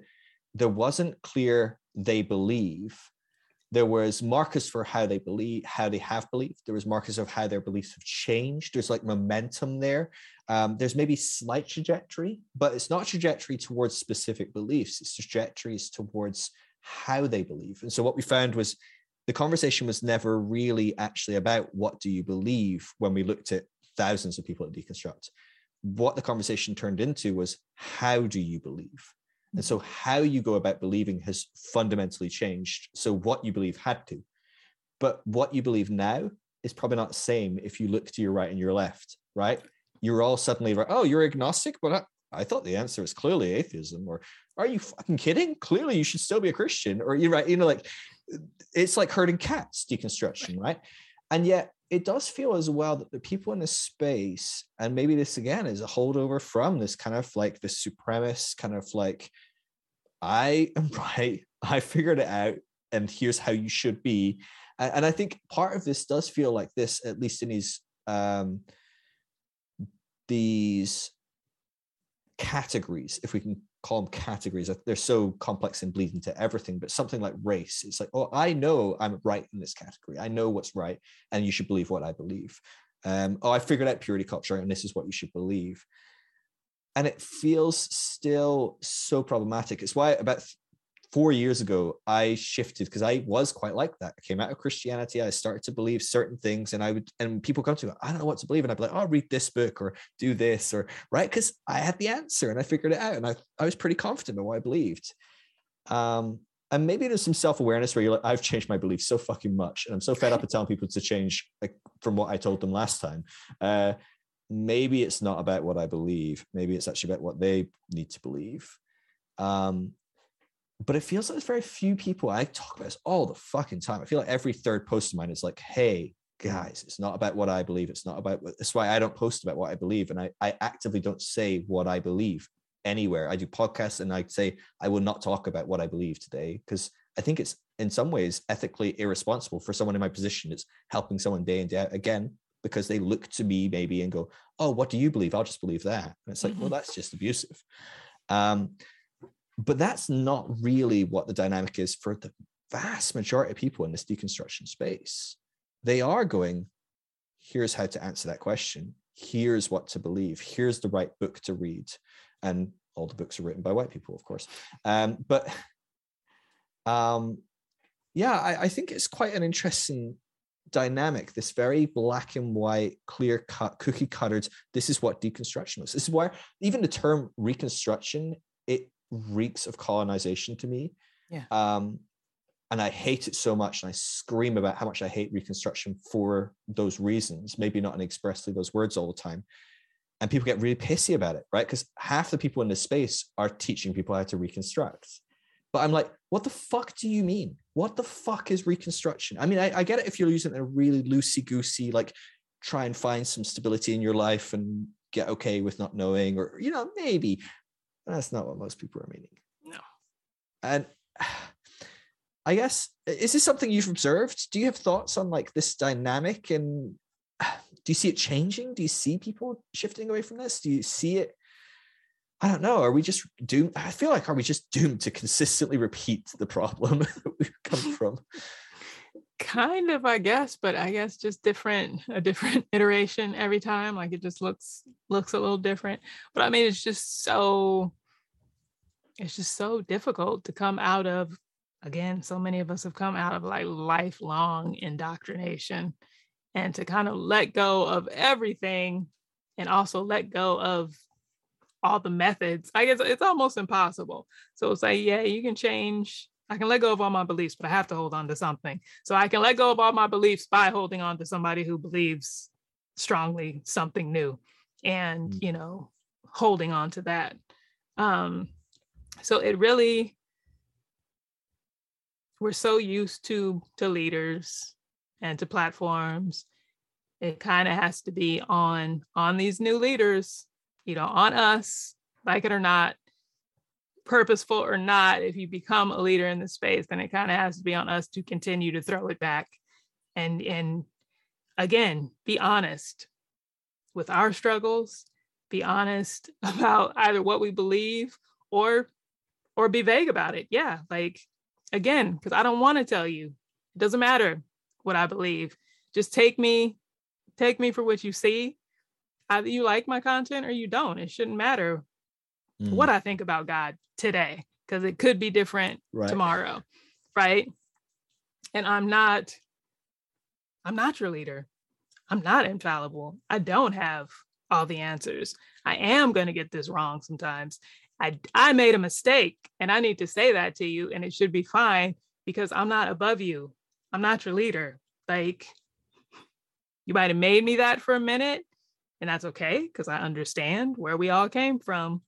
[SPEAKER 1] there wasn't clear they believe there was markers for how they believe how they have believed. There was markers of how their beliefs have changed. There's like momentum there. Um, there's maybe slight trajectory but it's not trajectory towards specific beliefs. It's trajectories towards how they believe. And so what we found was the conversation was never really actually about what do you believe when we looked at thousands of people at deconstruct. What the conversation turned into was how do you believe and so, how you go about believing has fundamentally changed. So, what you believe had to. But what you believe now is probably not the same if you look to your right and your left, right? You're all suddenly like, oh, you're agnostic, but I, I thought the answer was clearly atheism. Or are you fucking kidding? Clearly, you should still be a Christian. Or you're right, you know, like it's like herding cats deconstruction, right? And yet, it does feel as well that the people in this space, and maybe this again is a holdover from this kind of like the supremacist kind of like, I am right, I figured it out, and here's how you should be. And, and I think part of this does feel like this, at least in these um, these categories, if we can call them categories. They're so complex and bleed into everything, but something like race, it's like, oh, I know I'm right in this category. I know what's right, and you should believe what I believe. Um, oh, I figured out purity culture, and this is what you should believe. And it feels still so problematic. It's why about four years ago I shifted because I was quite like that. I came out of Christianity. I started to believe certain things, and I would and people come to me, I don't know what to believe, and I'd be like, oh, read this book or do this or right because I had the answer and I figured it out, and I I was pretty confident in what I believed. Um, and maybe there's some self-awareness where you're like, I've changed my beliefs so fucking much, and I'm so fed up of telling people to change like from what I told them last time. Uh, maybe it's not about what I believe. Maybe it's actually about what they need to believe. Um, but it feels like there's very few people. I talk about this all the fucking time. I feel like every third post of mine is like, hey, guys, it's not about what I believe. It's not about what that's why I don't post about what I believe. And I, I actively don't say what I believe anywhere. I do podcasts and I say I will not talk about what I believe today because I think it's in some ways ethically irresponsible for someone in my position that's helping someone day in day out again because they look to me maybe and go, oh, what do you believe? I'll just believe that. And it's like, mm-hmm. well, that's just abusive. Um, but that's not really what the dynamic is for the vast majority of people in this deconstruction space. They are going, here's how to answer that question. Here's what to believe. Here's the right book to read. And all the books are written by white people, of course. Um, but um, yeah, I, I think it's quite an interesting dynamic this very black and white clear cut cookie cuttered this is what deconstruction is this is where even the term reconstruction it reeks of colonization to me.
[SPEAKER 3] Yeah.
[SPEAKER 1] Um, and I hate it so much, and I scream about how much I hate Reconstruction for those reasons. Maybe not in expressly those words all the time. And people get really pissy about it, right? Because half the people in this space are teaching people how to reconstruct. But I'm like, what the fuck do you mean? What the fuck is reconstruction? I mean, I, I get it if you're using a really loosey goosey, like try and find some stability in your life and get okay with not knowing, or you know, maybe. That's not what most people are meaning.
[SPEAKER 3] No.
[SPEAKER 1] And I guess is this something you've observed? Do you have thoughts on like this dynamic and do you see it changing? Do you see people shifting away from this? Do you see it? I don't know. Are we just doomed? I feel like are we just doomed to consistently repeat the problem that we've come from?
[SPEAKER 3] Kind of i guess but i guess just different a different iteration every time like it just looks looks a little different. But i mean it's just so it's just so difficult to come out of again so many of us have come out of like lifelong indoctrination and to kind of let go of everything and also let go of all the methods. I guess it's almost impossible. So it's like yeah you can change I can let go of all my beliefs, but I have to hold on to something. So I can let go of all my beliefs by holding on to somebody who believes strongly something new and, mm. you know, holding on to that. Um, so it really, we're so used to to leaders and to platforms. It kind of has to be on on these new leaders, you know, on us, like it or not, purposeful or not, if you become a leader in the space, then it kind of has to be on us to continue to throw it back and and again be honest with our struggles, be honest about either what we believe or or be vague about it. Yeah, like again, because I don't want to tell you. It doesn't matter what I believe. Just take me, take me for what you see. Either you like my content or you don't. It shouldn't matter mm. what I think about God today because it could be different right. tomorrow, right? And I'm not I'm not your leader. I'm not infallible. I don't have all the answers. I am going to get this wrong sometimes. I I made a mistake and I need to say that to you and it should be fine because I'm not above you. I'm not your leader. Like you might have made me that for a minute and that's okay because I understand where we all came from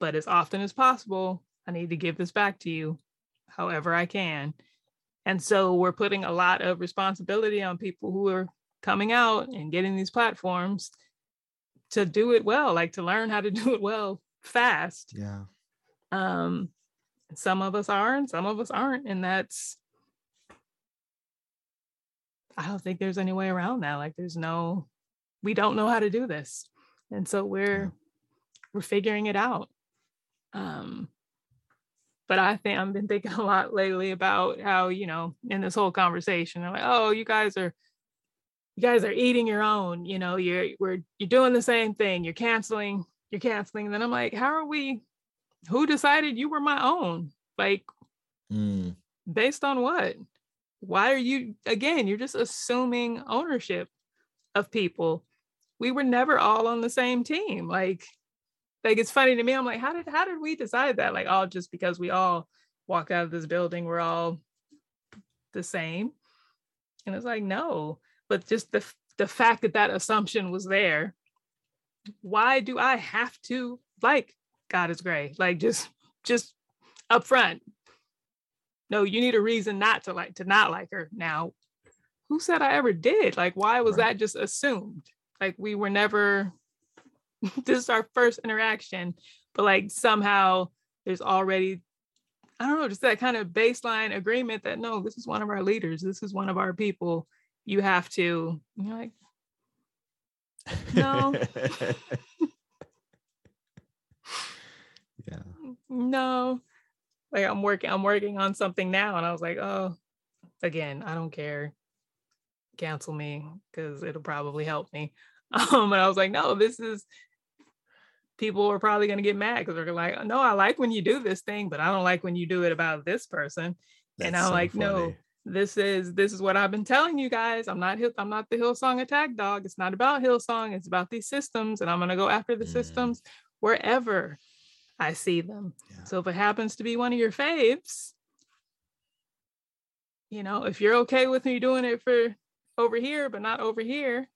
[SPEAKER 3] but as often as possible, I need to give this back to you however I can. And so we're putting a lot of responsibility on people who are coming out and getting these platforms to do it well, like to learn how to do it well fast.
[SPEAKER 1] Yeah.
[SPEAKER 3] Um some of us are and some of us aren't and that's I don't think there's any way around that. Like there's no we don't know how to do this. And so we're yeah. we're figuring it out. Um, but I think I've been thinking a lot lately about how, you know, in this whole conversation, I'm like, oh, you guys are, you guys are eating your own, you know, you're we're you're doing the same thing, you're canceling, you're canceling. And then I'm like, how are we who decided you were my own? Like mm. based on what? Why are you again, you're just assuming ownership of people. We were never all on the same team. Like like it's funny to me. I'm like, how did how did we decide that? Like, all just because we all walked out of this building, we're all the same. And it's like, no, but just the the fact that that assumption was there. Why do I have to like God Is Grey? Like just just up front. No, you need a reason not to like to not like her. Now, who said I ever did? Like, why was right. that just assumed? Like we were never this is our first interaction, but like somehow there's already, I don't know, just that kind of baseline agreement that no, this is one of our leaders, this is one of our people. You have to, you're like, no.
[SPEAKER 1] yeah.
[SPEAKER 3] No. Like I'm working, I'm working on something now. And I was like, oh, again, I don't care. Cancel me because it'll probably help me. Um, and I was like, no, this is people are probably going to get mad because they're like, no, I like when you do this thing, but I don't like when you do it about this person. That's and I'm so like, funny. no, this is this is what I've been telling you guys. I'm not I'm not the Hillsong attack dog. It's not about Hillsong. It's about these systems, and I'm gonna go after the mm. systems wherever I see them. Yeah. So if it happens to be one of your faves, you know, if you're okay with me doing it for over here, but not over here,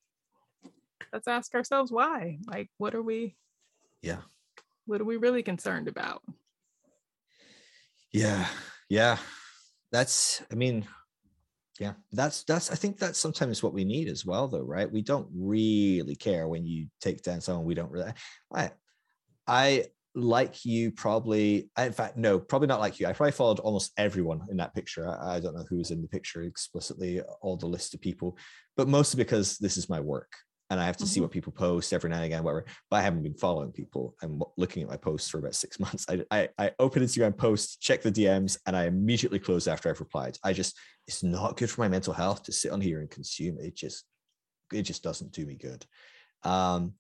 [SPEAKER 3] let's ask ourselves why. Like, what are we
[SPEAKER 1] yeah.
[SPEAKER 3] What are we really concerned about?
[SPEAKER 1] Yeah. Yeah. That's i mean yeah that's that's i think that's sometimes what we need as well though right? We don't really care when you take down someone we don't really i i like you probably in fact no probably not like you. I probably followed almost everyone in that picture. I, I, don't know who was in the picture explicitly all the list of people but mostly because this is my work and I have to mm-hmm. see what people post every now and again, whatever. But I haven't been following people. I'm looking at my posts for about six months. I, I, I open Instagram posts, check the DMs, and I immediately close after I've replied. I just, it's not good for my mental health to sit on here and consume. It just, it just doesn't do me good. Um,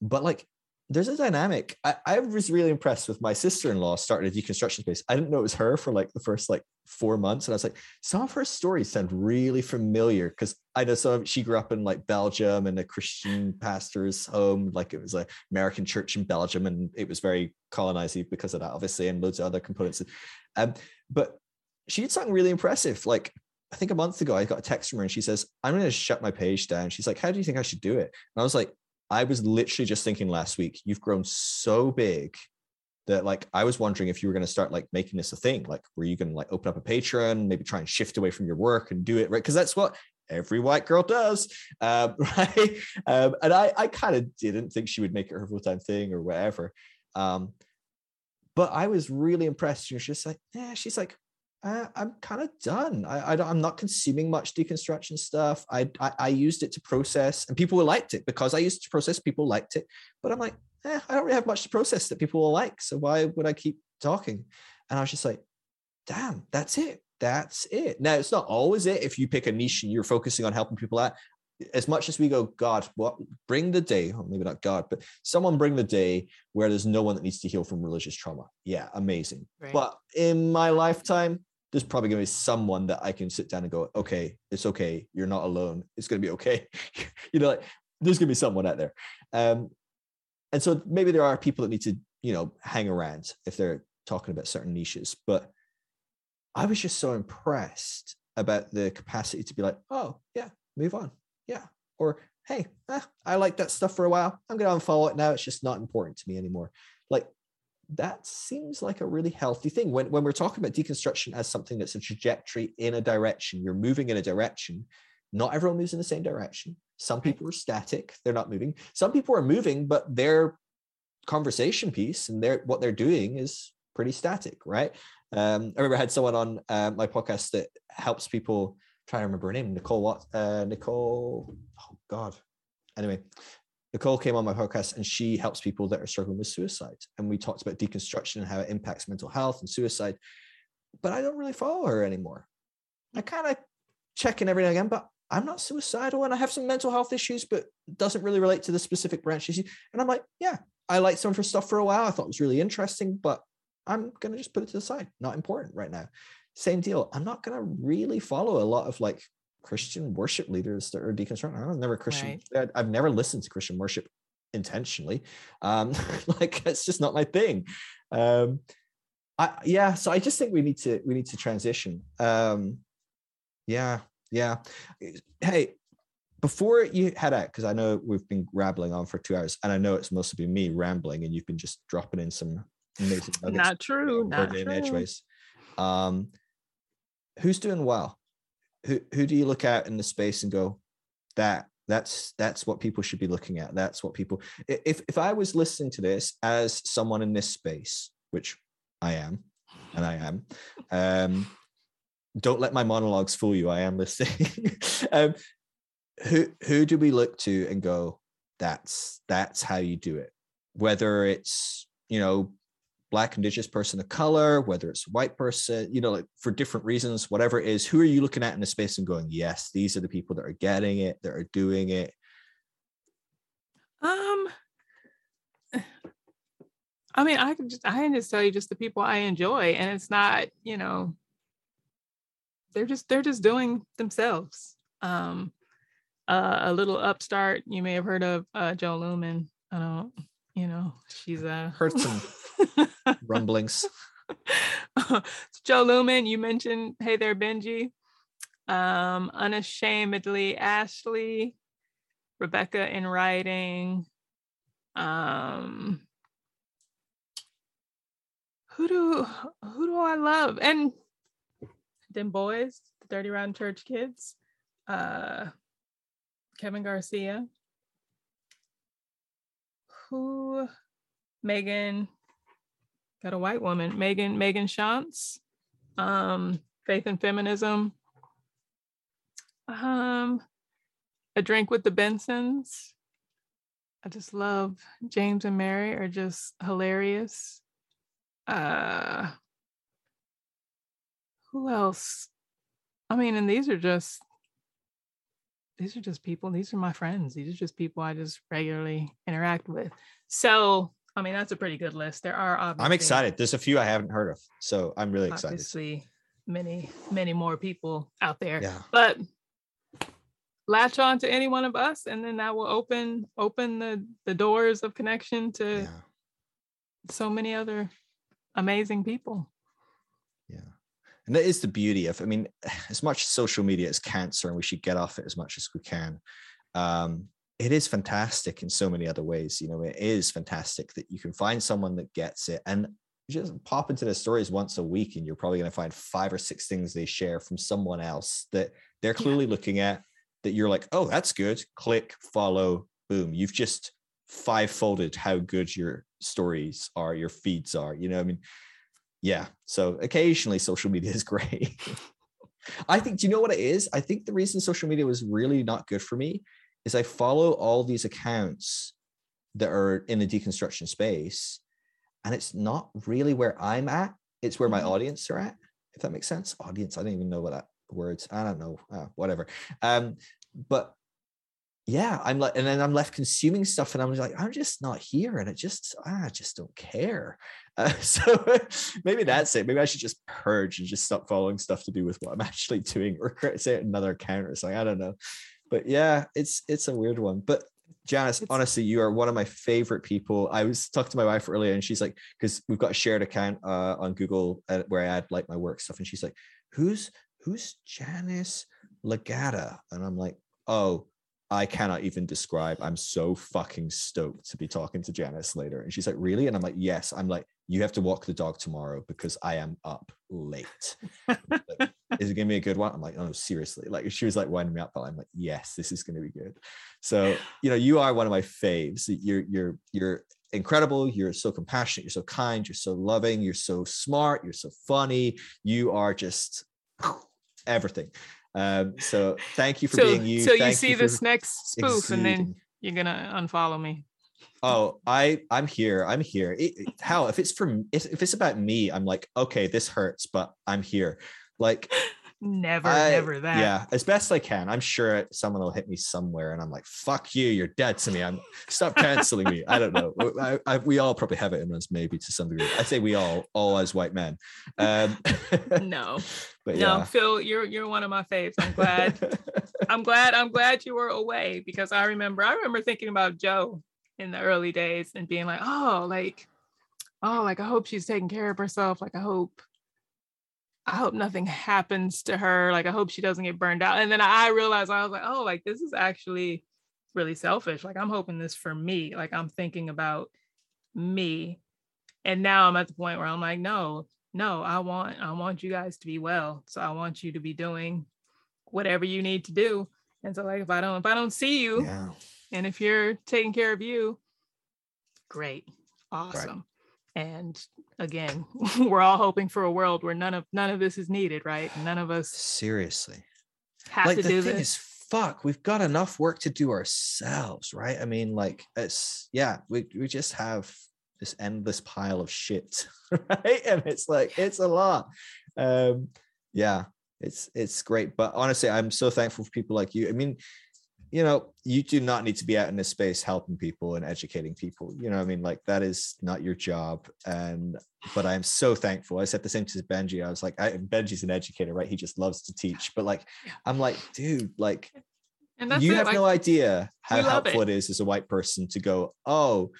[SPEAKER 1] but like there's a dynamic. I, I was really impressed with my sister-in-law starting a deconstruction space. I didn't know it was her for like the first like four months. And I was like, some of her stories sound really familiar because I know some of, she grew up in like Belgium and a Christian pastor's home, like it was an American church in Belgium, and it was very colonizing because of that, obviously, and loads of other components. Um, but she did something really impressive. Like I think a month ago, I got a text from her and she says, I'm going to shut my page down. She's like, How do you think I should do it? And I was like, I was literally just thinking last week, you've grown so big that like I was wondering if you were going to start like making this a thing. Like, were you going to like open up a Patreon, maybe try and shift away from your work and do it right? Because that's what every white girl does, um, right? Um, and I, I kind of didn't think she would make it her full time thing or whatever. Um, but I was really impressed. She was just like, yeah, she's like, uh, I'm kind of done. I, I am not consuming much deconstruction stuff. I, I, I used it to process, and people liked it because I used it to process. People liked it, but I'm like, eh, I don't really have much to process that people will like. So why would I keep talking? And I was just like, damn, that's it. That's it. Now it's not always it. If you pick a niche and you're focusing on helping people out, as much as we go, God, what bring the day, or maybe not God, but someone bring the day where there's no one that needs to heal from religious trauma. Yeah, amazing. Right. But in my lifetime, there's probably going to be someone that I can sit down and go, okay, it's okay. You're not alone. It's going to be okay. you know, like there's going to be someone out there. Um, and so maybe there are people that need to, you know, hang around if they're talking about certain niches. But I was just so impressed about the capacity to be like, oh, yeah, move on. Yeah. Or, hey, eh, I like that stuff for a while. I'm going to unfollow it now. It's just not important to me anymore. That seems like a really healthy thing. When, when we're talking about deconstruction as something that's a trajectory in a direction, you're moving in a direction. Not everyone moves in the same direction. Some people are static, they're not moving. Some people are moving, but their conversation piece and their what they're doing is pretty static, right? Um, I remember I had someone on uh, my podcast that helps people try to remember her name, Nicole what? Uh, Nicole, oh God. Anyway, Nicole came on my podcast and she helps people that are struggling with suicide. And we talked about deconstruction and how it impacts mental health and suicide. But I don't really follow her anymore. I hmm. kind of check in every now and again, but I'm not suicidal and I have some mental health issues, but doesn't really relate to the specific branches. And I'm like, yeah, I liked some of her stuff for a while. I thought it was really interesting, but I'm gonna just put it to the side. Not important right now. Same deal. I'm not gonna really follow a lot of like Christian worship leaders that are deconstructed. I'm never Christian. Right. I've never listened to Christian worship intentionally. Um, like it's just not my thing. Um, I, yeah, so I just think we need to we need to transition. Um, yeah, yeah. Hey, before you head out, because I know we've been rambling on for two hours, and I know it's mostly been me rambling, and you've been just dropping in some amazing
[SPEAKER 3] nuggets. Not true. Not true. Edgeways.
[SPEAKER 1] Um, who's doing well? Who who do you look at in the space and go, that that's that's what people should be looking at. That's what people. If if I was listening to this as someone in this space, which I am, and I am. Um, don't let my monologues fool you. I am listening. um, who who do we look to and go? That's that's how you do it. Whether it's you know black indigenous person of color whether it's white person you know like for different reasons whatever it is who are you looking at in the space and going yes these are the people that are getting it that are doing it
[SPEAKER 3] um I mean, I can just I can just tell you just the people I enjoy, and it's not you know they're just they're just doing themselves. Um, uh, a little upstart. You may have heard of uh, Jo Luehmann. I don't, you know, she's uh
[SPEAKER 1] heard some rumblings.
[SPEAKER 3] Jo Luehmann, you mentioned Hey There Benji. Um, unashamedly Ashley, Rebecca in writing. Um, who do who do I love? And them boys, the Dirty Rotten Church kids, uh, Kevin Garcia, who Megan got a white woman, Megan Megan Shantz, um, Faith and Feminism, um, A Drink with the Bensons. I just love James and Mary are just hilarious. Uh who else? I mean and these are just these are just people. These are my friends. These are just people i just regularly interact with. So i mean that's a pretty good list there are obviously.
[SPEAKER 1] i'm excited there's a few i haven't heard of so i'm really excited
[SPEAKER 3] obviously many many more people out there
[SPEAKER 1] yeah
[SPEAKER 3] but latch on to any one of us and then that will open open the the doors of connection to yeah. so many other amazing people.
[SPEAKER 1] Yeah. And that is the beauty of, I mean, as much social media is cancer and we should get off it as much as we can. Um, it is fantastic in so many other ways. You know, it is fantastic that you can find someone that gets it and just pop into their stories once a week and you're probably going to find five or six things they share from someone else that they're clearly yeah. looking at that you're like, oh, that's good. Click, follow, boom. You've just five folded how good your stories are, your feeds are. You know, I mean, yeah. So occasionally social media is great. I think, do you know what it is? I think the reason social media was really not good for me is I follow all these accounts that are in the deconstruction space, and it's not really where I'm at. It's where my mm-hmm. audience are at, if that makes sense. Audience, I don't even know what that words. I don't know. Uh, whatever. Um, but yeah, I'm like, and then I'm left consuming stuff, and I'm like, I'm just not here, and it just, I just don't care. Uh, so maybe that's it. Maybe I should just purge and just stop following stuff to do with what I'm actually doing, or say another account or something. I don't know, but yeah, it's it's a weird one. But Janice, it's, honestly, you are one of my favorite people. I was talking to my wife earlier, and she's like, because we've got a shared account uh, on Google uh, where I add like my work stuff, and she's like, "Who's who's Janice Lagata?" And I'm like, "Oh." I cannot even describe. I'm so fucking stoked to be talking to Janice later. And she's like, Really? And I'm like, Yes. I'm like, You have to walk the dog tomorrow because I am up late. like, is it gonna be a good one? I'm like, Oh, seriously. Like, she was like winding me up, but I'm like, Yes, this is gonna be good. So, you know, you are one of my faves. You're, you're, you're, incredible you're so compassionate you're so kind you're so loving you're so smart you're so funny you are just everything um, so thank you for
[SPEAKER 3] so,
[SPEAKER 1] being you.
[SPEAKER 3] So
[SPEAKER 1] thank
[SPEAKER 3] you see you this next spoof, exuding. and then you're gonna unfollow me.
[SPEAKER 1] Oh, I I'm here. I'm here. It, how if it's from if, if it's about me, I'm like, okay, this hurts, but I'm here. Like
[SPEAKER 3] never,
[SPEAKER 1] I-
[SPEAKER 3] never that.
[SPEAKER 1] Yeah, as best I can. I'm sure someone will hit me somewhere, and I'm like, "Fuck you! You're dead to me. I'm stop canceling me." I don't know. I, I, we all probably have it in us, maybe to some degree. I say we all, all as white men. Um,
[SPEAKER 3] No,
[SPEAKER 1] but
[SPEAKER 3] no. Phil, you're you're one of my faves. I'm glad. I'm glad. I'm glad you were away because I remember. I remember thinking about Jo in the early days and being like, oh, like, oh, like I hope she's taking care of herself. Like I hope. I hope nothing happens to her. Like I hope she doesn't get burned out. And then I realized I was like, oh, like this is actually really selfish. Like I'm hoping this for me. Like I'm thinking about me. And now I'm at the point where I'm like, no, no, I want I want you guys to be well. So I want you to be doing whatever you need to do. And so like if I don't if I don't see you
[SPEAKER 1] yeah.
[SPEAKER 3] And if you're taking care of you, great. Awesome. And again, we're all hoping for a world where none of none of this is needed, right? None of us
[SPEAKER 1] Seriously.
[SPEAKER 3] have
[SPEAKER 1] like
[SPEAKER 3] to
[SPEAKER 1] the
[SPEAKER 3] do
[SPEAKER 1] thing
[SPEAKER 3] this.
[SPEAKER 1] is fuck we've got enough work to do ourselves right i mean like it's yeah we, we just have this endless pile of shit right and it's like it's a lot um yeah it's it's great but honestly i'm so thankful for people like you i mean you know you do not need to be out in this space helping people and educating people you know what i mean like that is not your job and but i'm so thankful. I said the same to benji i was like I, benji's an educator right? He just loves to teach. But like i'm like dude like you
[SPEAKER 3] it.
[SPEAKER 1] have
[SPEAKER 3] like,
[SPEAKER 1] no idea how helpful
[SPEAKER 3] it.
[SPEAKER 1] it is as a white person to go oh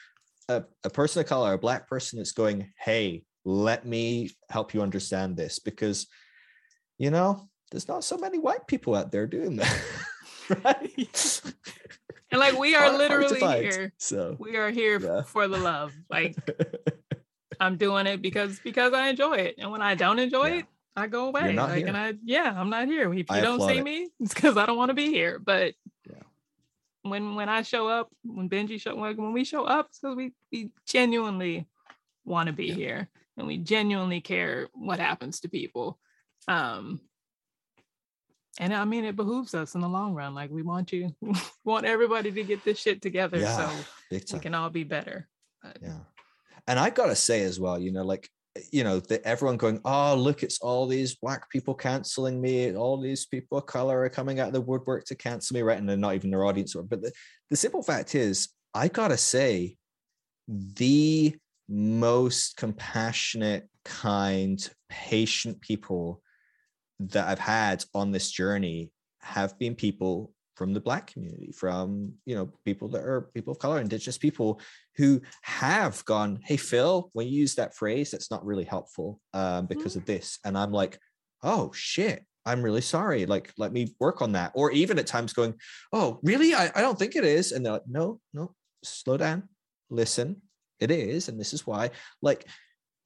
[SPEAKER 1] a, a person of color a black person that's going hey let me help you understand this because you know there's not so many white people out there doing that right
[SPEAKER 3] and like we are
[SPEAKER 1] Hard- hard
[SPEAKER 3] literally
[SPEAKER 1] find.
[SPEAKER 3] here.
[SPEAKER 1] so
[SPEAKER 3] We are here
[SPEAKER 1] Yeah.
[SPEAKER 3] for the love. Like I'm doing it because because I enjoy it. And when I don't enjoy
[SPEAKER 1] Yeah.
[SPEAKER 3] it, I go away. like
[SPEAKER 1] here.
[SPEAKER 3] and I yeah, I'm not here. If you
[SPEAKER 1] I
[SPEAKER 3] don't see
[SPEAKER 1] it.
[SPEAKER 3] me, it's because I don't want to be here. But
[SPEAKER 1] Yeah.
[SPEAKER 3] when when I show up, when Benji show when, when we show up, it's because we we genuinely want to be
[SPEAKER 1] Yeah.
[SPEAKER 3] here and we genuinely care what happens to people. Um and I mean it behooves us in the long run. Like we want you want everybody to get this shit together
[SPEAKER 1] yeah
[SPEAKER 3] so we can all be better. But
[SPEAKER 1] yeah and i gotta say as well you know like eh, you know that everyone going oh look it's all these black people canceling me all these people of color are coming out of the woodwork to cancel me right and they're not even their audience or but the, the simple fact is i gotta say the most compassionate kind patient people that i've had on this journey have been people from the black community from you know people that are people of color indigenous people who have gone hey phil when you use that phrase that's not really helpful um, because of this and i'm like oh shit i'm really sorry like let me work on that or even at times going oh really? I, I don't think it is and they're like no no slow down listen it is and this is why like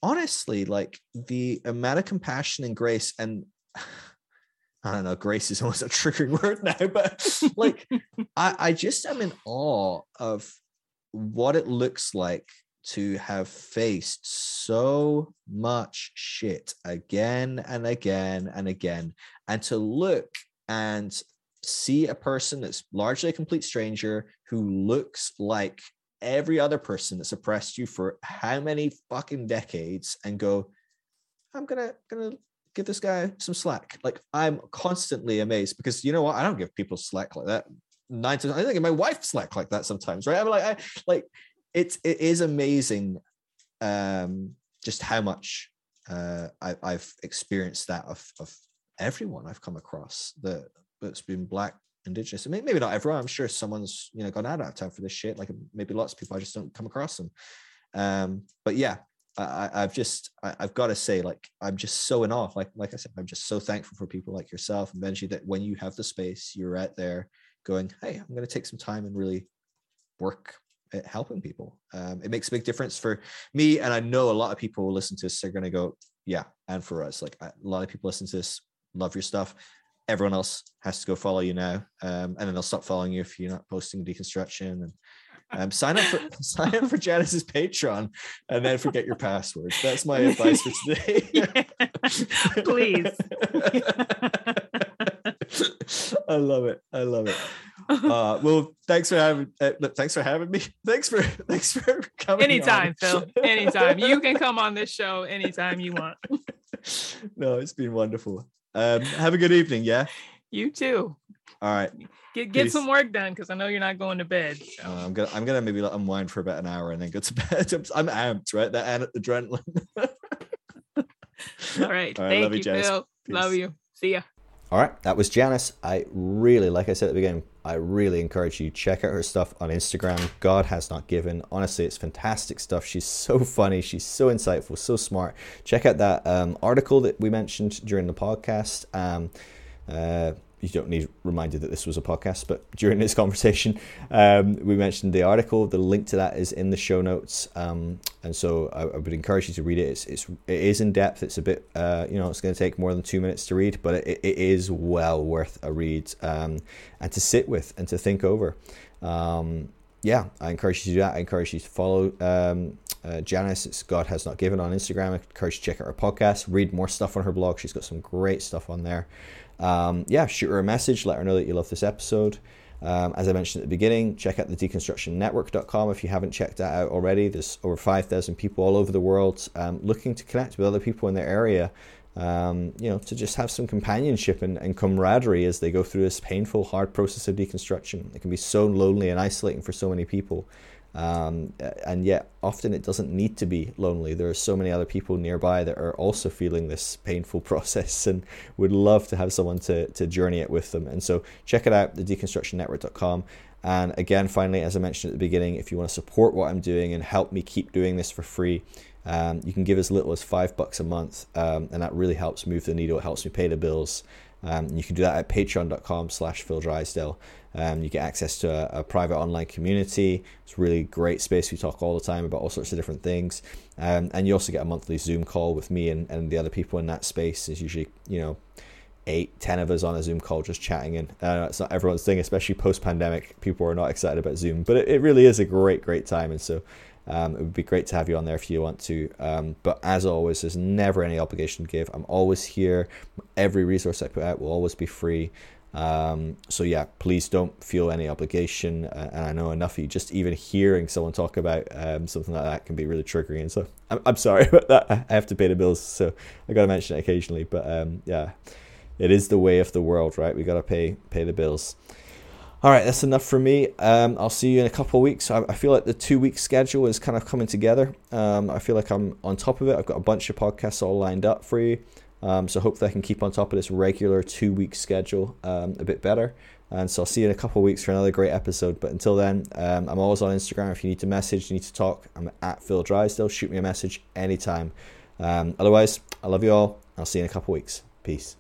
[SPEAKER 1] honestly like the amount of compassion and grace and I don't know, grace is almost a triggering word now, but like I, I just am in awe of what it looks like to have faced so much shit again and again and again, and to look and see a person that's largely a complete stranger who looks like every other person that's oppressed you for how many fucking decades and go, I'm gonna gonna give this guy some slack. Like I'm constantly amazed because you know what? I don't give people slack like that. Nine times I think my wife slack like that sometimes, right? I'm like, I like it's it is amazing um just how much uh I, I've experienced that of of everyone I've come across that that's been black indigenous. I mean, maybe not everyone. I'm sure someone's you know gone out of time for this shit. Like maybe lots of people I just don't come across them. Um, but yeah, I, I've just I, I've got to say, like I'm just so in awe. Like like I said, I'm just so thankful for people like yourself and Benji that when you have the space, you're out there going, hey, I'm going to take some time and really work at helping people. Um, it makes a big difference for me, and I know a lot of people will listen to this. They're going to go, yeah, and for us, like a lot of people listen to this, love your stuff. Everyone else has to go follow you now, um, and then they'll stop following you if you're not posting deconstruction and um, sign up for sign up for Janice's Patreon and then forget your passwords. That's my advice for today.
[SPEAKER 3] Please.
[SPEAKER 1] I love it. I love it. Uh, well, thanks for having. Uh, thanks for having me. Thanks for thanks for coming.
[SPEAKER 3] anytime,
[SPEAKER 1] on.
[SPEAKER 3] Phil. Anytime. You can come on this show anytime you want.
[SPEAKER 1] no, it's been wonderful.
[SPEAKER 5] Um, have a good evening. Yeah.
[SPEAKER 3] You too.
[SPEAKER 5] All right.
[SPEAKER 3] Get get Peace. some work done because I know you're not going to bed.
[SPEAKER 5] So. Uh, I'm gonna I'm gonna maybe let unwind for about an hour and then go to bed. I'm, amped, right? That adrenaline.
[SPEAKER 3] All right. All right Thank love you, Phil. Love you. See ya.
[SPEAKER 1] All right, that was Janice. I really, like I said at the beginning, I really encourage you check out her stuff on Instagram. God has not given. Honestly, it's fantastic stuff. She's so funny. She's so insightful, so smart. Check out that um, article that we mentioned during the podcast. Um, uh, you don't need reminded that this was a podcast, but during this conversation, um, we mentioned the article. The link to that is in the show notes, um, and so I, I, would encourage you to read it. It's, it's it is in depth. It's a bit, uh, you know, it's going to take more than two minutes to read, but it, it is well worth a read um, and to sit with and to think over. Um, yeah, I encourage you to do that. I encourage you to follow um, uh, Janice. It's God Has Not Given on Instagram. I encourage you to check out her podcast, read more stuff on her blog. She's got some great stuff on there um, yeah, shoot her a message, let her know that you love this episode. Um, as I mentioned at the beginning, check out the deconstructionnetwork.com if you haven't checked that out already. There's over 5,000 people all over the world um, looking to connect with other people in their area, um, you know, to just have some companionship and, and, camaraderie as they go through this painful, hard process of deconstruction. It can be so lonely and isolating for so many people. Um, and yet, often it doesn't need to be lonely. There are so many other people nearby that are also feeling this painful process and would love to have someone to, to journey it with them. And so, check it out, thedeconstructionnetwork.com. And again, finally, as I mentioned at the beginning, if you want to support what I'm doing and help me keep doing this for free, um, you can give as little as five bucks a month, um, and that really helps move the needle. It helps me pay the bills. Um, you can do that at patreon.com slash Phil Drysdale. Um, you get access to a, a, private online community. It's a really great space. We talk all the time about all sorts of different things. Um, and you also get a monthly Zoom call with me and, and the other people in that space. It's usually, you know, eight, ten of us on a Zoom call just chatting. And uh, it's not everyone's thing, especially post pandemic. People are not excited about Zoom, but it, it really is a great, great time. And so um, it would be great to have you on there if you want to. Um, but as always, there's never any obligation to give. I'm always here. Every resource I put out will always be free. Um, so yeah, please don't feel any obligation. Uh, and I know enough of you just even hearing someone talk about um, something like that can be really triggering. And so I'm, I'm sorry about that. I have to pay the bills, so I got to mention it occasionally. But um, yeah, it is the way of the world, right? We got to pay pay the bills. All right, that's enough for me. Um, I'll see you in a couple of weeks. I, I, feel like the two week schedule is kind of coming together. Um, I feel like I'm on top of it. I've got a bunch of podcasts all lined up for you. Um, so hopefully I can keep on top of this regular two week schedule um, a bit better. And so I'll see you in a couple of weeks for another great episode. But until then, um, I'm always on Instagram. If you need to message, you need to talk, I'm at Phil Drysdale. Shoot me a message anytime. Um, otherwise, I love you all. I'll see you in a couple of weeks. Peace.